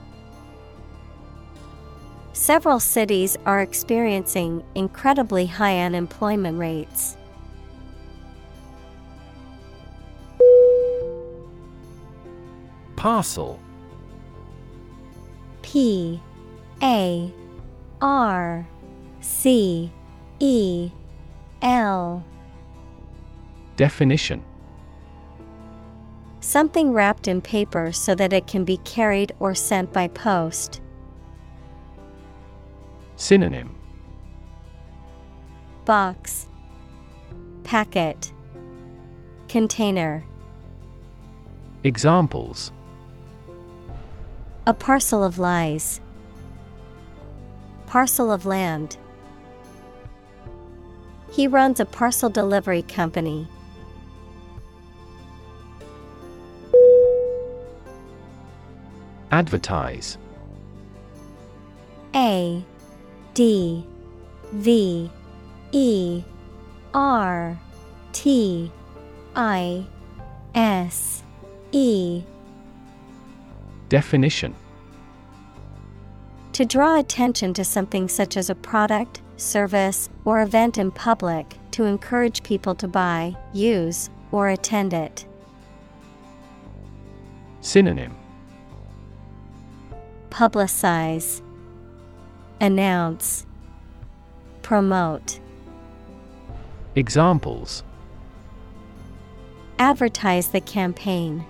Several cities are experiencing incredibly high unemployment rates. Parcel P A R C E L Definition Something wrapped in paper so that it can be carried or sent by post. Synonym. Box. Packet. Container. Examples. A parcel of lies. Parcel of land. He runs a parcel delivery company. Advertise. A D V E R T I S E. Definition. To draw attention to something such as a product, service, or event in public to encourage people to buy, use, or attend it. Synonym. Publicize, Announce, Promote. Examples Advertise the campaign.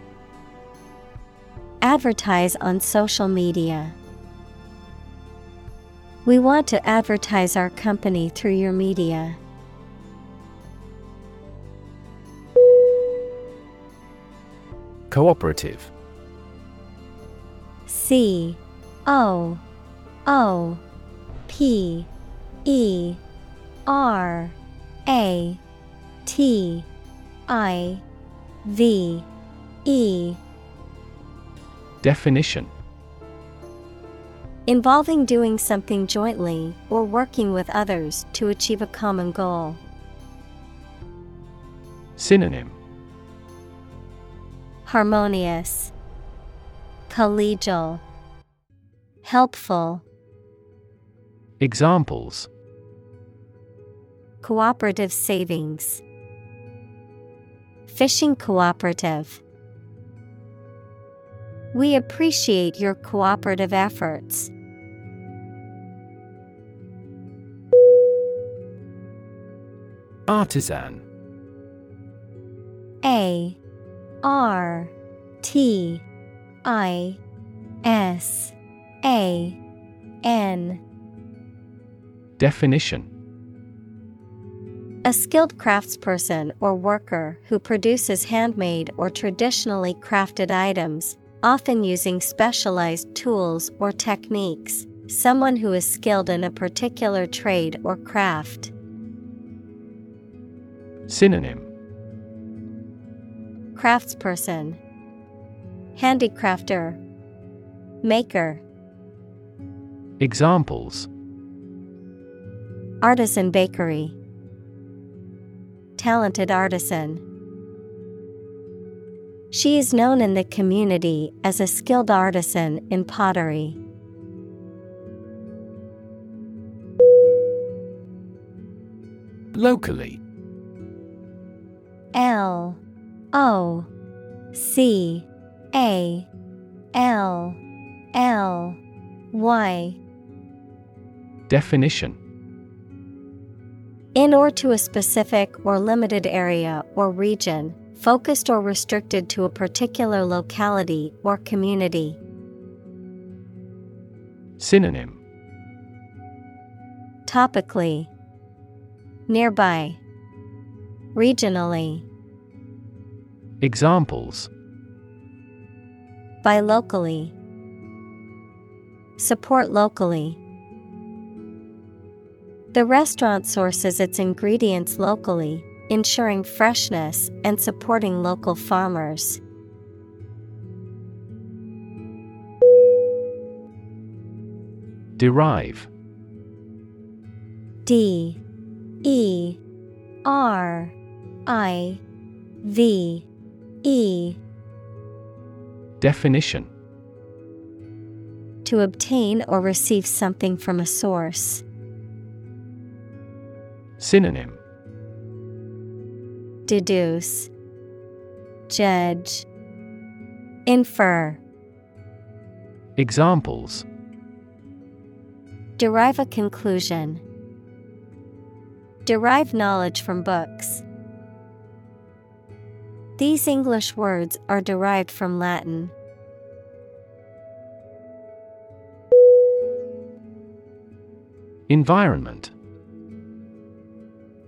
Advertise on social media. We want to advertise our company through your media. Cooperative C O O P E R A T I V E Definition Involving doing something jointly or working with others to achieve a common goal. Synonym Harmonious, Collegial, Helpful. Examples. Cooperative savings. Fishing cooperative. We appreciate your cooperative efforts. Artisan. A. R. T. I. S. A. N Definition. A skilled craftsperson or worker who produces handmade or traditionally crafted items, often using specialized tools or techniques. Someone who is skilled in a particular trade or craft. Synonym. Craftsperson, Handicrafter, Maker, Examples Artisan bakery, Talented artisan. She is known in the community as a skilled artisan in pottery. Locally L O C A L L Y Definition In or to a specific or limited area or region, focused or restricted to a particular locality or community. Synonym. Topically, Nearby, Regionally, Examples. Buy locally, Support locally. The restaurant sources its ingredients locally, ensuring freshness and supporting local farmers. Derive. D. E. R. I. V. E. Definition. To obtain or receive something from a source. Synonym Deduce, Judge, Infer. Examples Derive a conclusion. Derive knowledge from books. These English words are derived from Latin. Environment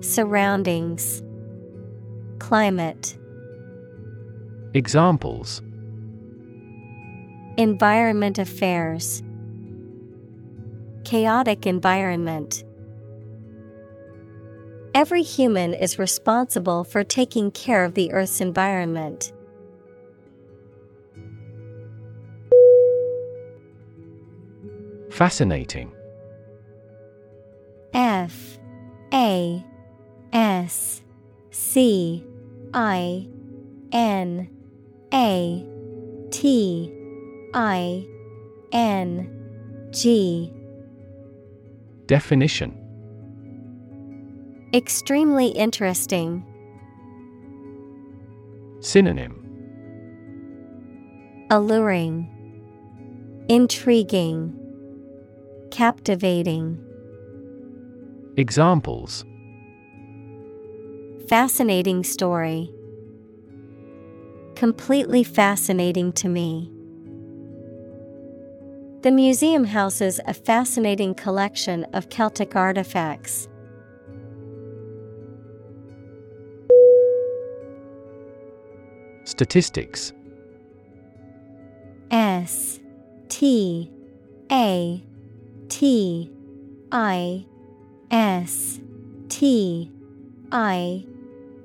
Surroundings, Climate. Examples Environment Affairs Chaotic environment. Every human is responsible for taking care of the Earth's environment. Fascinating F A S C I N A T I N G. Definition. Extremely interesting. Synonym. Alluring, Intriguing, Captivating. Examples Fascinating story. Completely fascinating to me. The museum houses a fascinating collection of Celtic artifacts. Statistics S T A T I S T I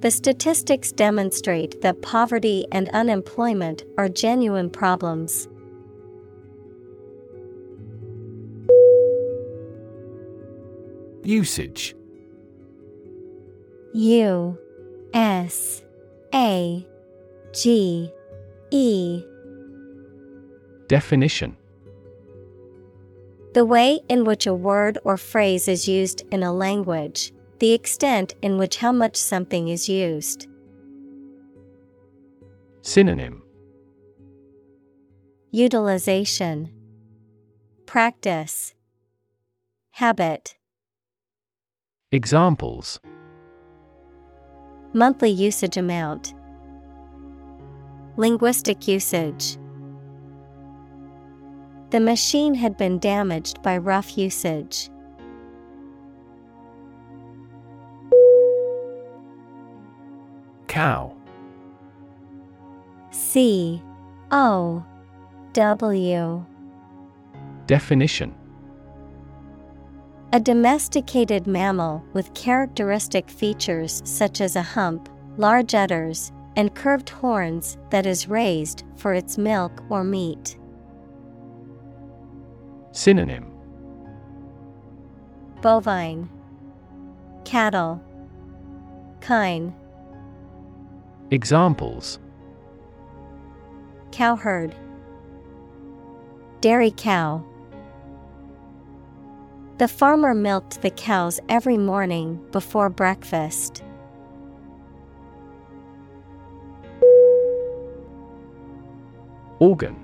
The statistics demonstrate that poverty and unemployment are genuine problems. Usage. U S A G E. Definition. The way in which a word or phrase is used in a language, the extent in which how much something is used. Synonym Utilization, Practice, Habit, Examples Monthly usage amount, Linguistic usage. The machine had been damaged by rough usage. Cow. C O W. Definition. A domesticated mammal with characteristic features such as a hump, large udders, and curved horns that is raised for its milk or meat. Synonym. Bovine, Cattle, Kine, Examples. Cowherd, Dairy cow. The farmer milked the cows every morning before breakfast. Organ.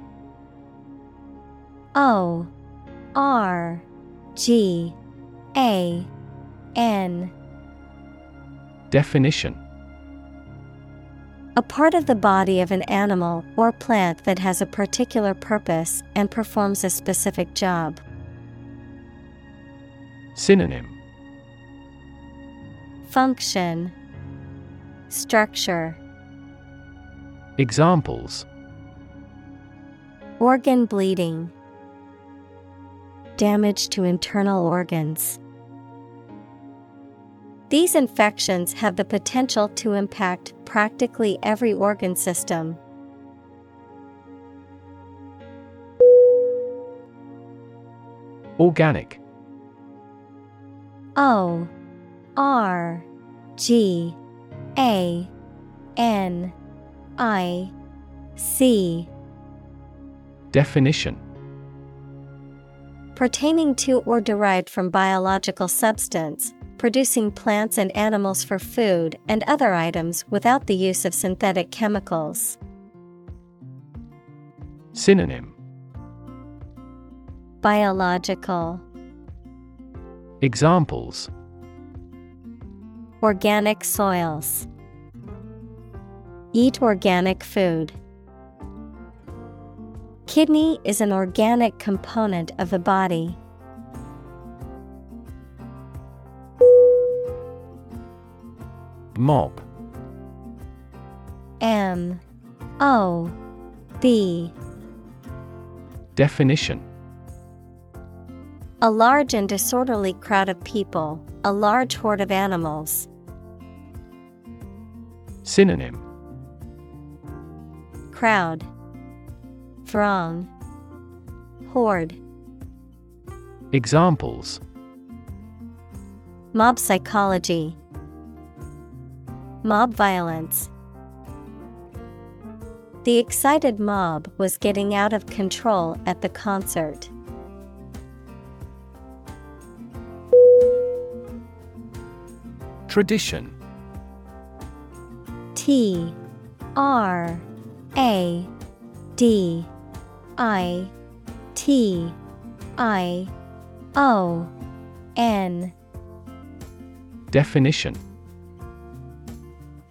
O. R. G. A. N. Definition A part of the body of an animal or plant that has a particular purpose and performs a specific job. Synonym. Function. Structure. Examples. Organ bleeding. Damage to internal organs. These infections have the potential to impact practically every organ system. Organic. O R G A N I C. Definition. Pertaining to or derived from biological substance producing plants and animals for food and other items without the use of synthetic chemicals. Synonym Biological Examples Organic soils. Eat organic food. Kidney is an organic component of the body. Mob. M. O. B. Definition. A large and disorderly crowd of people, a large horde of animals. Synonym. Crowd. Throng. Horde. Examples. Mob psychology Mob violence. The excited mob was getting out of control at the concert. Tradition. T R A D I T I O N. Definition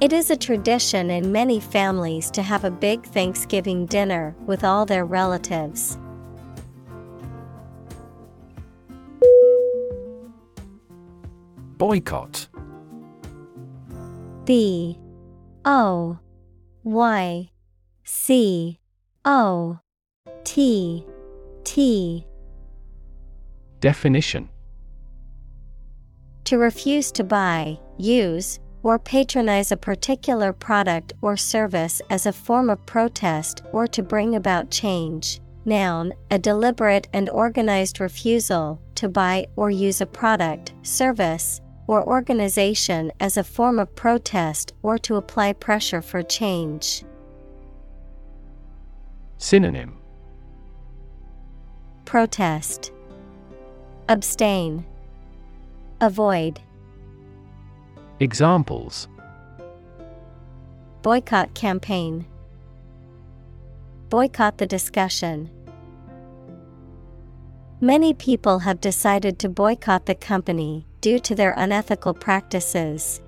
It is a tradition in many families to have a big Thanksgiving dinner with all their relatives. Boycott. B O Y C O T T. Definition. To refuse to buy, use, or patronize a particular product or service as a form of protest or to bring about change. Noun, a deliberate and organized refusal to buy or use a product, service, or organization as a form of protest or to apply pressure for change. Synonym Protest, Abstain, Avoid. Examples Boycott campaign. Boycott the discussion. Many people have decided to boycott the company due to their unethical practices.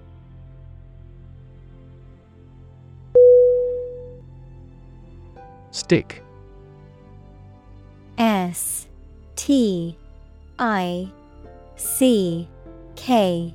Stick S T I C K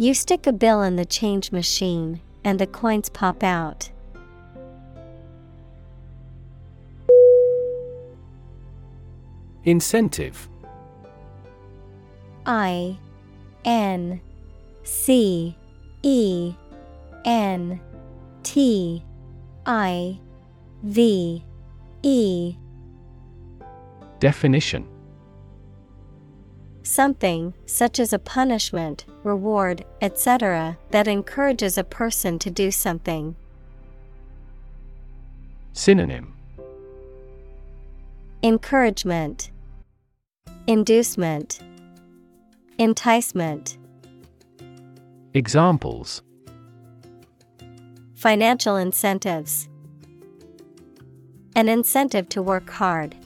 You stick a bill in the change machine, and the coins pop out. Incentive. I N C E N T I V E. Definition. Something, such as a punishment, reward, etc., that encourages a person to do something. Synonym Encouragement, Inducement, Enticement. Examples Financial incentives, An incentive to work hard.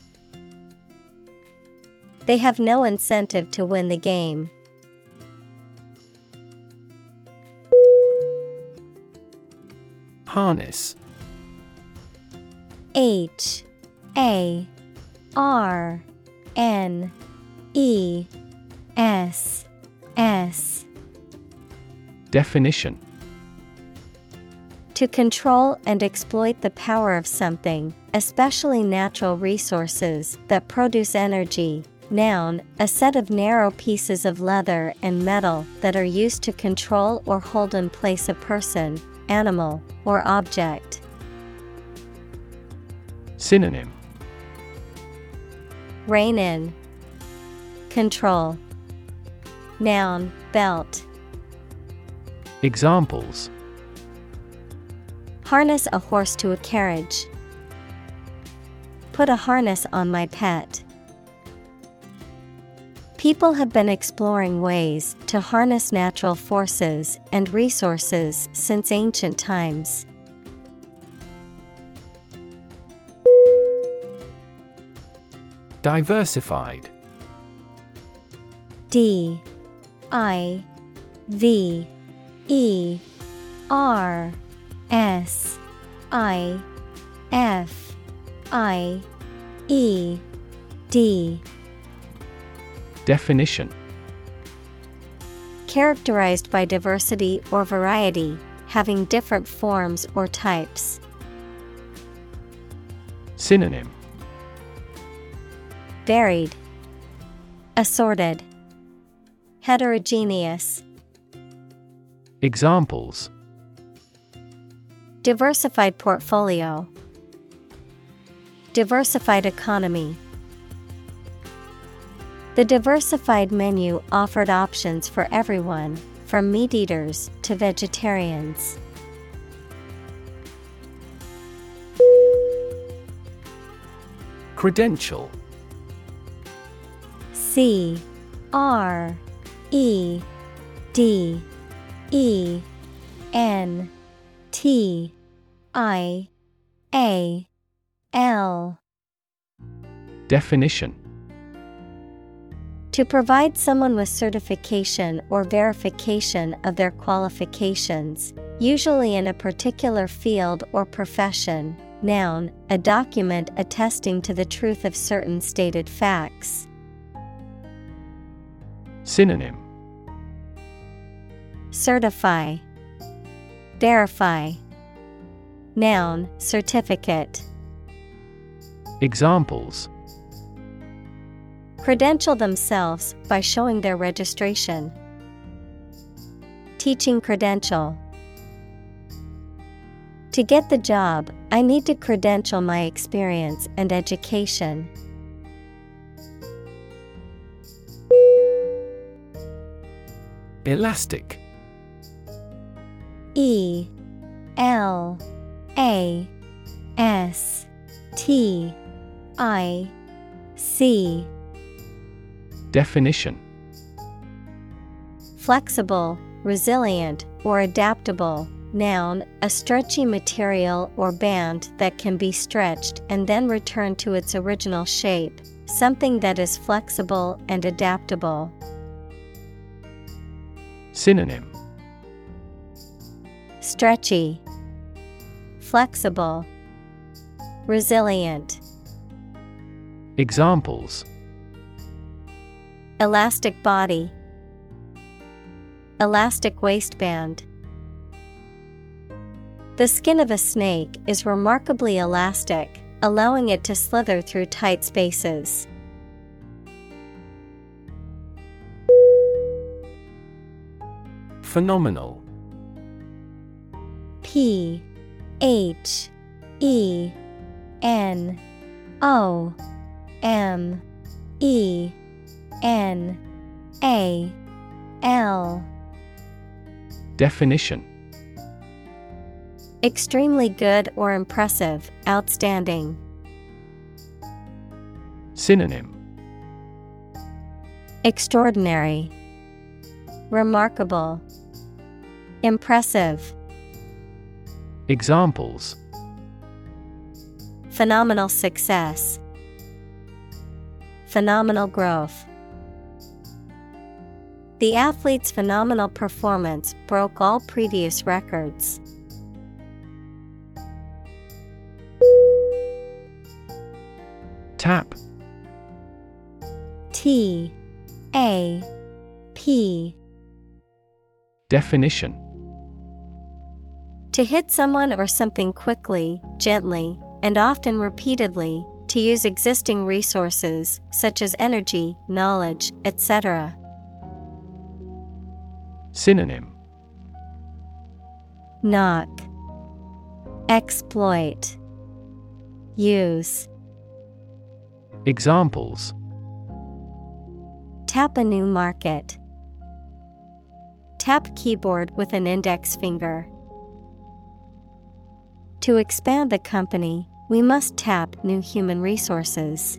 They have no incentive to win the game. Harness H A R N E S S Definition To control and exploit the power of something, especially natural resources that produce energy. Noun, a set of narrow pieces of leather and metal that are used to control or hold in place a person, animal, or object. Synonym Rein in, Control. Noun, belt. Examples Harness a horse to a carriage. Put a harness on my pet. People have been exploring ways to harness natural forces and resources since ancient times. Diversified D I V E R S I F I E D Definition Characterized by diversity or variety, having different forms or types. Synonym Varied, Assorted, Heterogeneous. Examples Diversified portfolio, Diversified economy. The diversified menu offered options for everyone, from meat eaters to vegetarians. Credential. C R E D E N T I A L. Definition To provide someone with certification or verification of their qualifications, usually in a particular field or profession. Noun, a document attesting to the truth of certain stated facts. Synonym Certify, Verify. Noun, certificate. Examples Credential themselves by showing their registration. Teaching credential. To get the job, I need to credential my experience and education. Elastic E L A S T I C Definition Flexible, resilient, or adaptable. Noun, a stretchy material or band that can be stretched and then returned to its original shape, something that is flexible and adaptable. Synonym Stretchy, Flexible, Resilient. Examples Elastic body, Elastic waistband. The skin of a snake is remarkably elastic, allowing it to slither through tight spaces. Phenomenal P H E N O M E N A L. Definition. Extremely good or impressive, outstanding. Synonym. Extraordinary, Remarkable, Impressive. Examples. Phenomenal success, Phenomenal growth. The athlete's phenomenal performance broke all previous records. Tap. T. A. P. Definition. To hit someone or something quickly, gently, and often repeatedly, to use existing resources such as energy, knowledge, etc. Synonym Knock, Exploit, Use. Examples Tap a new market. Tap keyboard with an index finger. To expand the company, we must tap new human resources.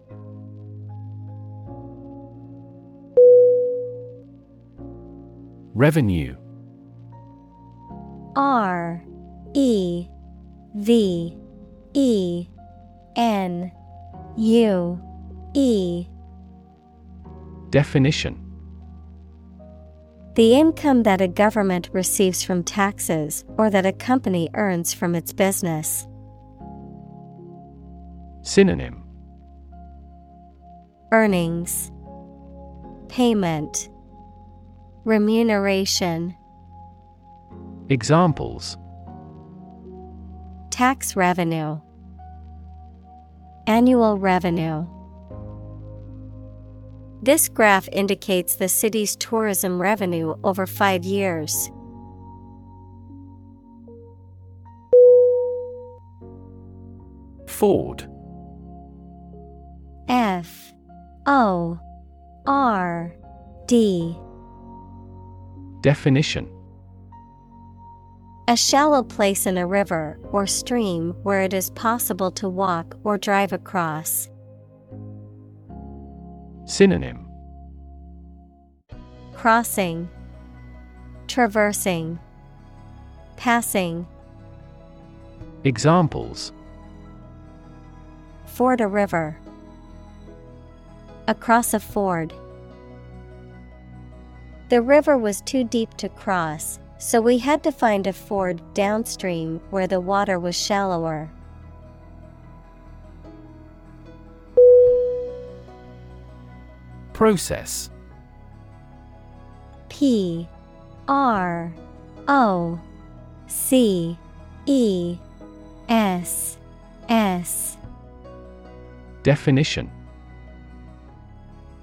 Revenue. R E V E N U E. Definition. The income that a government receives from taxes or that a company earns from its business. Synonym. Earnings, Payment, Remuneration, Examples. Tax revenue, Annual revenue. This graph indicates the city's tourism revenue over five years. Ford. F O R D Definition A shallow place in a river or stream where it is possible to walk or drive across. Synonym Crossing, Traversing, Passing. Examples Ford a river. Across a ford. The river was too deep to cross, so we had to find a ford downstream where the water was shallower. Process. P R O C E S S. Definition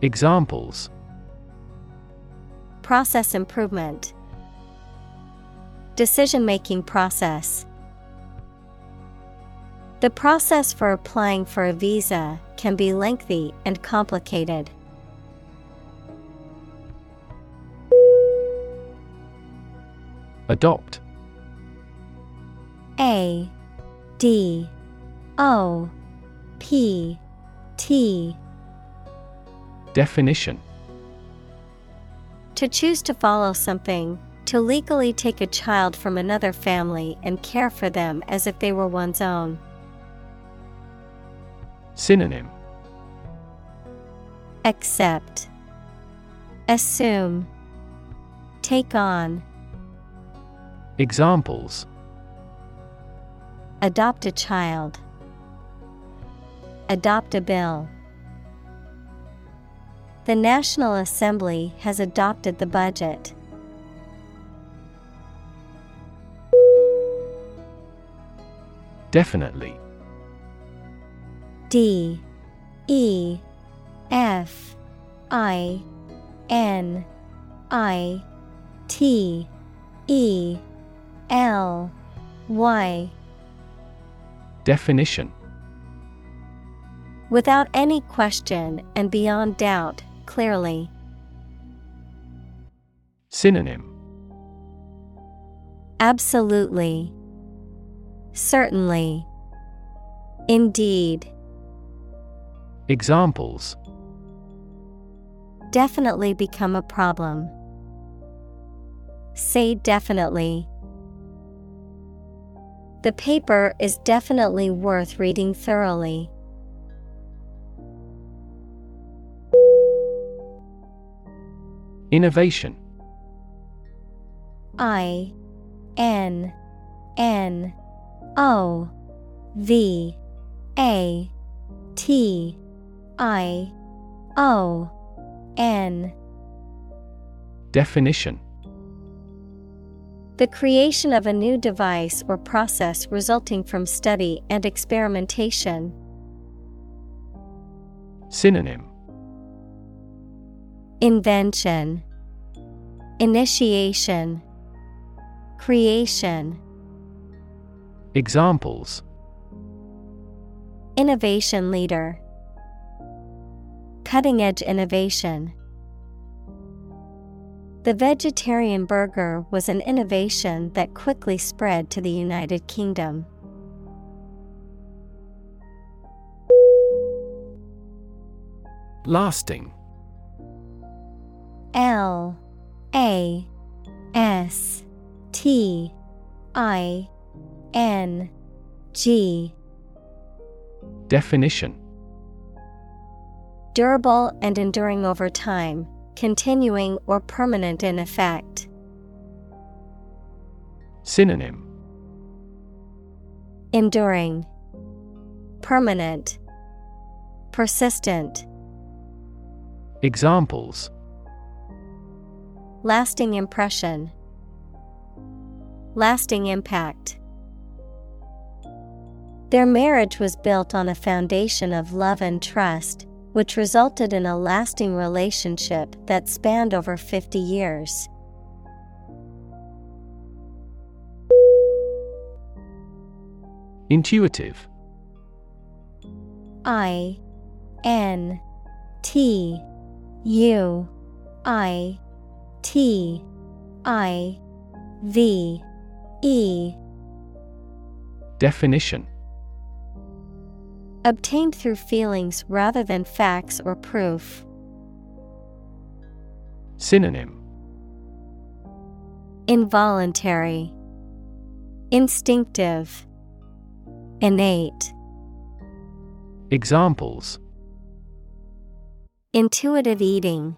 Examples. Process improvement. Decision making process. The process for applying for a visa can be lengthy and complicated. Adopt. A D O P T Definition To choose to follow something, to legally take a child from another family and care for them as if they were one's own. Synonym Accept, Assume, Take on. Examples Adopt a child. Adopt a bill. The National Assembly has adopted the budget. Definitely. D. E. F. I. N. I. T. E. L. Y. Definition. Without any question and beyond doubt, clearly. Synonym Absolutely. Certainly. Indeed. Examples Definitely become a problem. Say definitely. The paper is definitely worth reading thoroughly. Innovation. I N N O V A T I O N. Definition. The creation of a new device or process resulting from study and experimentation. Synonym Invention, Initiation, Creation. Examples Innovation leader, Cutting edge innovation. The vegetarian burger was an innovation that quickly spread to the United Kingdom. Lasting L A S T I N G. Definition. Durable and enduring over time, continuing or permanent in effect. Synonym. Enduring, Permanent, Persistent. Examples Lasting impression, Lasting impact. Their marriage was built on a foundation of love and trust, which resulted in a lasting relationship that spanned over 50 years. Intuitive I N T U I T I V E. Definition. Obtained through feelings rather than facts or proof. Synonym. Involuntary, Instinctive, Innate. Examples. Intuitive eating,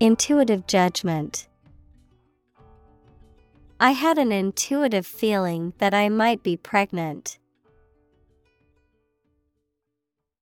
Intuitive judgment. I had an intuitive feeling that I might be pregnant.